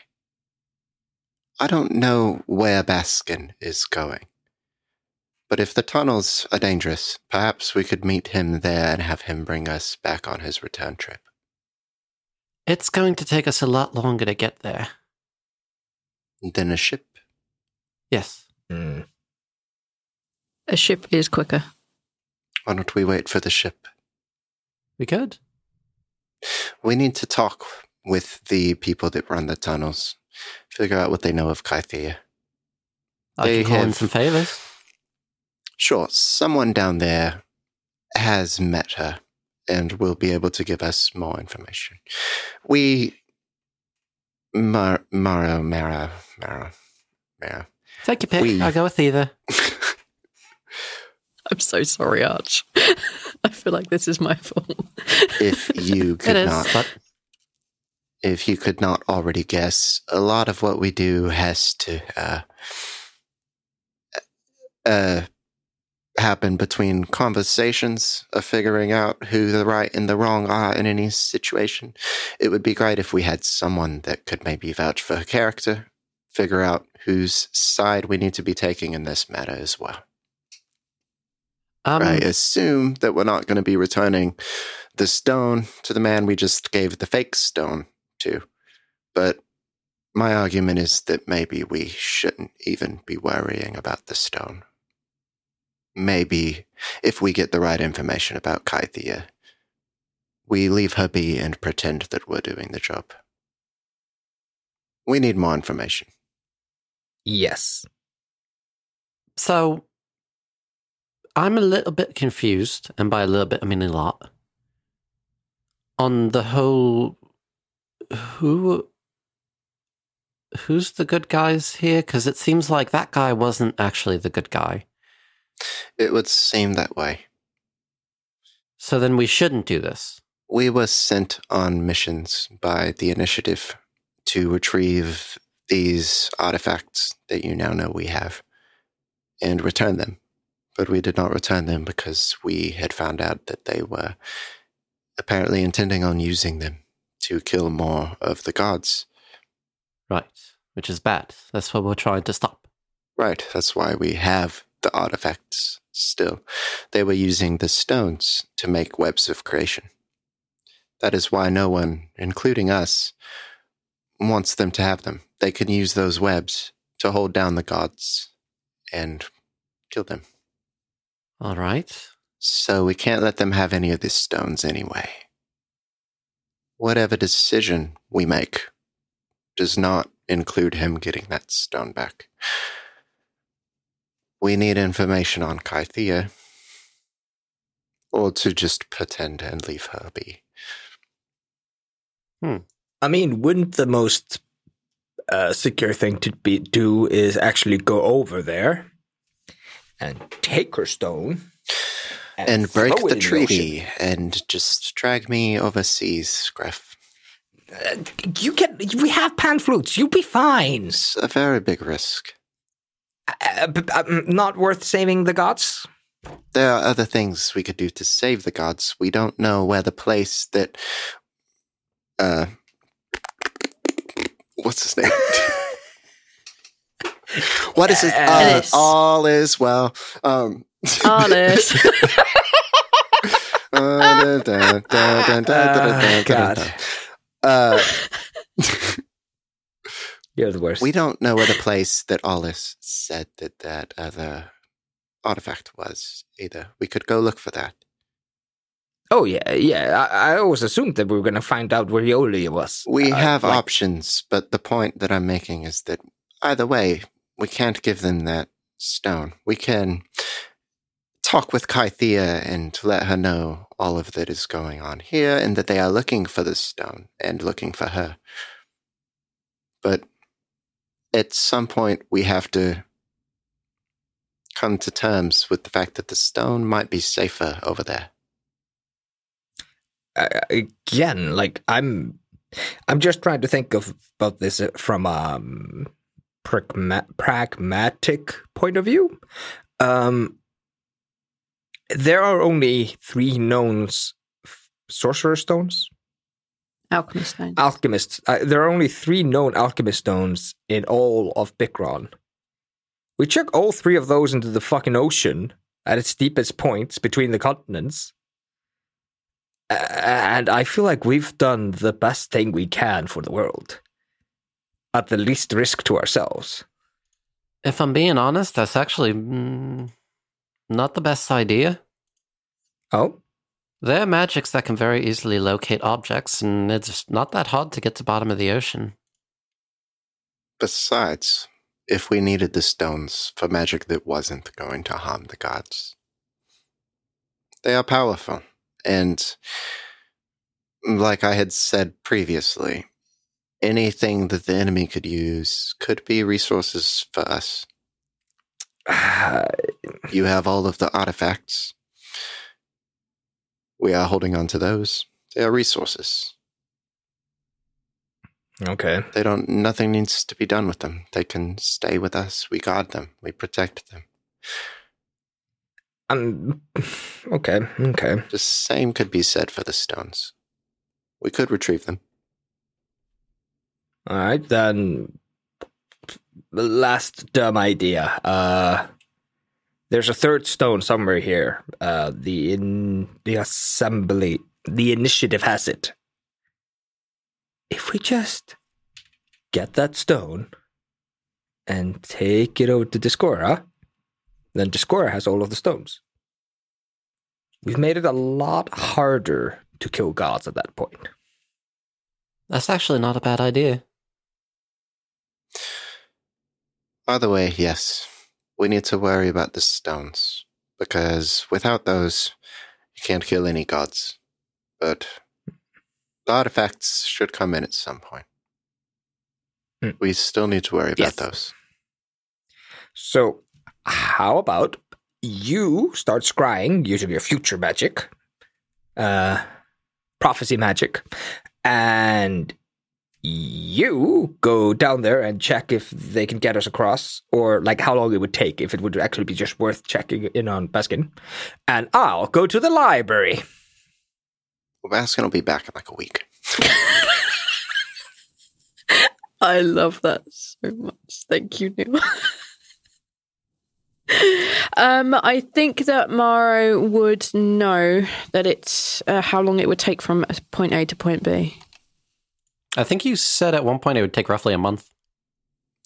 I don't know where Baskin is going. But if the tunnels are dangerous, perhaps we could meet him there and have him bring us back on his return trip.
It's going to take us a lot longer to get there.
Than a ship.
Yes.
Hmm.
A ship is quicker.
Why don't we wait for the ship?
We could.
we need to talk with the people that run the tunnels, figure out what they know of Kythia.
I
They
can call in
have-
some favors.
Sure, someone down there has met her and will be able to give us more information. We. Mar- Maro, Mara, Mara, Mara.
Take your pick.
We-
I'll go with either. (laughs)
I'm so sorry, Arch. (laughs) I feel like this is my fault.
if you (laughs)
It
could
is,
not
but
if you could not already guess, a lot of what we do has to uh, uh, happen between conversations of figuring out who the right and the wrong are in any situation. It would be great if we had someone that could maybe vouch for her character, figure out whose side we need to be taking in this matter as well.
um,
I assume that we're not going to be returning the stone to the man we just gave the fake stone to. But my argument is that maybe we shouldn't even be worrying about the stone. Maybe if we get the right information about Kythia, we leave her be and pretend that we're doing the job. We need more information.
Yes.
So I'm a little bit confused, and by a little bit I mean a lot, on the whole who who's the good guys here? Because it seems like that guy wasn't actually the good guy.
It would seem that way.
So then we shouldn't do this.
We were sent on missions by the initiative to retrieve these artifacts that you now know we have and return them. But we did not return them because we had found out that they were apparently intending on using them to kill more of the gods.
Right. Which is bad. That's what we're trying to stop.
Right, that's why we have the artifacts still. They were using the stones to make webs of creation. That is why no one, including us, wants them to have them. They can use those webs to hold down the gods and kill them.
All right.
So we can't let them have any of these stones anyway. Whatever decision we make does not include him getting that stone back. We need information on Kythia, or to just pretend and leave her be.
I mean, wouldn't the most uh, secure thing to be do is actually go over there and take her stone
And, break
throw it
the treaty and just drag me overseas, Griff.
Uh, you can. We have pan flutes. You'll be fine.
It's a very big risk.
Uh, but, um, not worth saving the gods.
There are other things we could do to save the gods. We don't know where the place that. Uh. What's his name? what is his? Uh,
Ellis.
all is well. Um. Uh, dun, dun,
Uh,
dun, dun,
God. You're the worst.
we don't know where the place that Ollis said that that other artifact was either. We could go look for that.
Oh yeah, yeah. I, I always assumed that we were going to find out where Yoli was.
We
Uh,
have
like-
options, but the point that I'm making is that either way, we can't give them that stone. We can talk with Kythia and let her know all of that is going on here and that they are looking for the stone and looking for her. But at some point, we have to come to terms with the fact that the stone might be safer over there.
uh, again, like I'm, I'm just trying to think of about this uh, from a um, pragma- pragmatic point of view. Um, there are only three known sorcerer stones.
Alchemist stone.
Alchemists. Uh, there are only three known alchemist stones in all of Bikron. We chuck all three of those into the fucking ocean at its deepest points between the continents. A- And I feel like we've done the best thing we can for the world. At the least risk to ourselves.
If I'm being honest, that's actually mm, not the best idea.
Oh?
They're magics that can very easily locate objects, and it's not that hard to get to the bottom of the ocean.
Besides, if we needed the stones for magic that wasn't going to harm the gods, they are powerful. And like I had said previously, anything that the enemy could use could be resources for us. (sighs) You have all of the artifacts. We are holding on to those. They are resources.
okay.
They don't, nothing needs to be done with them. They can stay with us. We guard them. We protect them.
Um, okay, okay.
The same could be said for the stones. We could retrieve them.
All right, then. The last dumb idea. Uh, there's a third stone somewhere here. Uh, the in the assembly, the initiative has it. If we just get that stone and take it over to Discora, then Discora has all of the stones. We've made it a lot harder to kill gods at that point.
That's actually not a bad idea.
By the way, yes, we need to worry about the stones because without those, you can't kill any gods. But the artifacts should come in at some point.
Hmm.
We still need to worry
Yes.
about those.
So, how about you start scrying using your future magic, uh, prophecy magic, and you go down there and check if they can get us across, or like how long it would take, if it would actually be just worth checking in on Baskin. And I'll go to the library.
Well, Baskin will be back in like a week. (laughs)
I love that so much. Thank you, Neil. (laughs) um, I think that Maro would know that it's uh, how long it would take from point A to point B.
I think you said at one point it would take roughly a month.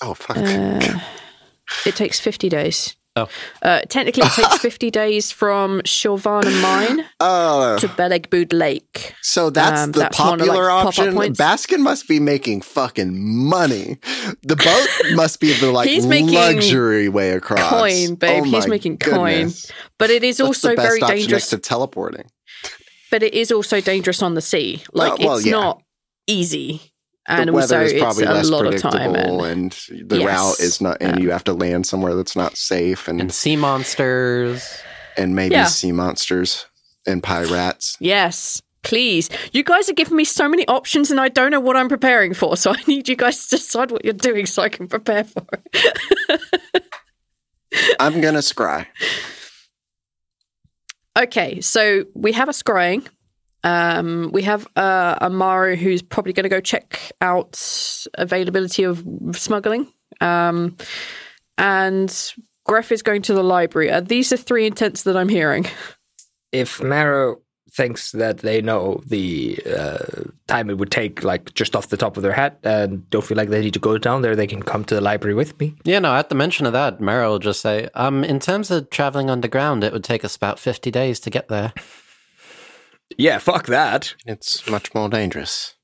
Oh, fuck.
Uh, (laughs) it takes 50 days.
Oh.
Uh, technically, it takes 50 (laughs) days from Shilvana Mine
Oh, (laughs)
to Belegbood Lake.
so that's
um,
the
that's one of, like,
popular option. Baskin must be making fucking money. The boat must be the like
He's making
luxury way across.
coin, babe.
Oh
He's
my
making coin. But it is
That's
also
the best
very dangerous.
next to teleporting.
but it is also dangerous on the sea. Like
well,
it's
yeah.
not easy, and
the weather
also
is
it's
probably
a
less
lot of
predictable,
time. And,
and, the
Yes.
route is not, and
Um,
you have to land somewhere that's not safe, and
And sea monsters.
and maybe
Yeah.
sea monsters and pirates.
yes, please, you guys are giving me so many options, and I don't know what I'm preparing for. So (laughs) I need you guys to decide what you're doing so I can prepare for it. (laughs)
I'm gonna scry.
okay, so we have a scrying. Um, we have uh, a Maro who's probably going to go check out availability of smuggling. Um, and Greff is going to the library. Are these the three intents that I'm hearing?
If Maro thinks that they know the uh, time it would take, like just off the top of their head, and don't feel like they need to go down there, they can come to the library with me.
Yeah, no, at the mention of that, Mara will just say, um, in terms of traveling underground, it would take us about 50 days to get there.
Yeah, fuck that.
It's much more dangerous.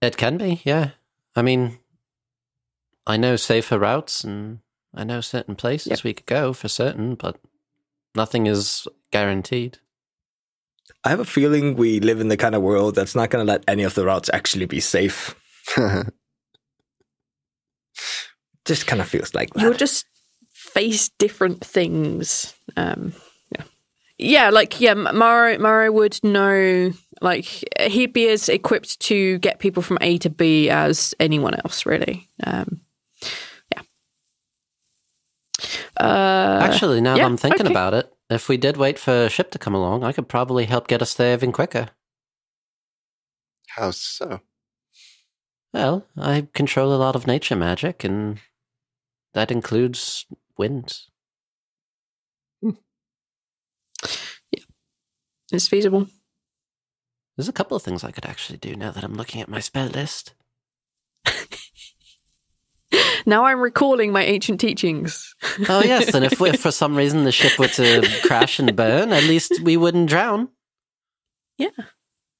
It can be, yeah. I mean, I know safer routes and I know certain places
Yep.
we could go for certain, but nothing is guaranteed.
I have a feeling we live in the kind of world that's not going to let any of the routes actually be safe. (laughs) Just kind of feels like that.
You'll just face different things. Um, yeah, yeah, like yeah, Maro Maro would know. Like he'd be as equipped to get people from A to B as anyone else, really. Um, yeah. Uh,
Actually, now
yeah,
that I'm thinking
okay.
about it, if we did wait for a ship to come along, I could probably help get us there even quicker.
How so?
Well, I control a lot of nature magic, and that includes winds.
It's feasible.
There's a couple of things I could actually do now that I'm looking at my spell list. (laughs)
Now I'm recalling my ancient teachings.
Oh yes, and if, if (laughs) for some reason the ship were to crash and burn, at least we wouldn't drown.
Yeah,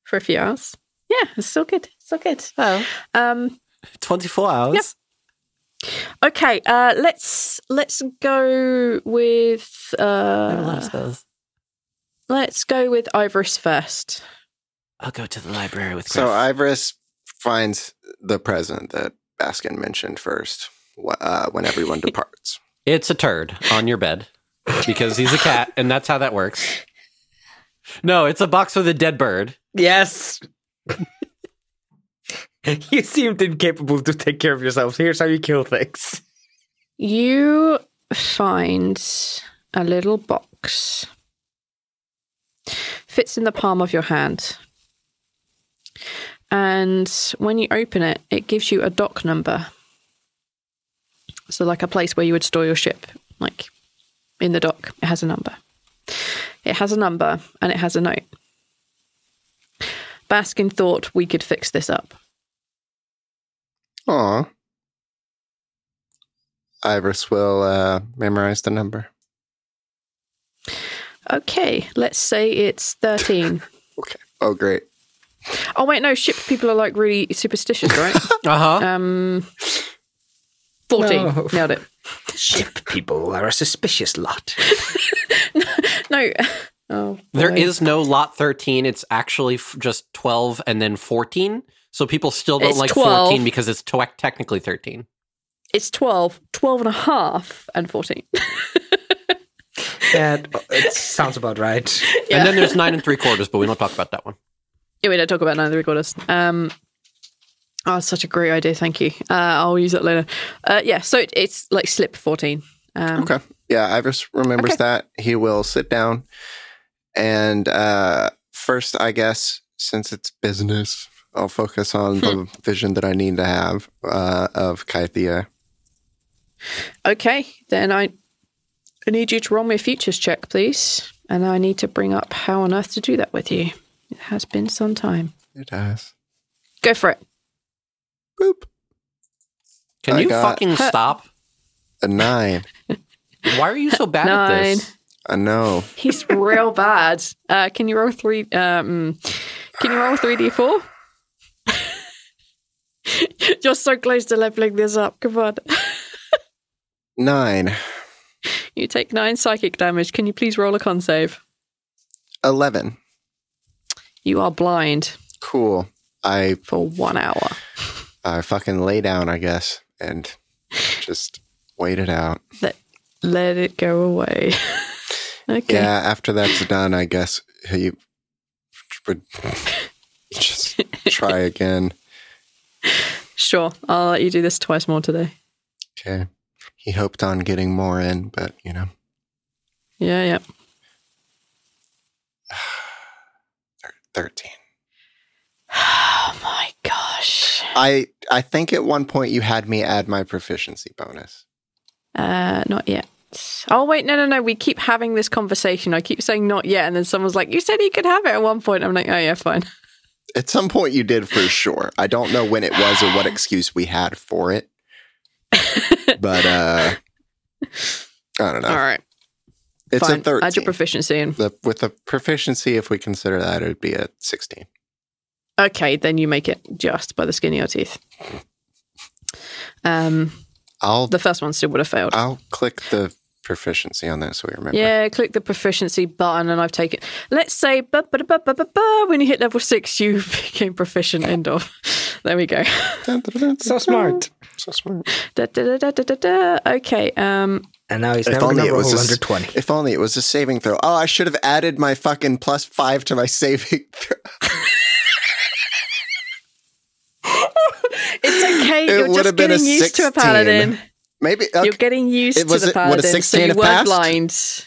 for a few hours. Yeah, it's still good. It's still good.
Oh,
Um,
24 hours.
okay. Uh, let's let's go with
Never loves
uh,
those.
Let's go with Ivoris first.
I'll go to the library with
So
Griff.
Ivoris finds the present that Baskin mentioned first uh, when everyone (laughs) departs.
It's a turd on your bed because he's a cat, and that's how that works. No, it's a box with a dead bird.
Yes. you seemed incapable to take care of yourselves. Here's how you kill things.
You find a little box. Fits in the palm of your hand. And when you open it, it gives you a dock number. So, like a place where you would store your ship, like in the dock, it has a number. It has a number and it has a note. Baskin thought we could fix this up.
Aw. Ivoris will uh, memorize the number.
Okay, let's say it's 13. (laughs)
okay. Oh, great.
Oh, wait, no, ship people are like really superstitious, right? (laughs)
uh huh.
Um, 14.
No.
Nailed it.
Ship people are a suspicious lot. (laughs)
no, no. Oh,
there is no lot 13. It's actually just 12 and then 14. So people still don't
it's
like
12.
14 because it's t- technically 13.
It's 12, 12 and a half, and 14
that uh, it sounds about right. Yeah. (laughs)
And then there's nine and three quarters, but we don't talk about that one.
Yeah, we don't talk about nine and three quarters. Um, oh, it's such a great idea. Thank you. Uh, I'll use it later. Uh, yeah, so it, it's like slip 14. Um,
okay. Yeah, Iris remembers
okay.
that. He will sit down. And uh, first, I guess, since it's business, I'll focus on the hmm. vision that I need to have uh, of Kythia.
Okay, then I I need you to roll me a futures check, please, and I need to bring up how on earth to do that with you. It has been some time.
It has.
Go for it.
Boop.
Can
I
you
got-
fucking stop?
A nine. (laughs)
Why are you so bad at this?
I know.
He's real (laughs) bad. Uh, can you roll three? Um, can you roll three d four? (laughs) You're so close to leveling this up. Come on.
Nine.
You take nine psychic damage. Can you please roll a con save?
Eleven.
You are blind
Cool. I
for one hour.
I fucking lay down, I guess, and just wait it out.
Let, let it go away. (laughs) okay.
Yeah, after that's done, I guess he would just try (laughs) again.
Sure. I'll let you do this twice more today.
Okay. He hoped on getting more in, but you know,
Yeah, yeah. (sighs)
thirteen.
Oh my gosh.
I I think at one point you had me add my proficiency bonus.
Uh, not yet. Oh wait, no, no, no. We keep having this conversation. I keep saying not yet, and then someone's like, "You said you could have it at one point." I'm like, "Oh yeah, fine." (laughs)
At some point you did for sure. I don't know when it was or what excuse we had for it. (laughs) But uh I don't know.
All right,
It's
fine.
a 13.
Add your proficiency in.
the, with the proficiency, if we consider that, it would be a 16.
Okay, then you make it just by the skin of your teeth. Um,
I'll
the first one still would have failed.
I'll click the proficiency on that so we remember.
Yeah, click the proficiency button, and I've taken. Let's say, ba ba ba. When you hit level six, you (laughs) became proficient. End of. There we go.
So smart.
So smart.
Da, da, da, da, da, da. Okay. Um.
And now he's
If
never
only it was
roll
a s-
under 20.
If only it was a saving throw. Oh, I should have added my fucking plus five to my (laughs) saving throw.
It's okay.
It
You're just
have been a
getting used to a paladin.
Maybe okay.
You're getting used
It was
to the
it- would a
paladin.
16
so you
have
weren't
passed?
blind.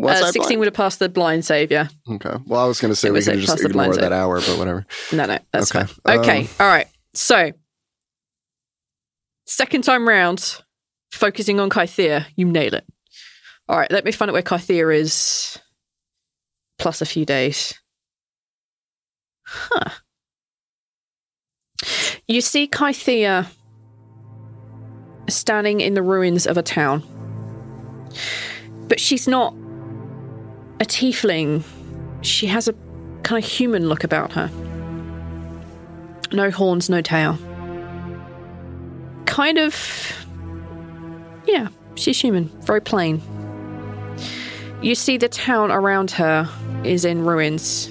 Was
uh,
I
16
blind?
would have passed the blind save, yeah.
Okay. Well, I was going to say
It
we could just
blind
ignore that
save.
hour, but whatever.
No, no, that's
Okay.
fine. Okay,
Um,
all right. So, second time round, focusing on Kythia, you nail it. All right, let me find out where Kythia is, plus a few days. Huh. You see Kythia standing in the ruins of a town. But she's not a tiefling. She has a kind of human look about her. No horns, no tail. Kind of. Yeah, she's human. Very plain. You see the town around her is in ruins,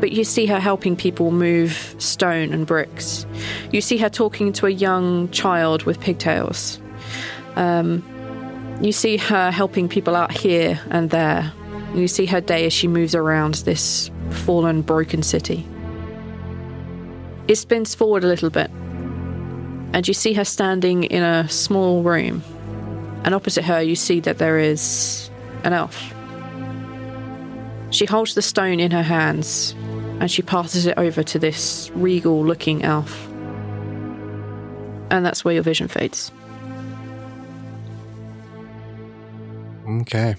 but you see her helping people move stone and bricks. You see her talking to a young child with pigtails. Um, you see her helping people out here and there. You see her day as she moves around this fallen, broken city. It spins forward a little bit, and you see her standing in a small room. And opposite her, you see that there is an elf. She holds the stone in her hands and she passes it over to this regal looking elf. And that's where your vision fades.
Okay.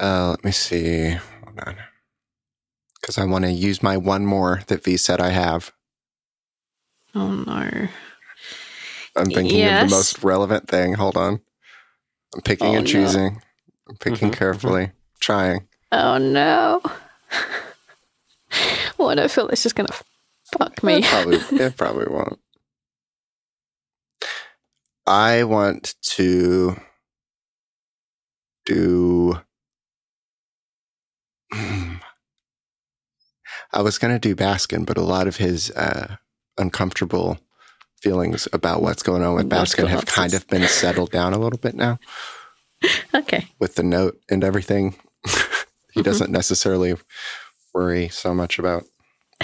Uh, let me see. Hold on. Because I want to use my one more that V said I have.
Oh no.
I'm thinking of the most relevant thing. Hold on. I'm picking
Oh,
and
no.
choosing. I'm picking
Mhm,
carefully. Trying.
Oh no. (laughs) what? I don't feel it's just gonna fuck me.
It probably, it probably won't. I want to do. I was going to do Baskin, but a lot of his uh, uncomfortable feelings about what's going on with Baskin have kind of been settled down a little bit now (laughs)
okay.
with the note and everything. (laughs) he
Mhm.
doesn't necessarily worry so much about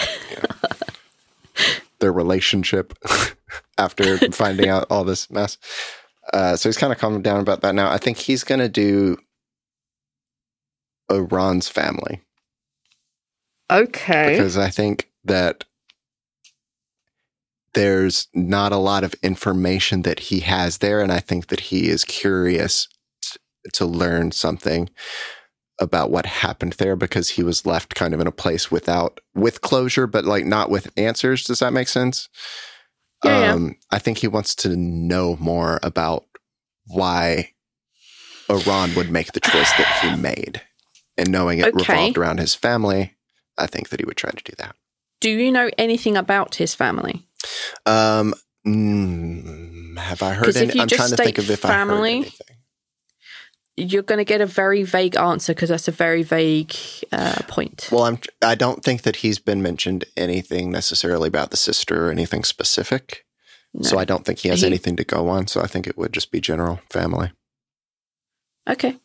you (laughs) know, their relationship after finding out all this mess. Uh, so he's kind of calmed down about that now. I think he's going to do a Ron's family
Okay.
because I think that there's not a lot of information that he has there, and I think that he is curious t- to learn something about what happened there because he was left kind of in a place without with closure, but like not with answers. Does that make sense?
Yeah, yeah.
um, I think he wants to know more about why Iran would make the choice that he made, and knowing it
Okay.
revolved around his family. I think that he would try to do that.
Do you know anything about his family?
Um, mm, have I heard any? I'm trying to think of if I
family-
heard anything.
You're going to get a very vague answer because that's a very vague uh, point.
Well, I'm. I don't think that he's been mentioned anything necessarily about the sister or anything specific. So I don't think he has
He-
anything to go on. So I think it would just be general family.
Okay.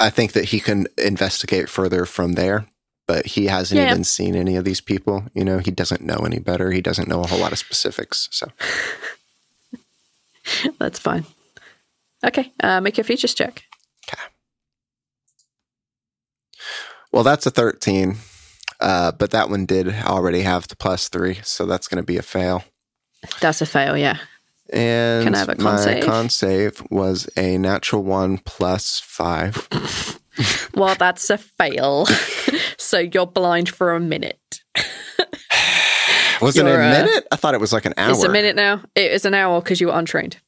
I think that he can investigate further from there, but he hasn't
Yeah.
even seen any of these people. You know, he doesn't know any better. He doesn't know a whole lot of specifics. So (laughs)
That's fine. Okay. Uh, make your features check.
Well, that's a 13. Uh, but that one did already have the plus three, so that's going to be a fail.
That's a fail, yeah.
And
Can I have a con
my
save?
con save was a natural one plus five. (laughs)
Well, that's a fail. (laughs) so you're blind for a minute.
Was it a
uh,
minute? I thought it was like an hour.
It's a minute now. It is an hour because you were untrained.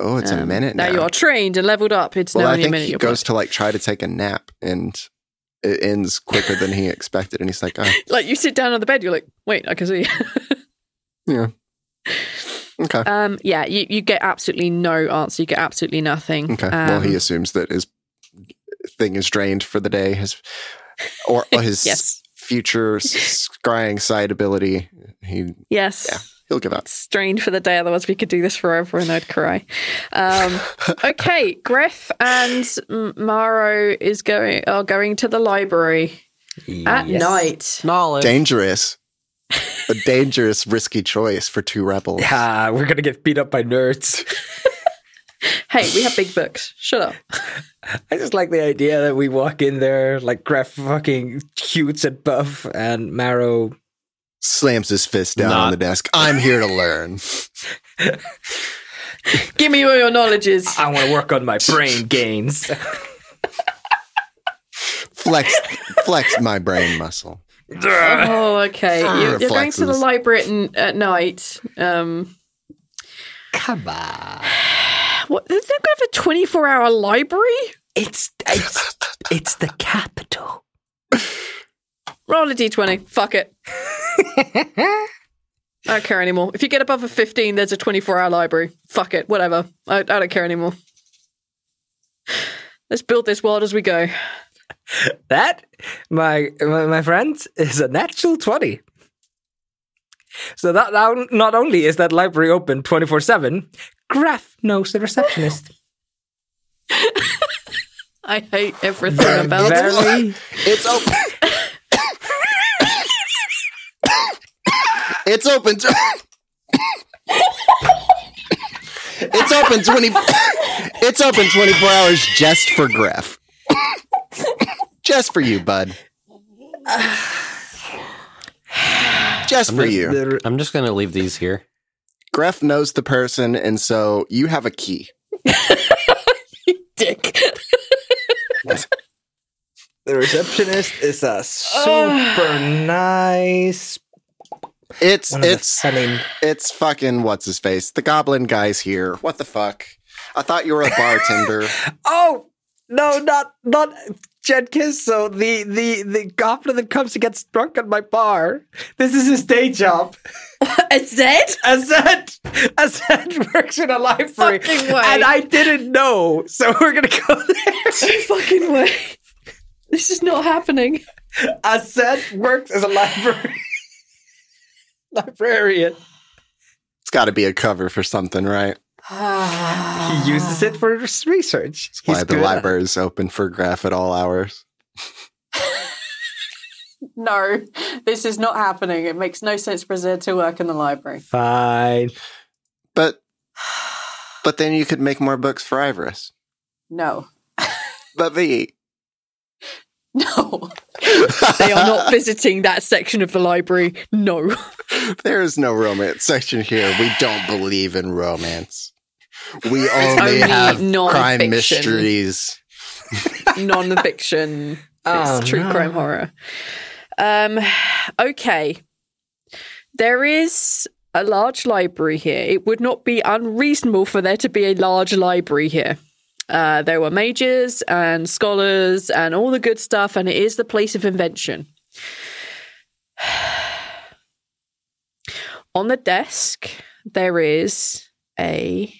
Oh, it's a
Um,
minute now.
Now you're trained and leveled up. It's
well,
now
I
only a
think
minute.
he
You're
goes
blind.
to like try to take a nap, and it ends quicker than he expected. And he's like, oh, (laughs)
like you sit down on the bed. You're like, wait, I can see.
yeah. Okay.
um, yeah, you, you get absolutely no answer. You get absolutely nothing.
Okay. well,
Um,
he assumes that his thing is drained for the day. His or, or his (laughs)
Yes.
future s- scrying sight ability. He
yes.
yeah, he'll give up.
Strained for the day, otherwise we could do this forever and I'd cry. Um, (laughs) okay, Griff and Maro is going are going to the library at
Yes.
night.
Knowledge.
Dangerous. A dangerous, risky choice for two rebels.
Yeah, we're gonna get beat up by nerds. (laughs)
Hey, we have big books. Shut up.
I just like the idea that we walk in there, like Graf fucking shoots at Buff and Maro.
Slams his fist down on the desk. I'm here to learn. (laughs)
Give me all your knowledges.
I want to work on my brain gains.
Flex, flex my brain muscle.
Oh, okay.
Ah,
You, you're going to the library at, n- at night. Um,
Come on,
what? They're going to have a 24 hour library?
it's it's it's the capital.
Roll a d20. Fuck it. I don't care anymore. If you get above a 15, there's a 24 hour library. Fuck it. Whatever. I, I don't care anymore. Let's build this world as we go. (laughs)
That, my, my my friends, is a natural twenty. So that now not only is that library open twenty four seven, Graf knows the receptionist. (laughs)
I hate everything about it.
Very (laughs)
It's open. it's open. To- it's open twenty. it's open twenty four hours just for Greff. Just for you, bud. Just for you.
the-
I'm just gonna leave these here.
Greff knows the person, and so you have a key.
Dick. (laughs)
the receptionist is a super (sighs) nice.
It's
One of the
it's
funny-
it's fucking what's his face? The goblin guy's here. What the fuck? I thought you were a bartender. (laughs)
Oh no, not not Jenkins. So the the the goblin that comes and gets drunk at my bar. This is his day job. (laughs)
A Zed?
Azad, Azad works in a library,
Fucking way.
and I didn't know. So (laughs) we're gonna go there. (laughs)
fucking way. This is not happening.
Azad works as a library librarian.
It's got to be a cover for something, right?
He uses it for his research.
Why
He's
the
good at it.
library is open for graph at all hours. (laughs)
No, this is not happening. It makes no sense for Zed to work in the library.
Fine.
But (sighs) but then you could make more books for Ivoris.
No.
But the (laughs)
No. they are not visiting that section of the library. No. (laughs)
there is no romance section here. We don't believe in romance. We (laughs) only,
only
have crime
non-fiction.
mysteries.
Non fiction. (laughs)
Oh,
it's true
no.
crime horror. Um okay. There is a large library here. It would not be unreasonable for there to be a large library here. Uh, there were mages and scholars and all the good stuff, and it is the place of invention. (sighs) On the desk, there is a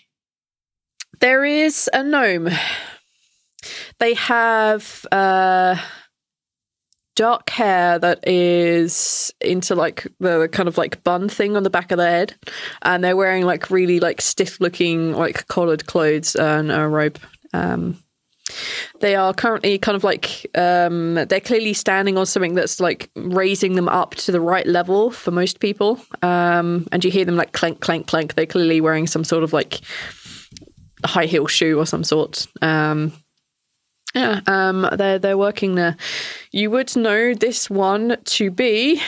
there is a gnome. They have uh, dark hair that is into like the kind of like bun thing on the back of their head, and they're wearing like really like stiff looking like collared clothes and a robe. Um, they are currently kind of like um, they're clearly standing on something that's like raising them up to the right level for most people. Um, and you hear them like clank, clank, clank. They're clearly wearing some sort of like high heel shoe or some sort. Um, yeah, um, they're they're working there. You would know this one to be.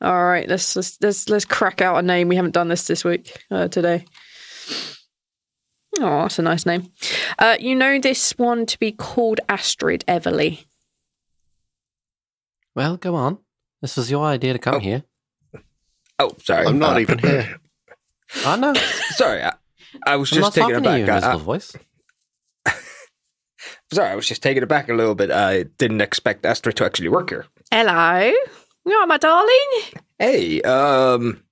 All right, let's let's let's, let's crack out a name. We haven't done this this week uh, today. Oh, that's a nice name. Uh, you know this one to be called Astrid Everly.
Well, go on. This was your idea to come here.
Oh, sorry.
I'm not
Uh,
even here.
I know. (laughs)
Sorry, I, I was
I'm
just
not
taken
talking to you,
aback. I-
invisible
I-
voice. (laughs)
sorry, I was just taken aback a little bit. I didn't expect Astrid to actually work here.
Hello, you are my darling.
Hey, um,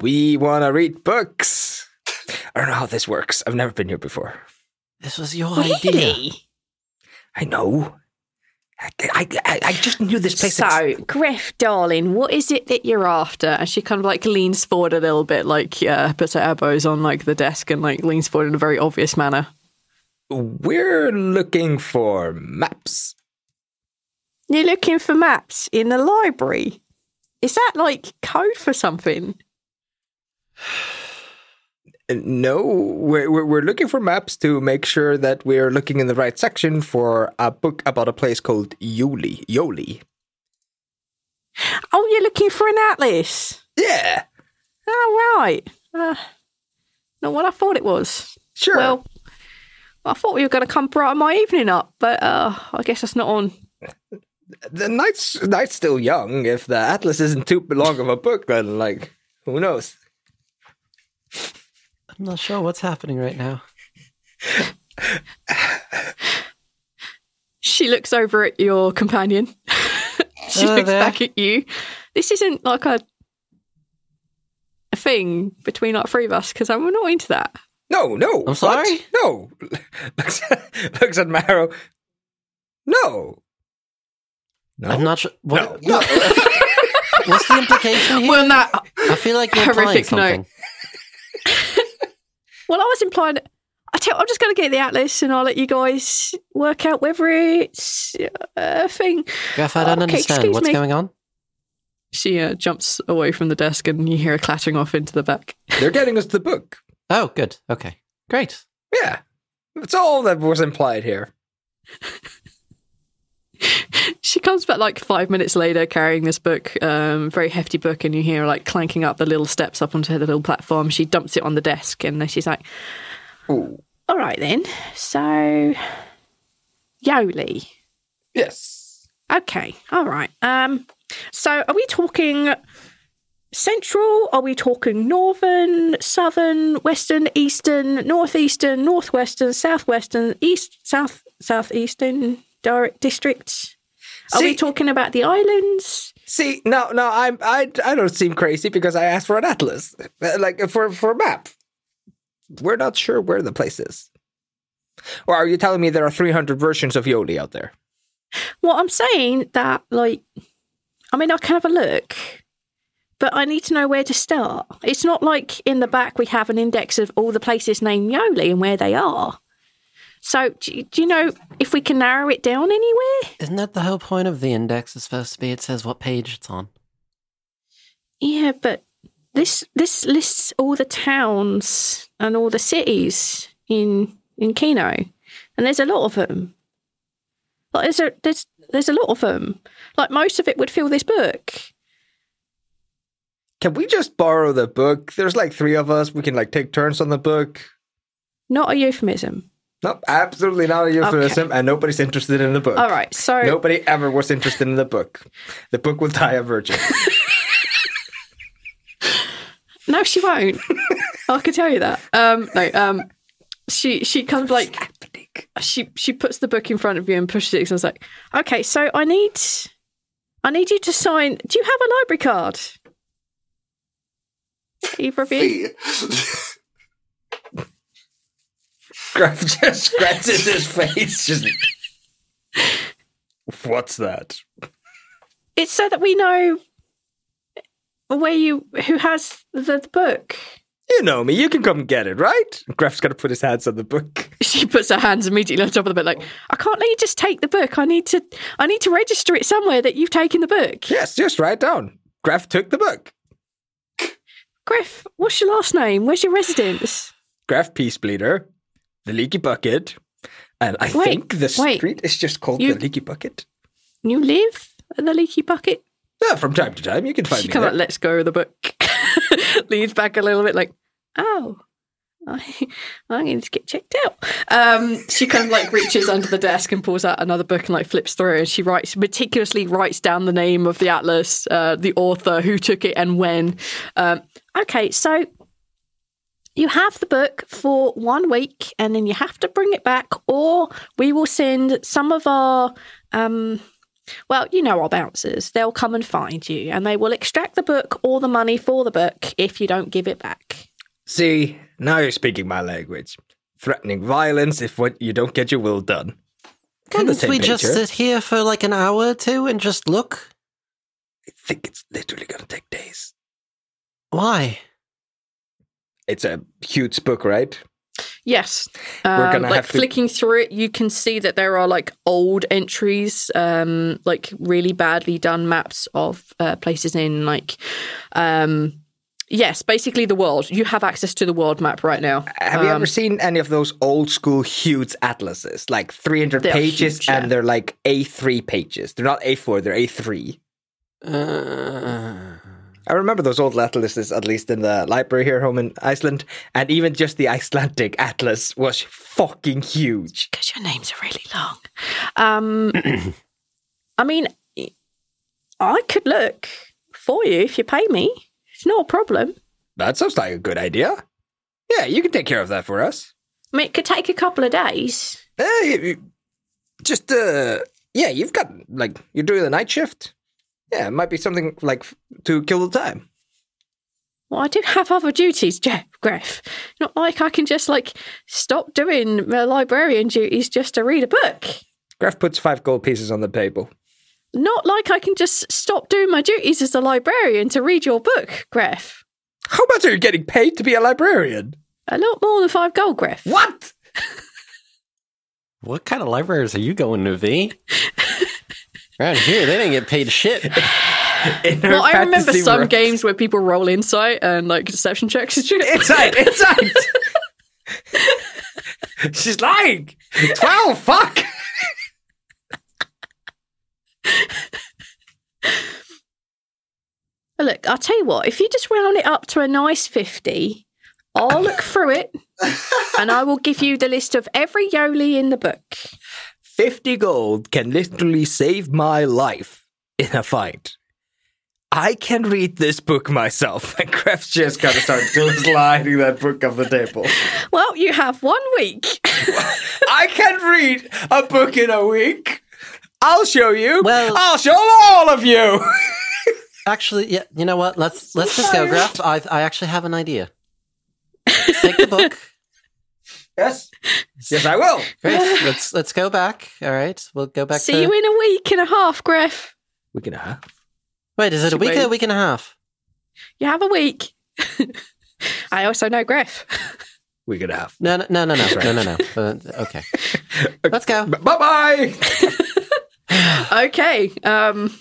we want to read books. I don't know how this works. I've never been here before.
This was your idea.
I know. I, I, I, I just knew this place.
So, Griff, darling, what is it that you're after? And she kind of like leans forward a little bit, like uh, puts her elbows on like the desk and like leans forward in a very obvious manner.
We're looking for maps.
You're looking for maps in the library. Is that like code for something? (sighs) (sighs)
No, we're, we're, we're looking for maps to make sure that we're looking in the right section for a book about a place called Yoli. Yoli.
Oh, you're looking for an atlas.
Yeah,
Oh, right. Uh, not what I thought it was.
sure.
Well, I thought we were going to come brighten my evening up, but uh, I guess that's not on.
the night's night's still young. If the atlas isn't too long of a book, then like who knows?
I'm not sure what's happening right now. (laughs)
She looks over at your companion (laughs) she
Hello
looks
there.
back at you. This isn't like a a thing between like three of us because I'm not into that.
No, no.
I'm
what?
sorry?
No. looks, (laughs) looks at Maro. No. No.
I'm not sure. What,
No.
What's the implication here?
Well, on that
I feel like you're implying
horrific note.
Something.
Well, I was implying. I tell, I'm just going to get the atlas, and I'll let you guys work out whether it's a thing.
Griff, I don't
Okay,
understand. What's
me.
going on?
She uh, jumps away from the desk, and you hear her clattering off into the back.
They're getting us the book.
Oh, good. Okay. Great.
Yeah. That's all that was implied here. (laughs) (laughs)
She comes back like five minutes later, carrying this book, um, very hefty book, and you hear her like clanking up the little steps up onto the little platform. She dumps it on the desk, and then she's like,
Ooh.
"All right then, so Yoli."
Yes.
Okay, all right. Um, so are we talking central? Are we talking northern, southern, western, eastern, northeastern, northwestern, southwestern, east, south, southeastern di- districts? Are we talking about the islands?
See, no, no, I'm, I, I don't seem crazy because I asked for an atlas, Uh, like for for a map. We're not sure where the place is. Or are you telling me there are 300 versions of Yoli out there?
Well, I'm saying that, like, I mean, I can have a look, but I need to know where to start. It's not like in the back we have an index of all the places named Yoli and where they are. So, do, do you know if we can narrow it down anywhere?
Isn't that the whole point of the index? Is supposed to be it says what page it's on.
Yeah, but this this lists all the towns and all the cities in in Kino, and there's a lot of them. Like there's a there's there's a lot of them. Like most of it would fill this book.
Can we just borrow the book? There's like three of us. We can like take turns on the book.
Not a euphemism.
Nope, absolutely not a euphemism, and nobody's interested in the book.
All right, so
Nobody ever was interested in the book. The book will die a virgin. (laughs)
no, she won't. I can tell you that. Um, no, um, she she comes like she she puts the book in front of you and pushes it. And I was like, okay, so I need I need you to sign. Do you have a library card? Either of you? (laughs)
Graf (laughs) just scratches his face. Just what's that?
It's so that we know where you who has the, the book.
You know me. You can come get it, right? Graf's got to put his hands on the book. (laughs)
She puts her hands immediately on top of the book, like I can't let you just take the book. I need to I need to register it somewhere that you've taken the book.
Yes, just write down. Graf took the book.
Griff, what's your last name? Where's your residence?
Graf Peace Bleeder, the Leaky Bucket, and I
Wait,
think the
wait.
street is just called
You-
the Leaky Bucket.
You live at the leaky bucket?
Yeah, from time to time you can find
She
me
of
there.
lets go of the book, (laughs) leans back a little bit, like, "Oh, I, I need to get checked out." Um, she kind of like reaches under the desk and pulls out another book and like flips through, and she writes meticulously writes down the name of the atlas, uh, the author, who took it, and when. Um, okay, so you have the book for one week, and then you have to bring it back, or we will send some of our. Um, well, you know our bouncers. They'll come and find you and they will extract the book or the money for the book if you don't give it back.
See, now you're speaking my language. Threatening violence if what you don't get your will done. We're on the
Couldn't we
page
just sit here for like an hour or two and just look?
I think it's literally gonna take days.
Why?
It's a huge book, right?
Yes.
We're
Um,
gonna
like
have to-
flicking through it, you can see that there are like old entries, um, like really badly done maps of uh, places in like, um, yes, basically the world. You have access to the world map right now.
Have you
Um,
ever seen any of those old school huge atlases? Like 300 pages
huge, yeah.
and they're like A3 pages. They're not A4, they're A3.
Uh,
I remember those old atlases, at least in the library here home in Iceland. And even just the Icelandic atlas was fucking huge.
because your names are really long. Um, (clears throat) I mean, I could look for you if you pay me. It's not a problem.
That sounds like a good idea. Yeah, you can take care of that for us.
I mean, it could take a couple of days.
Hey, just, uh, yeah, you've got, like, you're doing the night shift? Yeah, it might be something like to kill the time.
Well, I do have other duties, Jeff Griff. Not like I can just like stop doing my librarian duties just to read a book.
Graf puts five gold pieces on the table.
Not like I can just stop doing my duties as a librarian to read your book, Griff.
How much are you getting paid to be a librarian?
A lot more than five gold, Griff.
What? (laughs)
What kind of libraries are you going to, V? (laughs) Around here, they didn't get paid shit. (laughs)
Well, I remember some
world.
games where people roll insight and like deception checks and shit.
Inside, inside. She's lying. Twelve. Fuck.
Look, I'll tell you what, if you just round it up to a nice 50, I'll look through it (laughs) and I will give you the list of every Yoli in the book.
Fifty gold can literally save my life in a fight. I can read this book myself. (laughs) And Graf's just kind of starts sliding that book off the table.
Well, you have one week. (laughs)
I can read a book in a week. I'll show you.
Well-
I'll show all of you. (laughs)
Actually, yeah, you know what? Let's let's just go, Graf. I I actually have an idea. Take the book.
Yes. Yes, I will.
Great. Let's let's go back. All right, we'll go back.
See
to...
you in a week and a half, Greff.
We're gonna have.
Wait, is it a week or a week and a half?
You have a week. (laughs) I also know Greff.
We're gonna have.
No, no, no, no, no, no, no, no. Uh, okay, (laughs) let's go.
Bye bye. (laughs)
Okay. Um,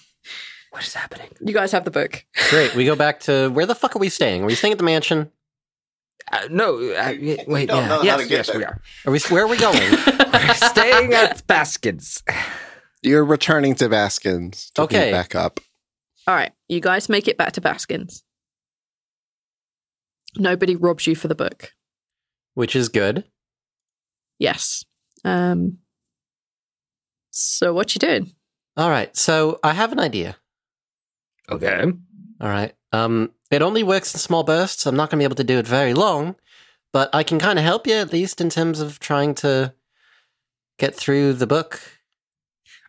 what is happening?
you guys have the book.
Great. We go back to where the fuck are we staying? Are we staying at the mansion?
Uh, no, uh, wait.
don't
yeah.
know
yes, yes,
there.
we are.
Are we? Where are we going?
We're (laughs) staying at Baskins.
You're returning to Baskins to
Okay.
okay. back up.
All right. You guys make it back to Baskins. Nobody robs you for the book.
Which is good.
Yes. Um, so what you doing?
All right. So I have an idea.
Okay.
All right. Um, it only works in small bursts. I'm not going to be able to do it very long, but I can kind of help you at least in terms of trying to get through the book.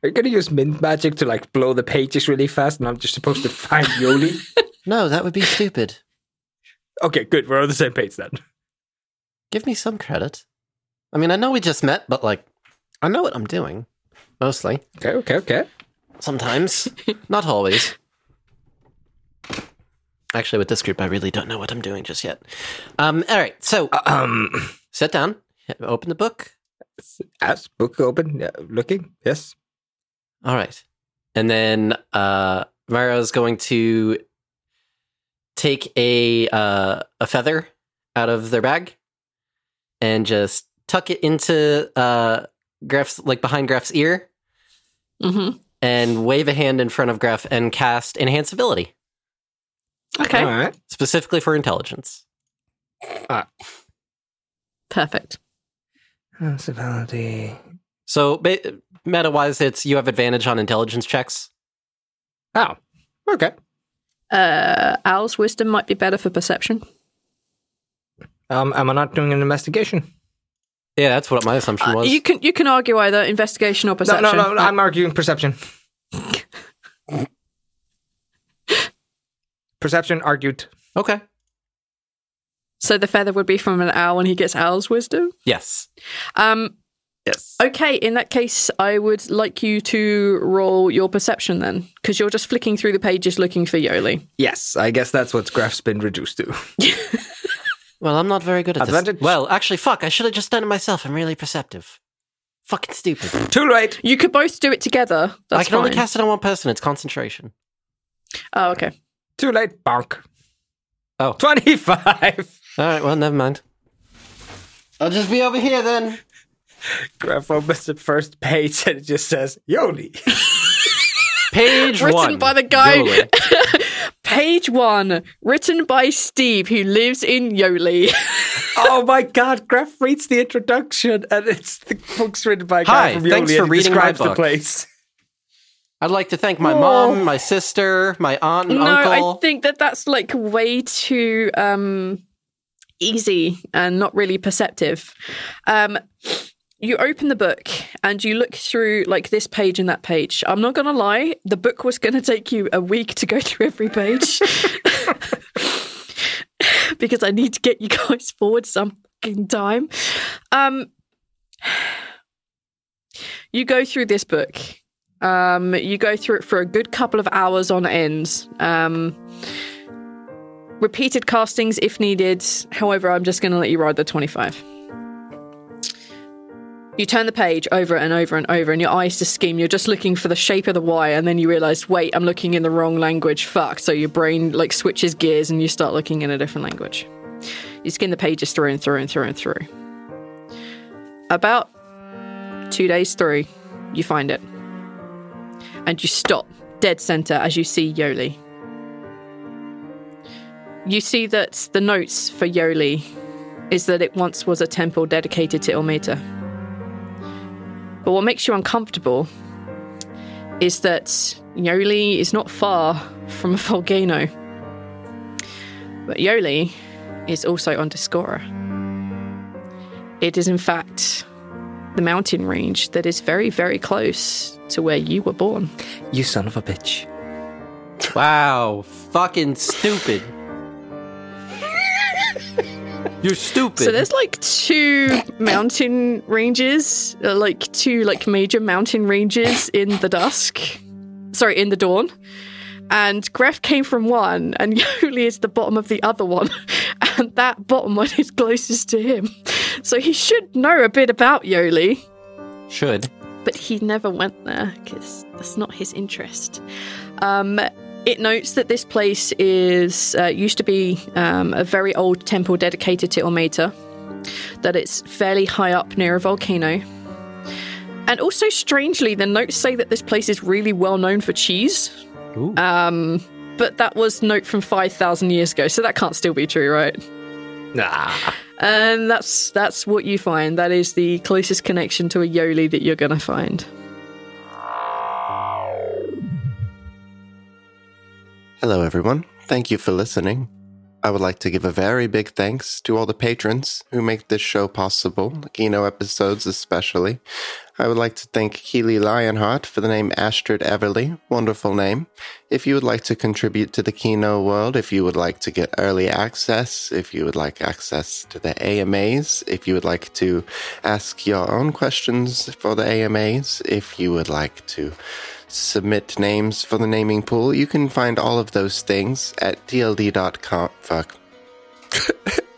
Are you gonna use mint magic to like blow the pages really fast, and I'm just supposed to find (laughs) Yoli?
No, that would be stupid.
okay, good. We're on the same page then.
Give me some credit. I mean, I know we just met, but like, I know what I'm doing. Mostly.
Okay, okay, okay.
Sometimes. not always. Actually, with this group, I really don't know what I'm doing just yet. Um, all right. So,
Um, (clears throat)
sit down, open the book.
as book open, yeah, looking. Yes.
All right. And then uh Maro's going to take a uh a feather out of their bag and just tuck it into uh Greff's like behind Greff's ear
Mm-hmm.
and wave a hand in front of Graf and cast enhance ability
Okay.
All right.
specifically for intelligence.
Perfect.
Possibility.
So ba- meta wise it's you have advantage on intelligence checks.
Oh, okay.
Uh, Owl's wisdom might be better for perception.
Um, am I not doing an investigation?
Yeah, that's what my assumption
Uh,
was.
you can you can argue either investigation or
No,
perception.
no, no, no. I'm arguing perception. (laughs) perception argued.
okay.
So the feather would be from an owl, and he gets owl's wisdom.
Yes.
Um.
Yes.
Okay. In that case, I would like you to roll your perception then, because you're just flicking through the pages looking for Yoli.
Yes, I guess that's what Greff's been reduced to. (laughs)
Well, I'm not very good at
Advantage?
this. Well, actually, fuck, I should have just done it myself. I'm really perceptive. Fucking stupid. (laughs)
Too late.
You could both do it together. That's
I can only cast it on one person. It's concentration.
Oh, okay.
Too late. Bonk.
Oh. (laughs)
25.
All right, well, never mind. I'll just be over here then.
Greff opens the first page and it just says Yoli. (laughs)
Page
Written
one.
by the guy. (laughs) Page one, written by Steve, who lives in Yoli.
oh my god, Greff reads the introduction and it's the book's written by a guy
Hi,
from Yoli
thanks
and
for
he
reading my
describes the
book.
place.
I'd like to thank my
Oh.
mom, my sister, my aunt and
no,
uncle.
I think that that's like way too um, easy and not really perceptive. Um, you open the book and you look through like this page and that page. I'm not going to lie, the book was going to take you a week to go (laughs) through every page (laughs) because I need to get you guys forward some fucking time. Um, you go through this book. Um, you go through it for a good couple of hours on end. Um, repeated castings if needed. However, I'm just going to let you ride the 25. You turn the page over and over and over, and your eyes just scheme. You're just looking for the shape of the Y, and then you realize, wait, I'm looking in the wrong language. Fuck. So your brain like switches gears, and you start looking in a different language. You skim the pages through and through and through and through. About two days through, you find it. And you stop dead center as you see Yoli. You see that the notes for Yoli is that it once was a temple dedicated to Ilmeta. But what makes you uncomfortable is that Yoli is not far from a (laughs) volcano. But Yoli is also on Discora. It is, in fact, the mountain range that is very, very close to where you were born.
You son of a bitch.
Wow, fucking stupid. You're stupid.
So there's like two mountain ranges, uh, like two like major mountain ranges in the dusk. Sorry, in the dawn. And Greff came from one, and (laughs) Yoli is the bottom of the other one, (laughs) and that bottom one is closest to him. So he should know a bit about Yoli,
Should.
but he never went there because that's not his interest. Um, it notes that this place is uh, used to be um, a very old temple dedicated to Ilmeta, that it's fairly high up near a volcano. And also, strangely, the notes say that this place is really well known for cheese. Um, but that was note from 5,000 years ago, so that can't still be true, right?
Nah.
And that's that's what you find. That is the closest connection to a Yoli that you're going to find.
Hello, everyone. Thank you for listening. I would like to give a very big thanks to all the patrons who make this show possible, the Kino episodes especially. I would like to thank Keely Lionheart for the name Astrid Everly. Wonderful name. If you would like to contribute to the Kino world, if you would like to get early access, if you would like access to the AMAs, if you would like to ask your own questions for the AMAs, if you would like to submit names for the naming pool, you can find all of those things at tld.com. Fuck. (laughs)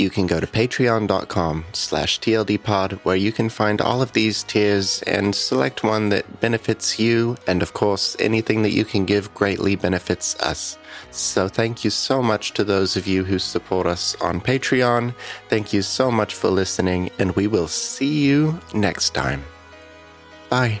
you can go to patreon.com slash tldpod where you can find all of these tiers and select one that benefits you and of course anything that you can give greatly benefits us. So thank you so much to those of you who support us on patreon. Thank you so much for listening and we will see you next time. Bye